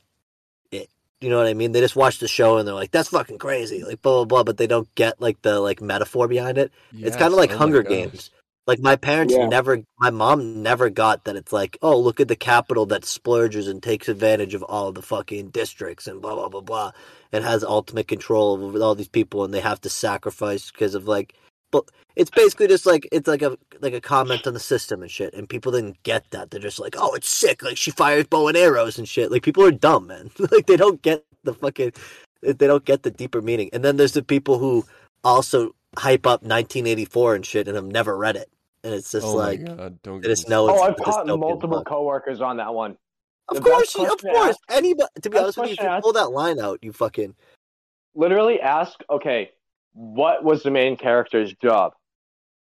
it. You know what I mean? They just watch the show and they're like, "That's fucking crazy," like blah blah blah, but they don't get like the like metaphor behind it. it's kind of like oh my Hunger gosh. Games. Like my parents Yeah. never, my mom never got that. It's like, oh, look at the capital that splurges and takes advantage of all the fucking districts and blah blah blah blah, and has ultimate control over all these people, and they have to sacrifice because of like, but it's basically just like it's like a like a comment on the system and shit, and people didn't get that. They're just like, oh, it's sick. Like she fires bow and arrows and shit. Like people are dumb, man. <laughs> like they don't get the fucking, they don't get the deeper meaning. And then there's the people who also hype up 1984 and shit, and have never read it, and it's just oh like. my god! Don't get just me know Oh, I've a caught dystopian multiple book. coworkers on that one. Of The course, you- of course. ask- Anybody, to be best honest with you, if you ask- pull that line out, you fucking. Literally ask, okay, what was the main character's job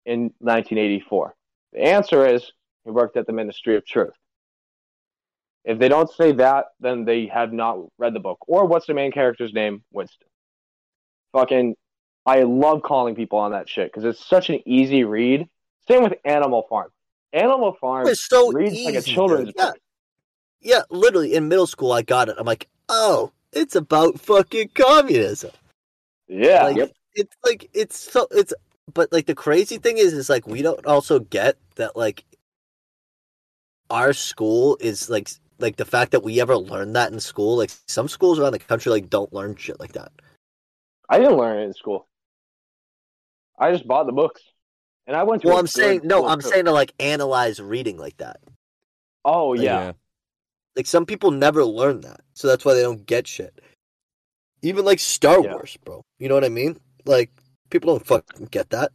in 1984? The answer is he worked at the Ministry of Truth. If they don't say that, then they have not read the book. Or what's the main character's name? Winston. Fucking, I love calling people on that shit because it's such an easy read. Same with Animal Farm. Animal Farm It's so reads easy. like a children's yeah, book. yeah. Literally in middle school, I got it. I'm like, oh, it's about fucking communism. Yeah. Like, It's like it's so it's. But like the crazy thing is, is like we don't also get that like our school is like like the fact that we ever learned that in school. Like some schools around the country like don't learn shit like that. I didn't learn it in school. I just bought the books, and I went to. Well, a I'm saying no. I'm too. saying to like analyze reading like that. Oh uh, yeah. Like some people never learn that, so that's why they don't get shit. Even like Star Yeah. Wars, bro. You know what I mean? Like people don't fucking get that.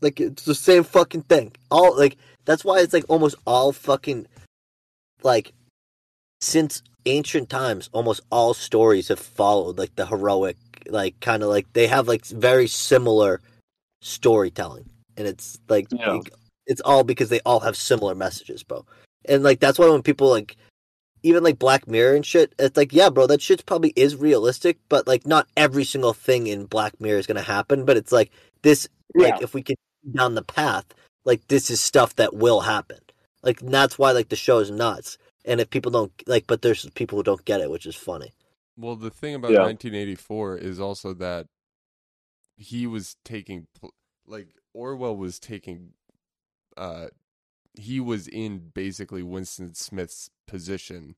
Like it's the same fucking thing. All like that's why it's like almost all fucking like since ancient times, almost all stories have followed like the heroic, like kind of like they have like very similar storytelling, and it's like Yeah. like, it's all because they all have similar messages, bro. And like that's why when people like even like Black Mirror and shit, it's like, yeah, bro, that shit probably is realistic, but like not every single thing in Black Mirror is gonna happen. But it's like this, like if we can down the path, like this is stuff that will happen. Like and that's why like the show is nuts. And if people don't like, but there's people who don't get it, which is funny. Well, the thing about Yeah. 1984 is also that he was taking, like Orwell was taking, uh, he was in basically Winston Smith's position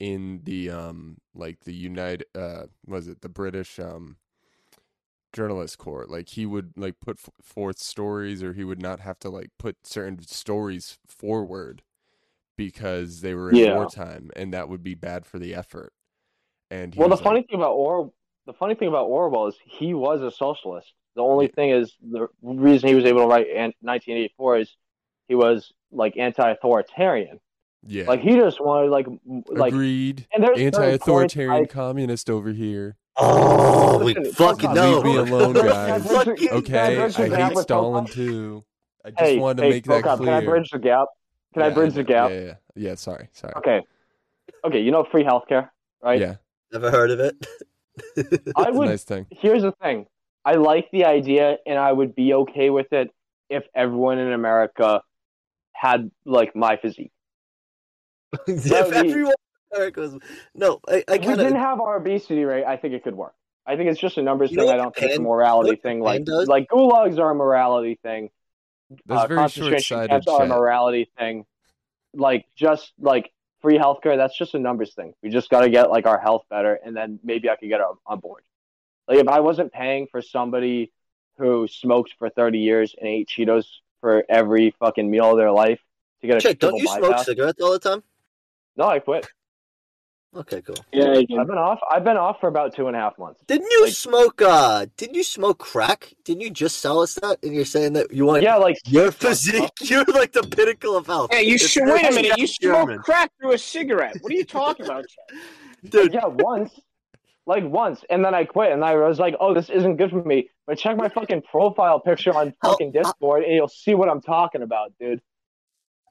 in the um like the United uh was it the British um journalist court like he would like put f- forth stories or he would not have to like put certain stories forward because they were in Yeah. wartime and that would be bad for the effort and he Well, the like- funny thing about Or the funny thing about Orwell is he was a socialist. The only thing is the reason he was able to write in 1984 is he was like anti-authoritarian. yeah Like he just wanted like m- like agreed and there's anti-authoritarian points communist over here Oh, we Listen, fucking fuck know. Leave me alone, guys. Okay i hate stalin too i just hey, wanted to hey, make that Volkov, clear Can I bridge the gap? Can I bridge know. the gap? yeah yeah yeah sorry sorry Okay. Okay, you know free healthcare, right? yeah Never heard of it. I it's a would nice thing here's the thing. I like the idea and I would be okay with it if everyone in America had like my physique. <laughs> if Well, the- everyone in America was no, I, I If we didn't have our obesity rate, I think it could work. I think it's just a numbers thing. I don't think it's a morality thing. Like does? like gulags are a morality thing. that's uh, very concentration camps are a morality thing. Like just like free healthcare, that's just a numbers thing. We just got to get like our health better, and then maybe I could get on, on board. Like if I wasn't paying for somebody who smoked for thirty years and ate Cheetos for every fucking meal of their life to get a Chick, don't triple you smoke cigarettes all the time? no, I quit. Okay, cool. Yeah, I do. I've been off. I've been off for about two and a half months. Didn't you Like- smoke? uh Didn't you smoke crack? Didn't you just sell us that? And you're saying that you want Yeah, like your physique? <laughs> You're like the pinnacle of health. Yeah, you should wait a minute. You German. smoke crack through a cigarette. What are you talking about? Chad? dude. yeah, once, like once, and then I quit, and I was like, "Oh, this isn't good for me." But check my fucking profile picture on fucking Discord, and you'll see what I'm talking about, dude.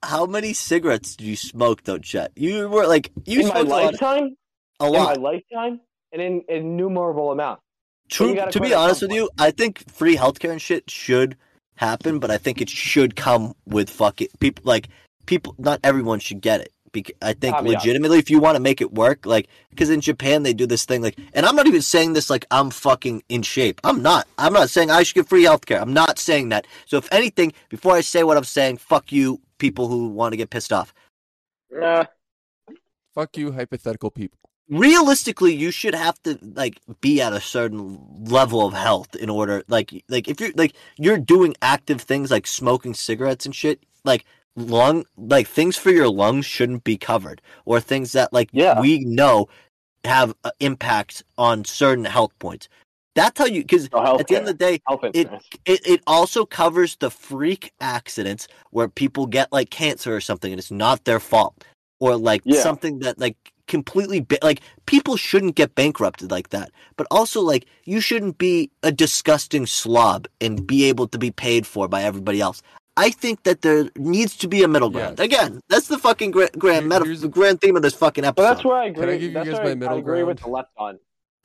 How many cigarettes did you smoke though, Chet? You were like you in my smoked a lot. lifetime, A in lot. my lifetime, and in an innumerable amount. True. gotta be honest with you, I think free healthcare and shit should happen, but I think it should come with fucking people. Like people, not everyone should get it. Because I think Caveat. legitimately, if you want to make it work, like because in Japan they do this thing, like, and I'm not even saying this like I'm fucking in shape. I'm not. I'm not saying I should get free healthcare. I'm not saying that. So if anything, before I say what I'm saying, fuck you, people who want to get pissed off. Nah. fuck you hypothetical people realistically you should have to like be at a certain level of health in order like like if you're like you're doing active things like smoking cigarettes and shit like lung like things for your lungs shouldn't be covered or things that like Yeah. we know have uh, impact on certain health points that's how you because So at the end of the day it, it it also covers the freak accidents where people get like cancer or something and it's not their fault or like Yeah. something that like completely ba- like people shouldn't get bankrupted like that but also like you shouldn't be a disgusting slob and be able to be paid for by everybody else i think that there needs to be a middle ground Yes. again that's the fucking grand grand, Here- meta- the grand theme of this fucking But episode that's where I agree. Can I give you that's guys where my I, middle I agree with the left on.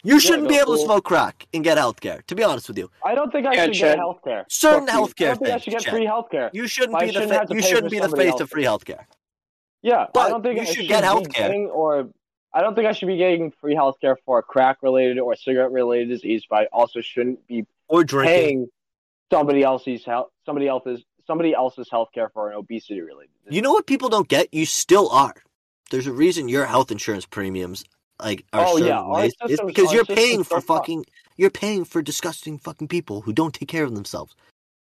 you shouldn't be able to smoke crack and get health care to be honest with you I don't think I Yeah, should Chad. get health care. certain health I care don't think I should get Chad. free health care. you shouldn't I be the shouldn't fa- you shouldn't be the face else. of free health care Yeah, But I don't think you I should should get be healthcare. getting or I don't think I should be getting free healthcare for a crack related or cigarette related disease, but I also shouldn't be or drinking paying somebody else's health somebody else's somebody else's healthcare for an obesity related. You know what people don't get? You still are. There's a reason your health insurance premiums like are Oh, certain yeah, ways. It's because you're paying for fucking you're paying for disgusting fucking people who don't take care of themselves.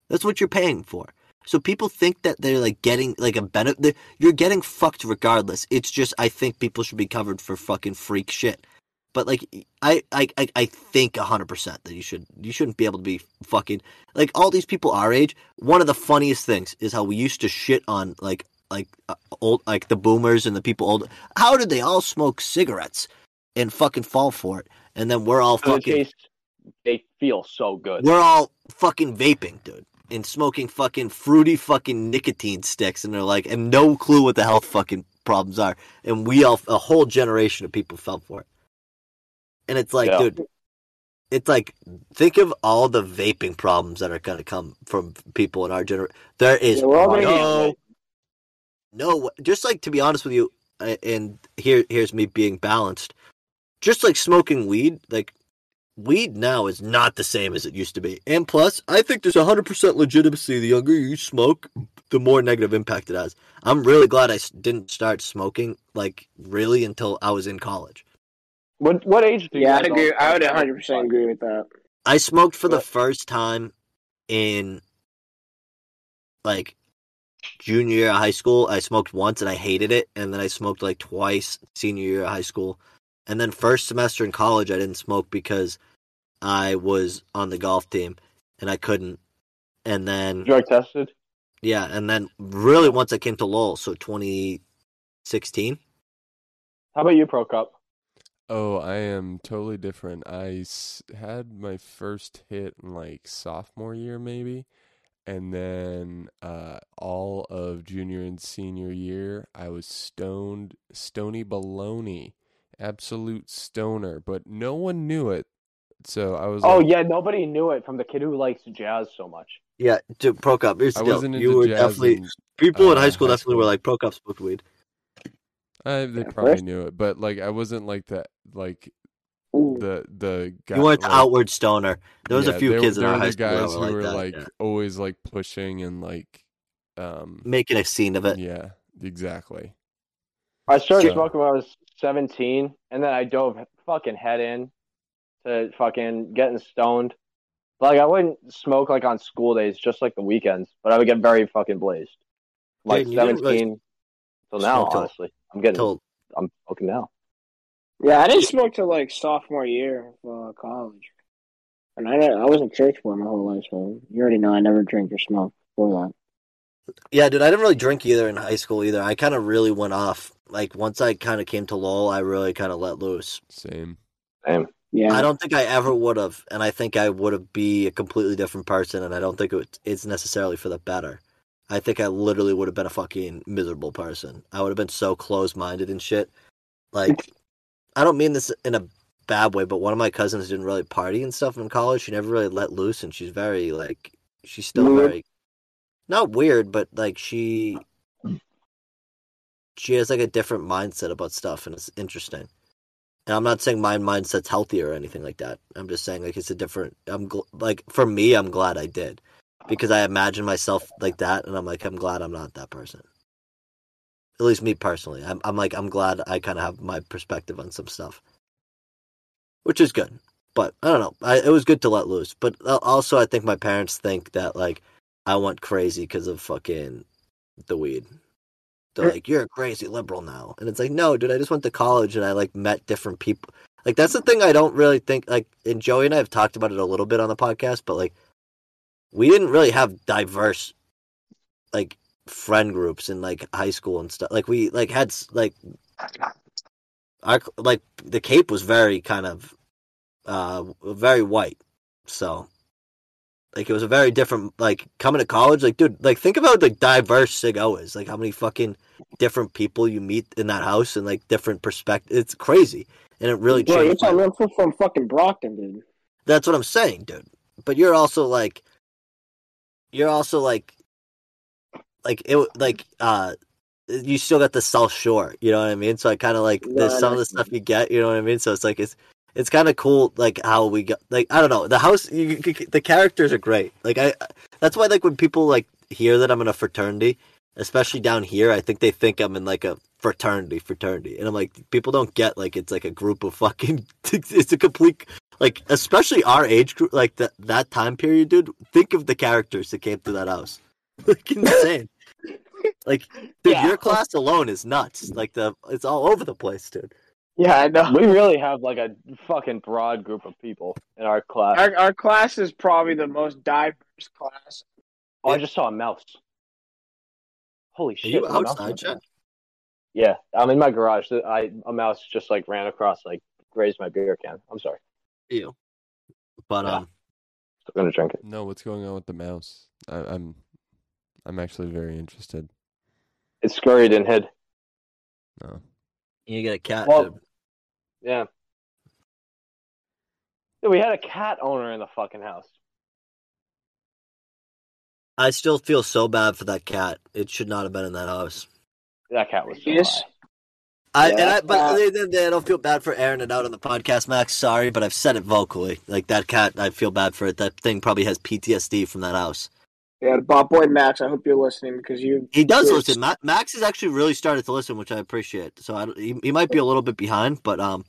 That's what you're paying for. So people think that they're like getting like a benefit. You're getting fucked regardless. It's just I think people should be covered for fucking freak shit. But like I I I, think hundred percent that you should you shouldn't be able to be fucking like all these people our age. One of the funniest things is how we used to shit on like like uh, old like the boomers and the people old. How did they all smoke cigarettes and fucking fall for it? And then we're all fucking taste they feel so good. we're all fucking vaping, dude, and smoking fucking fruity fucking nicotine sticks, and they're like, and no clue what the health fucking problems are, and we all, a whole generation of people fell for it, and it's like, Yeah. dude, it's like, think of all the vaping problems that are gonna come from people in our generation. There is Yeah, we're all gonna no, no, just like to be honest with you, and here, here's me being balanced. Just like smoking weed, like weed now is not the same as it used to be. And plus, I think there's 100% legitimacy. The younger you smoke, the more negative impact it has. I'm really glad I didn't start smoking, like, really until I was in college. What what age do you Yeah, I'd agree. I would 100 percent agree with that. I smoked for the first time in, like, junior year of high school. I smoked once and I hated it. And then I smoked, like, twice senior year of high school. And then first semester in college, I didn't smoke because I was on the golf team and I couldn't. And then drug tested? Yeah, and then really once I came to Lowell, so 2016. How about you, Prokop? Oh, I am totally different. I s- had my first hit in like sophomore year, maybe. And then uh, all of junior and senior year, I was stoned, stony baloney, absolute stoner, but no one knew it. So I was Oh like, yeah, nobody knew it from the kid who likes jazz so much. Yeah, to Prokop. Here's the I deal. wasn't You into were jazz. definitely and, people in uh, high school high definitely were school. like Prokop smoked weed. Uh, they At probably first- knew it, but like I wasn't like that, like Ooh. the the guy. You weren't the like- outward stoner. There was a few there- kids in there our were high the school that guys who like were that, like yeah. always like pushing and like um making a scene of it. yeah exactly I started So- smoking when I was 17, and then I dove fucking head in to fucking getting stoned. Like I wouldn't smoke like on school days, just like the weekends, but I would get very fucking blazed. Like Dude, you didn't really 17 till now, smoke till- honestly, I'm getting, Till I'm smoking now. Yeah, I didn't smoke till like sophomore year of uh, college, and I I was in church for my whole life, so you already know I never drink or smoke before that. yeah, dude, I didn't really drink either in high school either. I kind of really went off. Like once I kind of came to Lowell, I really kind of let loose. same Damn. Yeah, I don't think I ever would have, and I think I would have be a completely different person, and I don't think it, it's necessarily for the better. I think I literally would have been a fucking miserable person. I would have been so close minded and shit. Like, I don't mean this in a bad way, but one of my cousins didn't really party and stuff in college. She never really let loose, and she's very like, she's still Weird. very, not weird, but like she, she has like a different mindset about stuff, and it's interesting. And I'm not saying my mindset's healthier or anything like that. I'm just saying like it's a different. I'm gl- like for me, I'm glad I did because I imagine myself like that, and I'm like I'm glad I'm not that person. At least me personally, I'm I'm like I'm glad I kind of have my perspective on some stuff, which is good. But I don't know. I, it was good to let loose. But also, I think my parents think that like I went crazy because of fucking the weed. They're er like, "You're a crazy liberal now," and it's like, "No, dude. I just went to college and I like met different people. Like that's the thing I don't really think. Like, and Joey and I have talked about it a little bit on the podcast, but like, we didn't really have diverse, like, friend groups in like high school and stuff. Like we like had like our like the Cape was very kind of uh very white, so like it was a very different like coming to college. Like, dude, like think about like diverse Sig O is. Like how many fucking different people you meet in that house and like different perspectives. It's crazy, and it really bro, you're talking from fucking Brockton, dude. that's what I'm saying, dude. But you're also like, you're also like, like it, like uh, you still got the South Shore. You know what I mean? So I kind of like Yeah, some of the stuff you get. You know what I mean? So it's like it's it's kind of cool, like how we got. Like I don't know, the house, you, you- the characters are great. Like I, that's why like when people like hear that I'm in a fraternity, especially down here, I think they think I'm in like a fraternity, fraternity, and I'm like, people don't get like it's like a group of fucking. <laughs> It's a complete like especially our age group like that that time period dude think of the characters that came through that house <laughs> like insane <laughs> like dude Yeah. your class alone is nuts like the it's all over the place dude Yeah, I know. We really have like a fucking broad group of people in our class. Our our class is probably the most diverse class. Oh, I just saw a mouse. Holy shit! are shit! you there's a mouse in outside my Yeah, I'm in my garage. I a mouse just like ran across, like grazed my beer can. I'm sorry. You but Yeah. um Still gonna drink it. no what's going on with the mouse I, i'm i'm actually very interested It scurried and hid. no you get a cat Well- dude. Yeah. Dude, we had a cat owner in the fucking house. i still feel so bad for that cat it should not have been in that house That cat was so Yes. high. I, Yeah, and I, but uh, at the end of the day, I don't feel bad for airing it out on the podcast, Max. Sorry, but I've said it vocally. Like that cat, I feel bad for it. That thing probably has PTSD from that house. Yeah, Bob Boy Max. I hope you're listening because you. He does Yes. listen. Ma- Max has actually really started to listen, which I appreciate. So I, he, he might be a little bit behind, but um,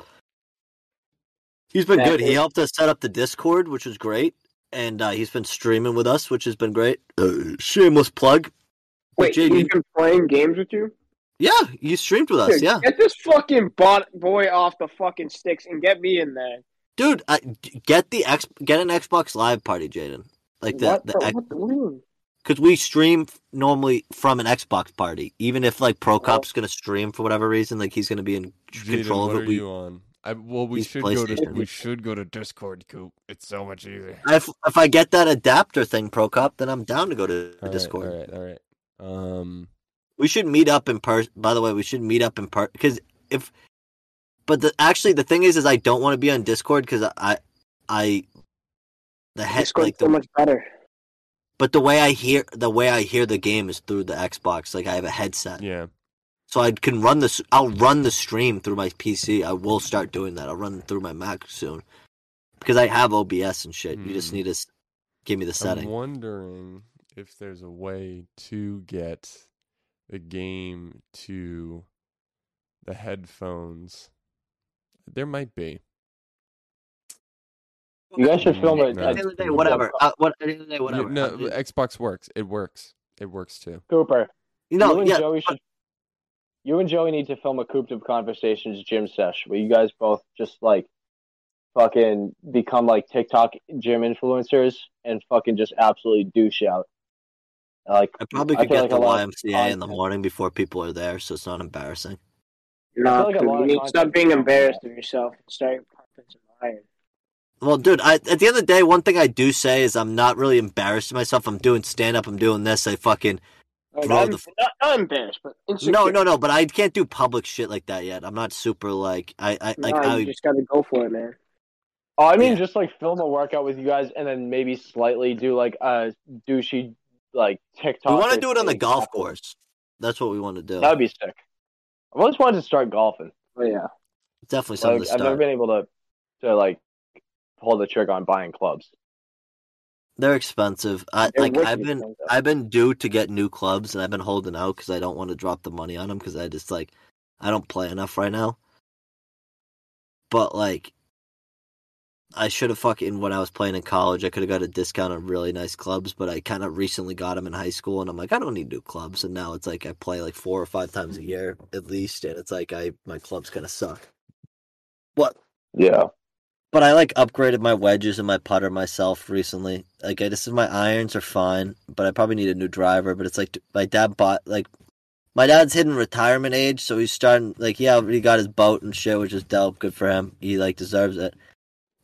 he's been Yeah, good. He helped us set up the Discord, which was great, and uh, he's been streaming with us, which has been great. Uh, shameless plug. Wait, JD he's been playing games with you? Yeah, you streamed with us. Dude, Yeah, Get this fucking bot boy off the fucking sticks and get me in there. dude, I, get the X, get an Xbox Live party, Jaden. Like the what, the the, X- what, what do you mean? because we stream normally from an Xbox party. Even if like Oh. Prokop's gonna stream for whatever reason, like he's gonna be in Jaden, control what of are it. We, you on? I, well, we should go to we should go to Discord, Coop. It's so much easier. if if I get that adapter thing, Prokop, then I'm down to go to All right, Discord. all right, all right. Um, We should meet up in person. By the way, we should meet up in person because if. But the actually the thing is, is I don't want to be on Discord because I, I, the head Discord's like so much better. but the way I hear the way I hear the game is through the Xbox. Like I have a headset. yeah. So I can run this. I'll run the stream through my PC. I will start doing that. I'll run through my Mac soon because I have OBS and shit. You just Hmm. need to give me the I'm setting. wondering if there's a way to get the game to the headphones. There might be. You guys should film it. no. The end of the day, whatever. Uh, what, at the end of the day, You- whatever. no, I'm Xbox works. It works. It works too. Cooper. you know, you and yeah. Joey should. You and Joey need to film a Cooped Up Conversations gym sesh where you guys both just like fucking become like TikTok gym influencers and fucking just absolutely douche out. Like I probably could feel get like the a lot of YMCA in the morning before people are there, so it's not embarrassing. No, like a dude, lot you of need to stop being embarrassed of yourself and start pumping some iron. Well, dude, I, at the end of the day, one thing I do say is I'm not really embarrassed of myself. I'm doing stand up. I'm doing this. I fucking Like, Bro, I'm the- not, not embarrassed, but insecure. no, no, no. But I can't do public shit like that yet. I'm not super like I, I like no, I. just gotta go for it, man. Oh, I mean, Yeah. just like film a workout with you guys, and then maybe slightly do like a douchey like TikTok. We want to do it on the golf after. course. That's what we want to do. That would be sick. I've always wanted to start golfing. Oh yeah. Definitely something Like, to I've never been able to to like pull the trigger on buying clubs. They're expensive. I They're like. I've been. expensive. I've been due to get new clubs, and I've been holding out because I don't want to drop the money on them because I just like I don't play enough right now. But like, I should have fucking when I was playing in college, I could have got a discount on really nice clubs, but I kind of recently got them in high school, and I'm like, I don't need new clubs, and now it's like I play like four or five times a mm-hmm. year at least, and it's like I my clubs kind of suck. What? Yeah. But I like upgraded my wedges and my putter myself recently. Like I just my irons are fine, but I probably need a new driver. But it's like my dad bought like my dad's hitting retirement age, so he's starting like yeah, he got his boat and shit, which is dope. Good for him. He like deserves it.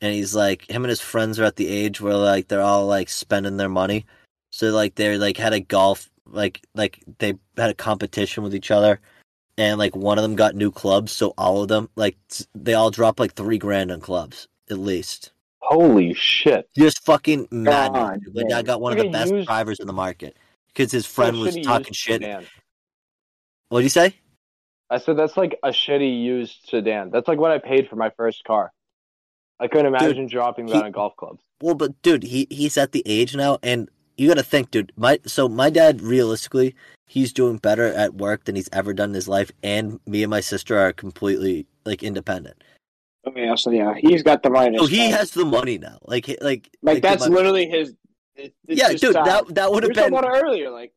And he's like him and his friends are at the age where like they're all like spending their money. So like they like had a golf like like they had a competition with each other. And like one of them got new clubs, so all of them like they all dropped like three grand on clubs at least. Holy shit. Just fucking mad God dad got one of the best drivers in the market because his friend was talking shit. sedan. What'd you say? I said that's like a shitty used sedan. That's like what I paid for my first car. I couldn't imagine dropping that he- on golf clubs. Well, but dude, he he's at the age now, and you got to think, dude. My so my dad, realistically, he's doing better at work than he's ever done in his life, and me and my sister are completely like independent. Oh yeah, so yeah, he's got the money. So he spend. has the money now. Like he- like like that's literally his. it- yeah, dude. uh, That that would have been about earlier. Like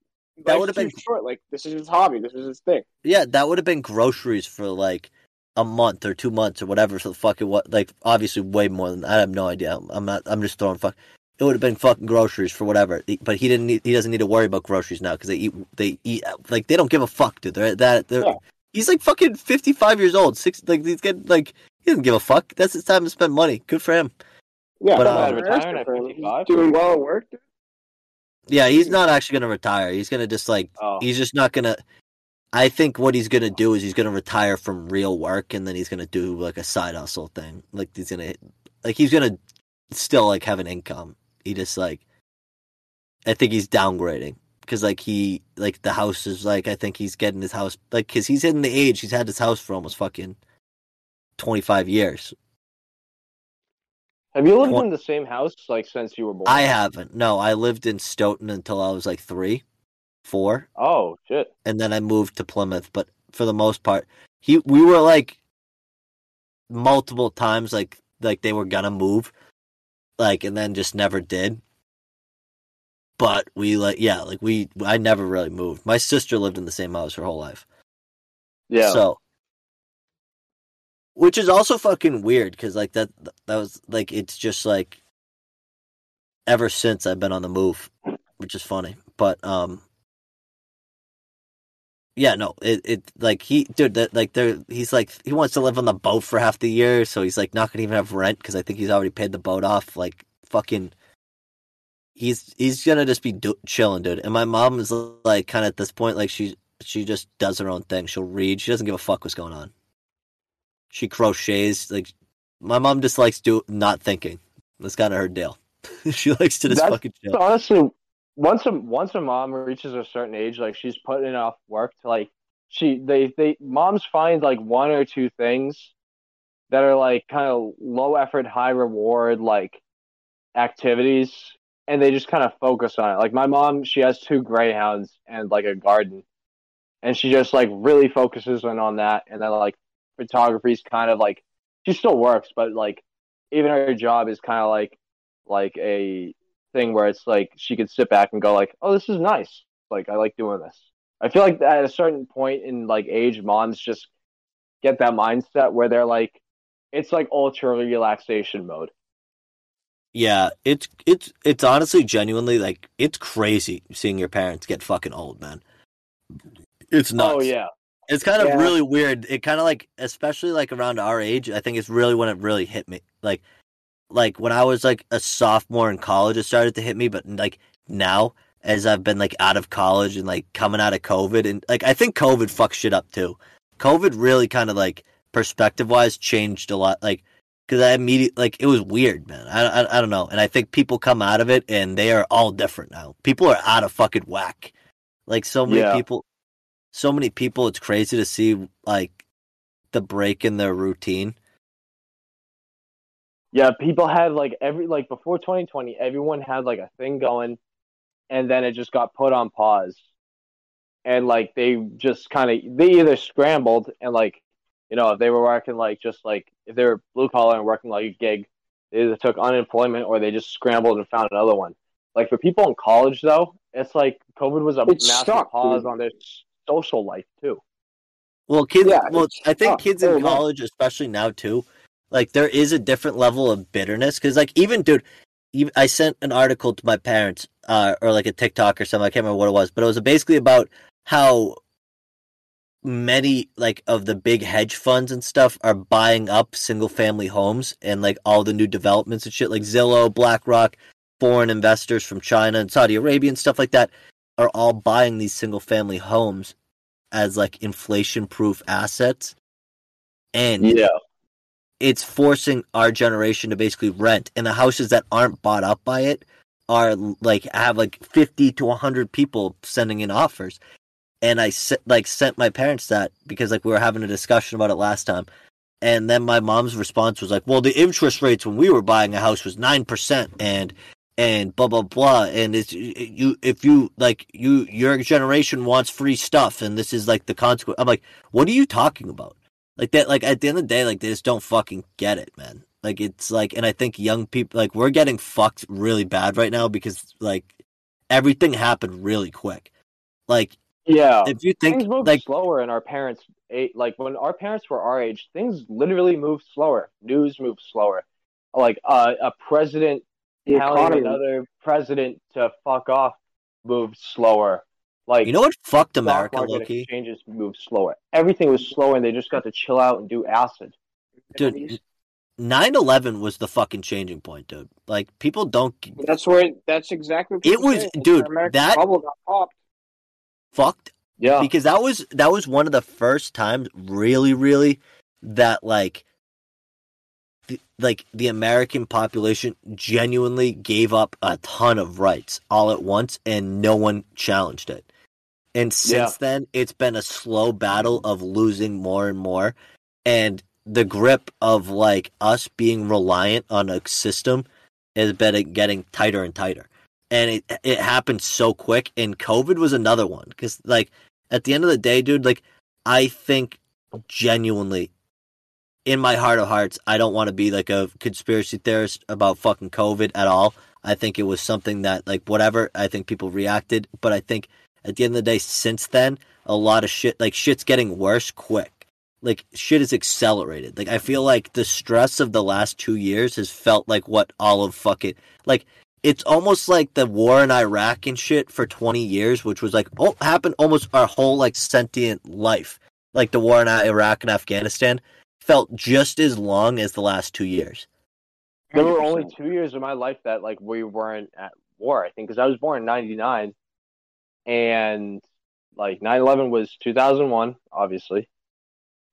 That would've been- short. Like this is his hobby. This is his thing. yeah, that would have been groceries for like a month or two months or whatever. So the fucking what? Like obviously way more than I have no idea. I'm not. I'm just throwing fuck. It would have been fucking groceries for whatever. But he didn't. Need, he doesn't need to worry about groceries now because they eat. They eat like they don't give a fuck, dude. They're that. They're, Yeah. He's like fucking fifty five years old. Six like he's getting like he doesn't give a fuck. That's his time to spend money. Good for him. Yeah, But, I'm um, not retiring at 55? He's doing well at work. dude. Yeah, he's not actually gonna retire. He's gonna just like Oh. he's just not gonna. I think what he's gonna do is he's gonna retire from real work and then he's gonna do like a side hustle thing. Like he's gonna, like he's gonna still like have an income. He just like, I think he's downgrading because like he like the house is like I think he's getting his house like because he's in the age he's had his house for almost fucking twenty five years. Have you lived What- in the same house like since you were born? I haven't. No, I lived in Stoughton until I was like three, four, Oh shit. and then I moved to Plymouth. But for the most part, he we were like multiple times like like they were gonna move, like and then just never did. But we like yeah like we I never really moved. My sister lived in the same house her whole life. Yeah. So, which is also fucking weird because like that that was like it's just like ever since I've been on the move, which is funny. But um, yeah, no, it it like he dude that like there he's like he wants to live on the boat for half the year, so he's like not gonna even have rent because I think he's already paid the boat off. Like fucking. He's he's gonna just be do- chilling, dude. And my mom is like kind of at this point, like she she just does her own thing. She'll read. She doesn't give a fuck what's going on. She crochets. Like my mom just likes do not thinking. That's kind of her deal. <laughs> she likes to just That's- fucking chill. honestly, once a once a mom reaches a certain age, like she's putting enough work to like she they they moms find like one or two things that are like kind of low effort, high reward like activities, and they just kind of focus on it. Like my mom, she has two greyhounds and like a garden, and she just like really focuses in on that. And then like photography is kind of like she still works, but like even her job is kind of like like a thing where it's like she could sit back and go like, "Oh, this is nice. Like I like doing this." I feel like at a certain point in like age, moms just get that mindset where they're like, it's like ultra relaxation mode. Yeah, it's it's it's honestly genuinely like it's crazy seeing your parents get fucking old, man. It's oh, nuts. Oh yeah, It's kind of Yeah. really weird. It kind of like, especially like around our age, I think it's really when it really hit me. Like, like when I was like a sophomore in college, it started to hit me. But like now, as I've been like out of college and like coming out of COVID, and like I think COVID fucked shit up too. COVID really kind of like perspective wise changed a lot. Like, because I immediately like it was weird, man. I, I I don't know, and I think people come out of it and they are all different now. People are out of fucking whack. Like so many Yeah. people, so many people. It's crazy to see like the break in their routine. Yeah. People had like every like before 2020, everyone had like a thing going, and then it just got put on pause, and like they just kind of they either scrambled and like you know if they were working like just like if they were blue collar and working like a gig, they either took unemployment or they just scrambled and found another one. Like for people in college though, it's like COVID was a It massive sucked, pause dude. on their social life too. Well, kids. Yeah, well, I think tough. kids Oh, in college, especially now too, like there is a different level of bitterness because, like, even dude, even, I sent an article to my parents, uh, or like a TikTok or something. I can't remember what it was, but it was basically about how many like of the big hedge funds and stuff are buying up single family homes and like all the new developments and shit, like Zillow, BlackRock, foreign investors from China and Saudi Arabia and stuff like that are all buying these single family homes as like inflation proof assets and Yeah, it's forcing our generation to basically rent and the houses that aren't bought up by it are like have like 50 to 100 people sending in offers. And i like sent my parents that because like we were having a discussion about it last time. And then my mom's response was like well the interest rates when we were buying a house was 9% and and blah blah blah. And it's you if you like you your generation wants free stuff and this is like the consequence i'm like what are you talking about like that like at the end of the day like they just don't fucking get it man like it's like and i think young people like we're getting fucked really bad right now because like everything happened really quick like yeah. if you think things moved like slower in our parents' age. Like when our parents were our age, things literally moved slower. News moved slower. Like uh, a president telling another president to fuck off moved slower. Like you know what fucked america market loki exchanges moved slower. Everything was slower, and they just got to chill out and do acid. dude 9-11 was the fucking changing point dude like people don't That's where. That's exactly. What It was- say. That's dude, American that- bubble got popped. fucked Yeah, because that was that was one of the first times really really that like the, like the American population genuinely gave up a ton of rights all at once, and no one challenged it. And since Yeah. then, it's been a slow battle of losing more and more, and the grip of like us being reliant on a system has been getting tighter and tighter. And it it happened so quick. And COVID was another one because like at the end of the day, dude, like I think genuinely in my heart of hearts, I don't want to be like a conspiracy theorist about fucking COVID at all. I think it was something that, like, whatever, I think people reacted. But I think at the end of the day, since then, a lot of shit, like, shit's getting worse quick. Like, shit is accelerated. Like, I feel like the stress of the last two years has felt like what all of fucking, like, it's almost like the war in Iraq and shit for 20 years, which was like, oh, happened almost our whole, like, sentient life. Like, the war in Iraq and Afghanistan felt just as long as the last two years. There were only two years of my life that like we weren't at war. I think because I was born in '99, and like 9/11 was 2001, obviously,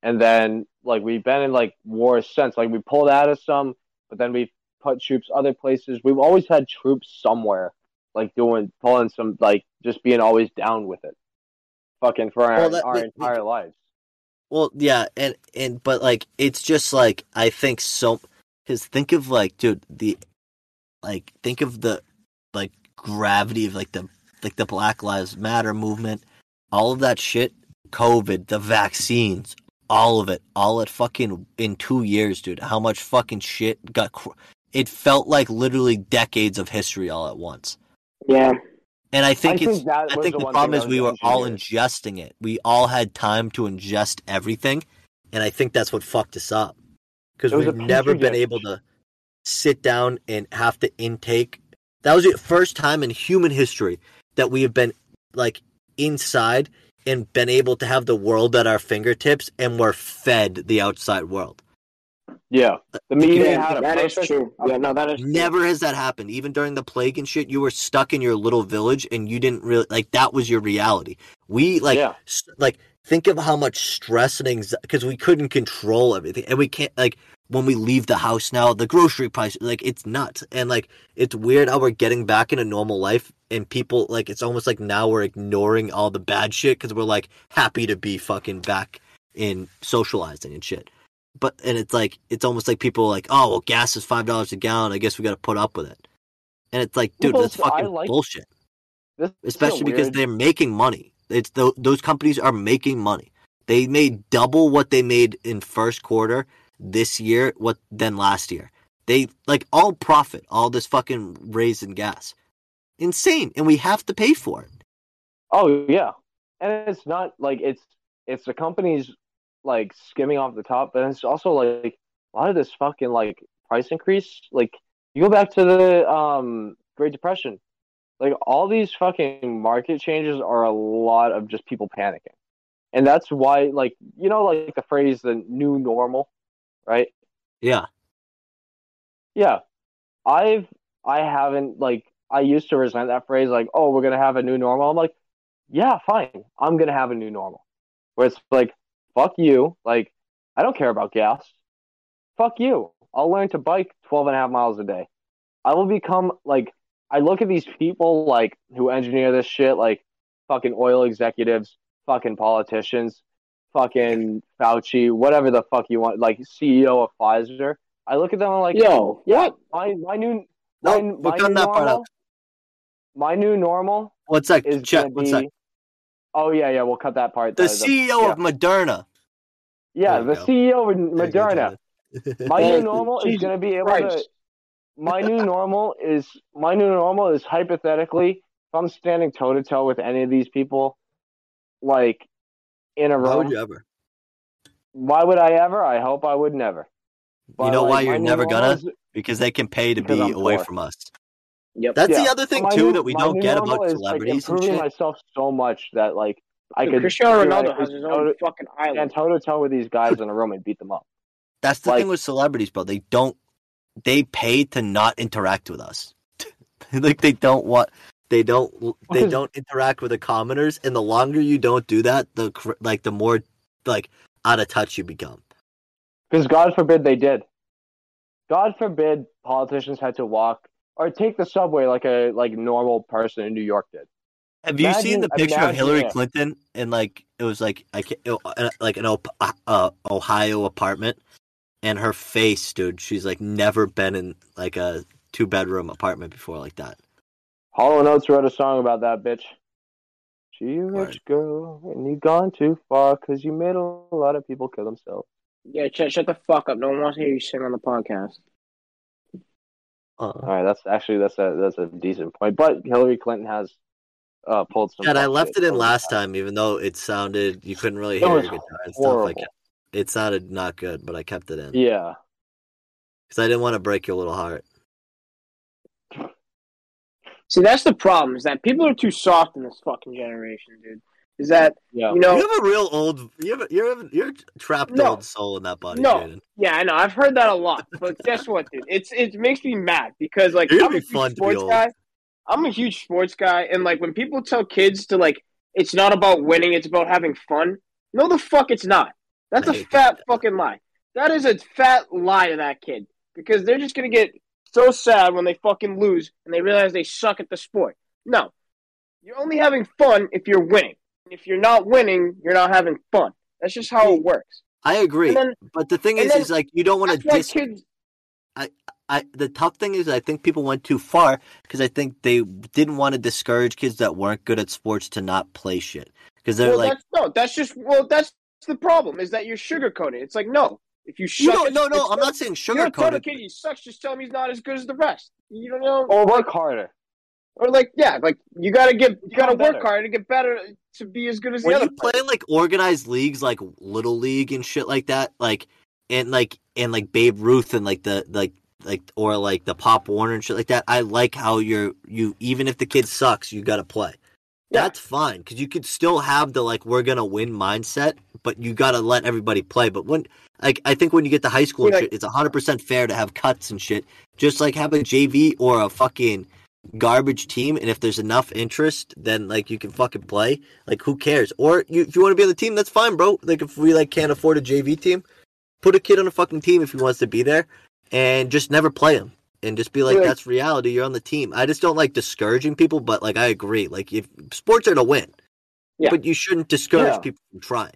and then like we've been in like wars since. Like we pulled out of some, but then we put troops other places. We've always had troops somewhere, like doing pulling some like just being always down with it, fucking for our, that- our entire lives. Well, yeah, and and but like it's just like I think so because think of like dude the like think of the like gravity of like the like the Black Lives Matter movement, all of that shit, COVID, the vaccines, all of it, all at fucking in two years, dude. How much fucking shit got? Cr- it felt like literally decades of history all at once. Yeah. And I think I it's think that I think the the problem is we were all ingesting it. We all had time to ingest everything, and I think that's what fucked us up because we've never been dish. able to sit down and have to intake. That was the first time in human history that we have been like inside and been able to have the world at our fingertips, and we're fed the outside world. Yeah, uh, the media can't- had a that is perfect- true. Yeah, no, that is true. Never has that happened. Even during the plague and shit, you were stuck in your little village and you didn't really like that was your reality. We like Yeah. s- like think of how much stress and anxiety because we couldn't control everything and we can't like when we leave the house now the grocery price like it's nuts and like it's weird how we're getting back in a normal life and people like it's almost like now we're ignoring all the bad shit because we're like happy to be fucking back in socializing and shit but and it's like it's almost like people are like oh well gas is five dollars a gallon i guess we got to put up with it and it's like dude People that's fucking like- bullshit This especially because they're making money. It's tho- those companies are making money. They made double what they made in first quarter this year what than last year. They like all profit, all this fucking raise in gas. Insane, and we have to pay for it. Oh yeah, and it's not like it's it's the companies like skimming off the top, but it's also like a lot of this fucking like price increase. Like you go back to the um Great Depression, like all these fucking market changes are a lot of just people panicking, and that's why like you know like the phrase the new normal, right? Yeah, Yeah, I've I haven't like I used to resent that phrase like oh we're gonna have a new normal. I'm like yeah fine. I'm gonna have a new normal. Where it's like fuck you. Like I don't care about gas. Fuck you. I'll learn to bike 12 and a half miles a day. I will become like I look at these people like who engineer this shit like fucking oil executives fucking politicians fucking Fauci whatever the fuck you want like CEO of Pfizer. I look at them and I'm like Yo, yeah, what? my my new my, no, my new normal. Out. My new normal One sec, is check. gonna One be. sec. Oh yeah, yeah. We'll cut that part. The CEO of Moderna. yeah, the go. CEO of There you go, Moderna. <laughs> My new normal is gonna be able to. My new normal is my new normal is hypothetically if I'm standing toe to toe with any of these people, like in a row. Why would you ever? Why would I ever? I hope I would never. But, know like, why you're never gonna? is- Because they can pay to be I'm away poor. from us. Yep. That's the other thing My too new- that we don't get about is, celebrities like, and improving shit. myself so much that like I Dude, could Cristiano be Ronaldo has his toe own fucking stand island. toe to toe with these guys in a room and beat them up. That's the Like- thing with celebrities, bro. They don't. They pay to not interact with us. <laughs> like they don't want. They don't. They don't interact with the commoners, and the longer you don't do that, the like the more like out of touch you become. Because God forbid they did. God forbid politicians had to walk or take the subway like a like normal person in New York did. Have you Imagine- seen the picture of Hillary it. Clinton in like it was like I can't, uh, like an uh, Ohio apartment, and her face, dude. She's like never been in like a two bedroom apartment before like that. Hall & Oates wrote a song about that bitch. She a Word. rich girl, and you gone too far because you made a lot of people kill themselves. Yeah, shut, shut the fuck up. No one wants to hear you sing on the podcast. All Uh, right, that's actually that's a that's a decent point. But Hillary Clinton has uh, pulled some. and I left it in last time, even though it sounded you couldn't really It hear was your guitar and stuff like it. It sounded not good, but I kept it in Yeah, because I didn't want to break your little heart. See, that's the problem. Is that people are too soft in this fucking generation, dude. Is that yeah. you know? you have a real old, you have a, you're a, you're a trapped No. old soul in that body, No. Jaden. Yeah, I know. I've heard that a lot. But guess what, dude? It's it makes me mad because like You're I'm gonna a huge fun sports guy. I'm a huge sports guy, and like when people tell kids to like, it's not about winning, it's about having fun. No, the fuck, it's not. That's I a hate fat fucking lie. That is a fat lie to that kid because they're just gonna get so sad when they fucking lose and they realize they suck at the sport. No, you're only having fun if you're winning. If you're not winning, you're not having fun. That's just how it works. I agree, then but the thing is, then is like you don't want to that's dis- kids. I the tough thing is I think people went too far because I think they didn't want to discourage kids that weren't good at sports to not play shit because they're Well, like that's no. That's just well. That's the problem. Is that you're sugarcoating? It's like no. If you you suck, know, at- no no I'm not saying You're a kid he sucks. Just tell him he's not as good as the rest. You don't know, Or work harder. Or like yeah, like you gotta get, you gotta work better. hard to get better to be as good as the When other. you play in like organized leagues like little league and shit like that, like and like and like Babe Ruth and like the like like or like the Pop Warner and shit like that, I like how you're you even if the kid sucks, you got to play. Yeah. That's fine because you could still have the like we're gonna win mindset, but you got to let everybody play. But when like I think when you get to high school and Yeah, shit, it's hundred percent fair to have cuts and shit. Just like have a JV or a fucking garbage team, and if there's enough interest, then like you can fucking play. Like who cares? Or you, if you want to be on the team, that's fine, bro. Like if we like can't afford a JV team, put a kid on a fucking team if he wants to be there, and just never play him. And just be like, Yeah. that's reality. You're on the team. I just don't like discouraging people, but like I agree. Like if sports are to win, Yeah. but you shouldn't discourage Yeah. people from trying.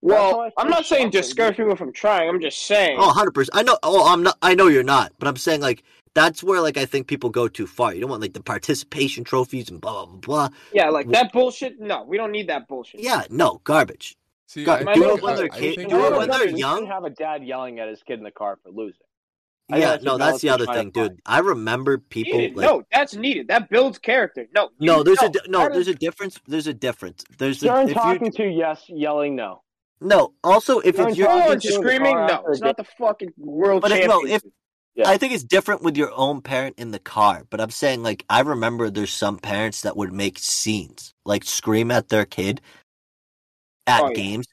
Well, I I'm not saying discourage people from trying. I'm just saying. Oh, 100 percent. I know. Oh, I'm not. I know you're not. But I'm saying like that's where like I think people go too far. You don't want like the participation trophies and blah blah blah. blah. yeah, like that bullshit. No, we don't need that bullshit. Yeah, no garbage. See, God, I do think, it when they're I kid- think do it I when would- they're We young. shouldn't have a dad yelling at his kid in the car for losing. I Yeah, no, that's the other thing, dude. I remember people like no, that's needed. That builds character. No, no, there's a di- no, that there's is- a difference. There's a difference. There's a, Stern if talking to yes, yelling no. no. Also, if Stern it's your, talking Everyone's to in the screaming. No, it's not the fucking world But it- no, if- Yeah. I think it's different with your own parent in the car. But I'm saying like I remember there's some parents that would make scenes, like scream at their kid at Oh, yeah. games,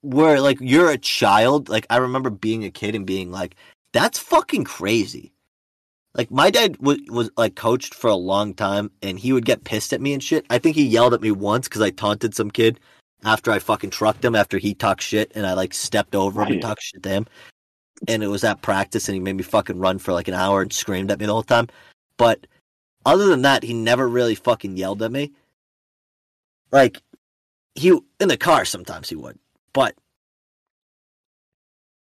where like you're a child. Like I remember being a kid and being like, "That's fucking crazy." Like my dad was was like coached for a long time, and he would get pissed at me and shit. I think he yelled at me once because I taunted some kid after I fucking trucked him after he talked shit, and I like stepped over him and talked shit to him. And it was at practice, and he made me fucking run for like an hour and screamed at me the whole time. But other than that, he never really fucking yelled at me. Like he in the car sometimes he would, but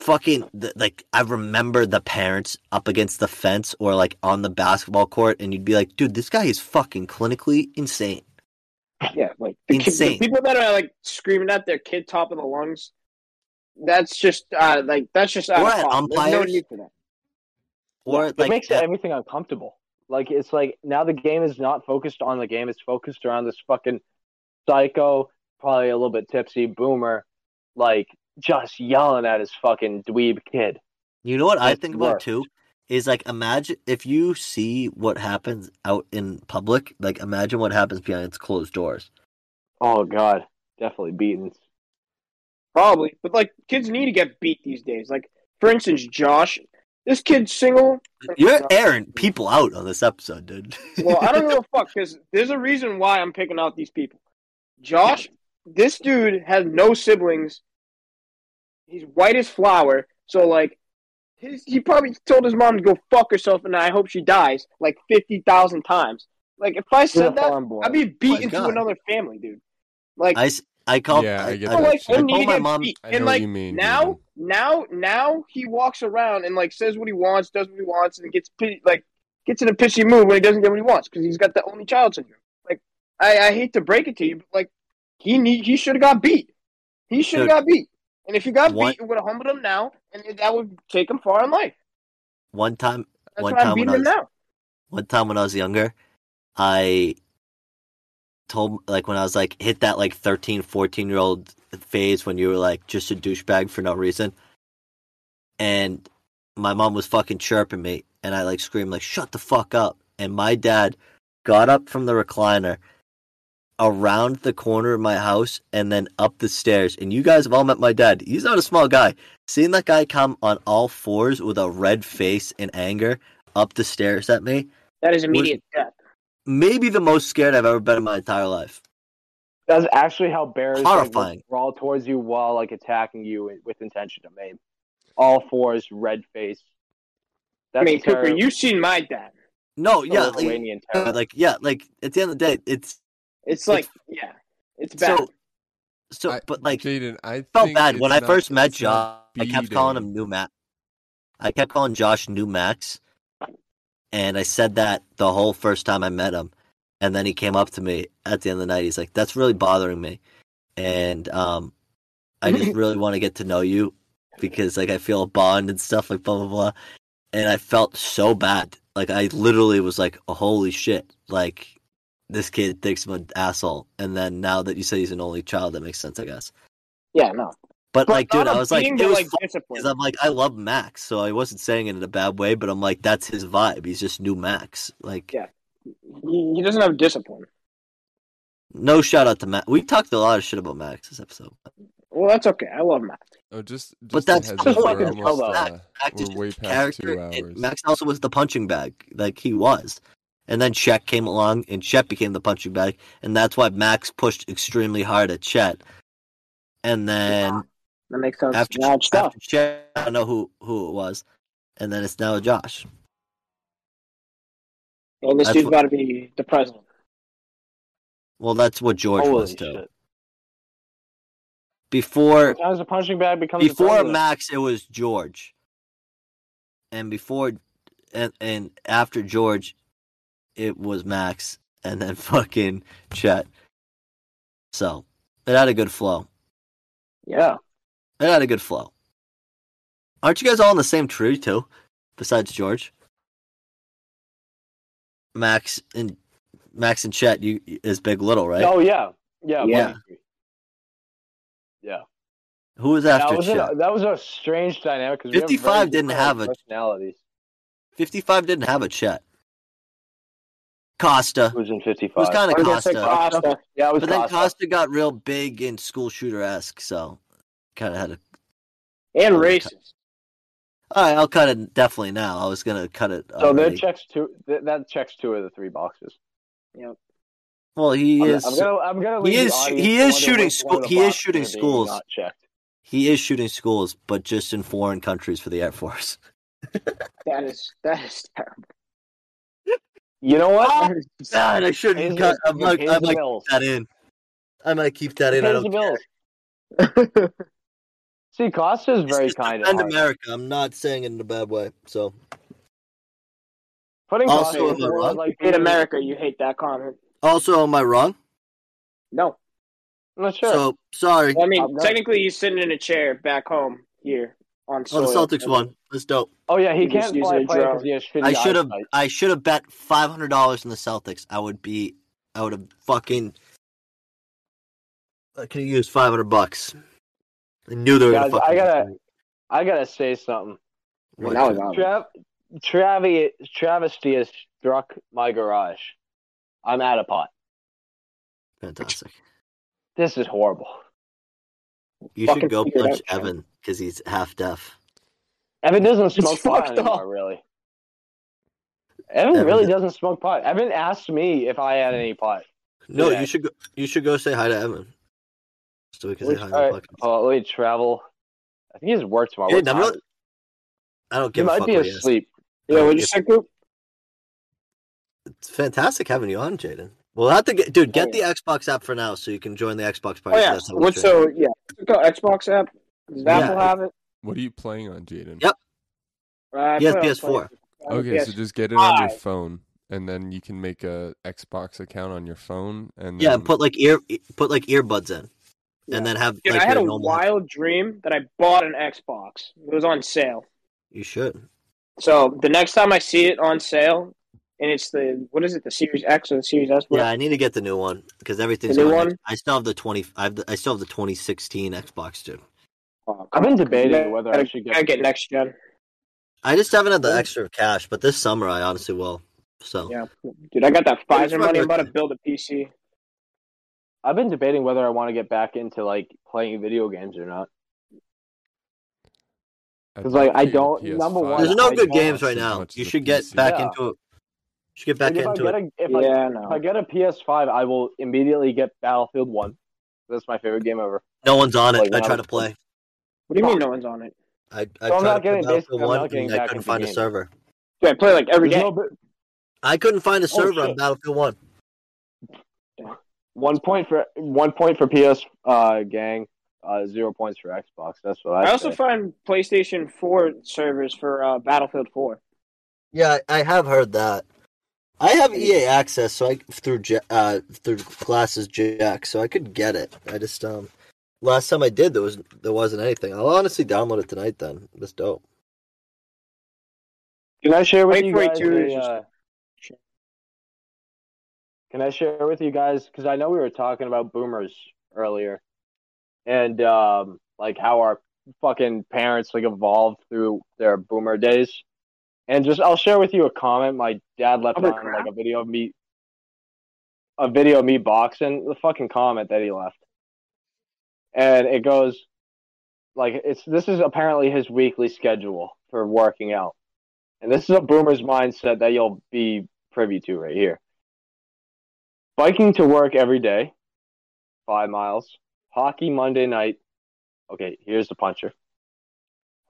fucking the, like I remember the parents up against the fence or like on the basketball court, and you'd be like, dude, this guy is fucking clinically insane. Yeah, like the, kid, the Insane. people that are like screaming at their kid top of the lungs. That's just uh, like that's just out Or of at pocket. There's no umpires. need for that. Or it like makes uh, everything uncomfortable. Like it's like now the game is not focused on the game; it's focused around this fucking psycho, probably a little bit tipsy boomer, like just yelling at his fucking dweeb kid. You know what I It's think about worse. too is like imagine if you see what happens out in public, like imagine what happens behind its closed doors. Oh god, definitely beatings. Probably, but like kids need to get beat these days. Like for instance, Josh, this kid's single. You're airing people out on this episode, dude. <laughs> Well, I don't give a <laughs> fuck because there's a reason why I'm picking out these people. Josh, this dude has no siblings. He's white as flour, so like his, he probably told his mom to go fuck herself, and I hope she dies like fifty thousand times. Like if I said that. I'd be beaten to God. another family, dude. Like I, s- I called. Yeah, I I, get I, So, that like. I you need told to my mom. beat. I and know like what you mean, now, Jaden. now, now he walks around and like says what he wants, does what he wants, and gets pit- like gets in a pissy mood when he doesn't get what he wants because he's got the only child syndrome. Like I, I hate to break it to you, but like he need, he should have got beat. He should have got beat. And if he got What? beat, it would have humbled him now, and that would take him far in life. One time, That's One why I'm time when beating I him was- now. one time when I was younger, I told like when I was like hit that like 13, 14 year old phase when you were like just a douchebag for no reason. And my mom was fucking chirping me and I like screamed like shut the fuck up. And my dad got up from the recliner around the corner of my house and then up the stairs. And you guys have all met my dad. He's not a small guy. Seeing that guy come on all fours with a red face in anger up the stairs at me, That is immediate death. Maybe the most scared I've ever been in my entire life. That's actually how bears Horrifying. Like, crawl towards you while like attacking you with intention to maim. All fours, red face. I That's mean, Cooper, terrible. you've seen my dad. No, yeah, like, Lithuanian terror. like yeah, like at the end of the day, it's It's like, yeah, it's bad. so. So, I- but like, Jaden, I felt bad when it's I first met Josh. I kept calling him New Max. I kept calling Josh New Max, and I said that the whole first time I met him. And then he came up to me at the end of the night. He's like, "That's really bothering me," and um, I just <laughs> really want to get to know you because like I feel a bond and stuff like blah blah blah. And I felt so bad. Like I literally was like, oh, "Holy shit!" Like this kid thinks I'm an asshole. And then now that you say he's an only child, that makes sense, I guess. yeah, no. But, like, dude, I was like, it was like because discipline. I'm like, I love Max, so I wasn't saying it in a bad way, but I'm like, that's his vibe. He's just new Max. Like, Yeah. He, he doesn't have discipline. no shout out to Max. We talked a lot of shit about Max this episode. Well, that's okay. I love Max. Oh, just, just But that's heads just up, like almost, uh, Max is we're way past two character. hours. Max also was the punching bag, like he was. And then Chet came along, and Chet became the punching bag, and that's why Max pushed extremely hard at Chet. And then That makes sense. after, now it's stuff. after Chet, I don't know who who it was, and then it's now Josh. Well, this that's dude's what- about to be the president. Well, that's what George Holy was too. shit. Before Sometimes a punching bag becomes before. Max, it was George, and before and and after George, it was Max, and then <laughs> fucking Chet. So it had a good flow. Yeah. It had a good flow. Aren't you guys all in the same tree too? Besides George, Max and Max and Chet, you is Big Little, right? Oh yeah, yeah, Yeah. yeah. Who was after that was Chet? a, that was a strange dynamic because 55 didn't have a- personalities. Fifty-five didn't have a Chet. Costa. Who was in It was kind of was gonna say Costa. Costa. Yeah, it was But then Costa. Costa got real big and school shooter esque, so kind of had a And Oh, racist. All right, I'll cut it definitely now. I was gonna cut it. So that checks two. That, checks two of the three boxes. Yep. well, he I'm, is. I'm gonna. I'm gonna. he is- he is shooting school- one of the he is shooting schools. Not checked. He is shooting schools, but just in foreign countries for the Air Force. <laughs> That is that is terrible. You know what? Is- oh, <laughs> God, I shouldn't cut. the- I might, I might keep that in. I might keep that in. I don't bills. <laughs> See, Costa's It's very kind defend of America. I'm not saying it in a bad way. So Putting Also, Costa am I in wrong? like You hate America, you hate that comment. also, am I wrong? No. I'm not sure. So sorry. Well, I mean, I'm not- technically, he's sitting in a chair back home here on Oh, the soil. Celtics won. That's dope. oh yeah, he you just can't use fly play because he has shitty I should have. I should have bet five hundred dollars in the Celtics. I would be. I would have fucking. I could have used five hundred bucks. I knew they were Guys, gonna. I gotta- I gotta say something. What? Now it's on. Trav, Travi, travesty has struck my garage. I'm out of pot. Fantastic. This is horrible. You Fucking should go punch out, Evan because he's half deaf. Evan doesn't smoke pot anymore, up. really. Evan, Evan really does- doesn't smoke pot. Evan asked me if I had any pot. No, Yeah. you should go. You should go say hi to Evan. So we can say Which, hi. the right, oh, let me travel. I think he's work tomorrow. Hey, What none time I don't He give a might fuck. be what he is. asleep. Yeah, what'd you If- say, Coop? It's fantastic having you on, Jaden. We'll have to get, dude. Get Oh, the Xbox app for now, so you can join the Xbox party. Oh yeah. That's how we What's stream. so yeah? Check Xbox app. Does Yeah. Apple have it? What are you playing on, Jaden? Yep. Uh, I He has play on PS4. Okay, PS4. so just get it on your phone, and then you can make a Xbox account on your phone, and Yeah, then, and put like ear put like earbuds in, Yeah. and then have Dude, like I had a normal- wild dream that I bought an Xbox. It was on sale. You should. So the next time I see it on sale, and it's the what is it, the Series X or the Series S? Yeah, I need to get the new one because everything's. The new going- one? I still have the twenty. I have the, I still have the 2016 Xbox too. Oh, I've been debating gotta- whether I gotta- should gotta get. get next gen. I just haven't had the extra cash, but this summer I honestly will. So Yeah, dude, I got that Maybe Pfizer money. I'm about to build a PC. I've been debating whether I want to get back into like playing video games or not. I'd 'cause, like, I don't- PS5. number one, there's no I good games right now. You should get PC. back Yeah. into it. Should get back Like, if I into get it. a if I yeah, if. I get a PS5, I will immediately get Battlefield One. That's my favorite game ever. No one's on it. like, I when I tried to play. What do you mean no one's on it? I I So I'm tried not to play getting- Battlefield One, and I couldn't find a server. Dude, I play like every There's day. no bi- I couldn't find a oh, server on. Battlefield One. One point for one point for PS uh, gang, uh, zero points for Xbox. That's what I. I also say. find PlayStation 4 servers for uh, Battlefield 4. Yeah, I I have heard that. I have EA access, so I through Ja- uh through classes Jack, so I could get it. I just um last time I did there was there wasn't anything. I'll honestly download it tonight. Then that's dope. Can I share with Wait you guys? to- a, uh, can I share with you guys? Because I know we were talking about boomers earlier, and um, like how our fucking parents like evolved through their boomer days. And just, I'll share with you a comment my dad left Other on crap? like a video of me, a video of me boxing. The fucking comment that he left, and it goes like it's this is apparently his weekly schedule for working out. And this is a boomer's mindset that you'll be privy to right here. Biking to work every day, five miles. Hockey Monday night. Okay, here's the puncher.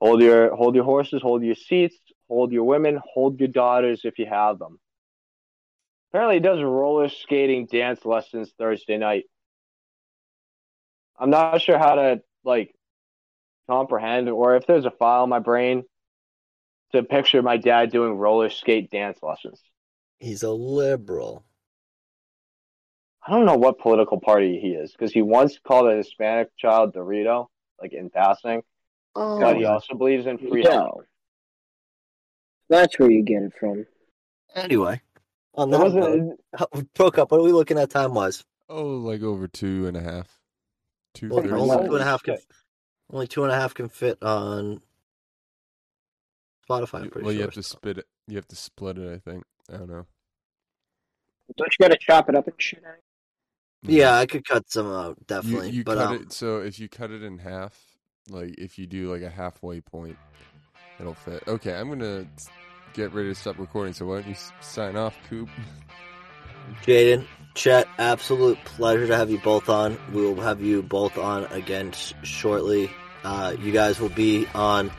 Hold your hold your horses, hold your seats, hold your women, hold your daughters if you have them. Apparently, he does roller skating dance lessons Thursday night. I'm not sure how to like comprehend or if there's a file in my brain to picture my dad doing roller skate dance lessons. He's a liberal. I don't know what political party he is because he once called a Hispanic child Dorito, like in passing, Oh, but he also believes in free health. No. That's where you get it from. anyway, on that wasn't. note, how- broke up. What are we looking at time wise? Oh, like over two and a half. Two, well, only two and a half. Can, only two and a half can fit on Spotify. I'm pretty well, you have to spit it. You have to split it. I think. I don't know. Don't you gotta chop it up and shit? Yeah, I could cut some out definitely, you but cut um, it. So if you cut it in half, like if you do like a halfway point, it'll fit. Okay, I'm gonna get ready to stop recording. So why don't you sign off, Coop? Jaden, Chet, absolute pleasure to have you both on. We will have you both on again shortly. Uh, you guys will be on.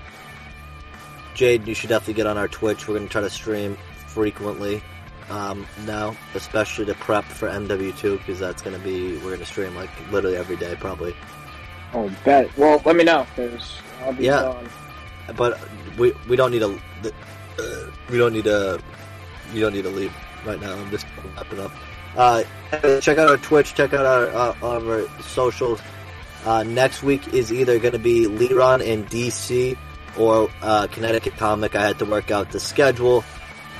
Jade, you should definitely get on our Twitch. We're going to try to stream frequently um, now, especially to prep for MW2 because that's going to be we're going to stream like literally every day probably. Oh, bet. Well, let me know because I'll be Yeah. gone. But we we don't need to uh, we don't need to you don't need to leave right now. I'm just wrapping up. Uh, check out our Twitch. Check out our uh, our socials. Uh, next week is either going to be Leron in DC or uh, Connecticut Comic. I had to work out the schedule,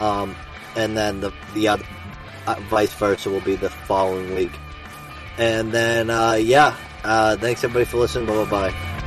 um, and then the the other uh, vice versa will be the following week. And then uh, yeah, uh, thanks everybody for listening. Bye bye.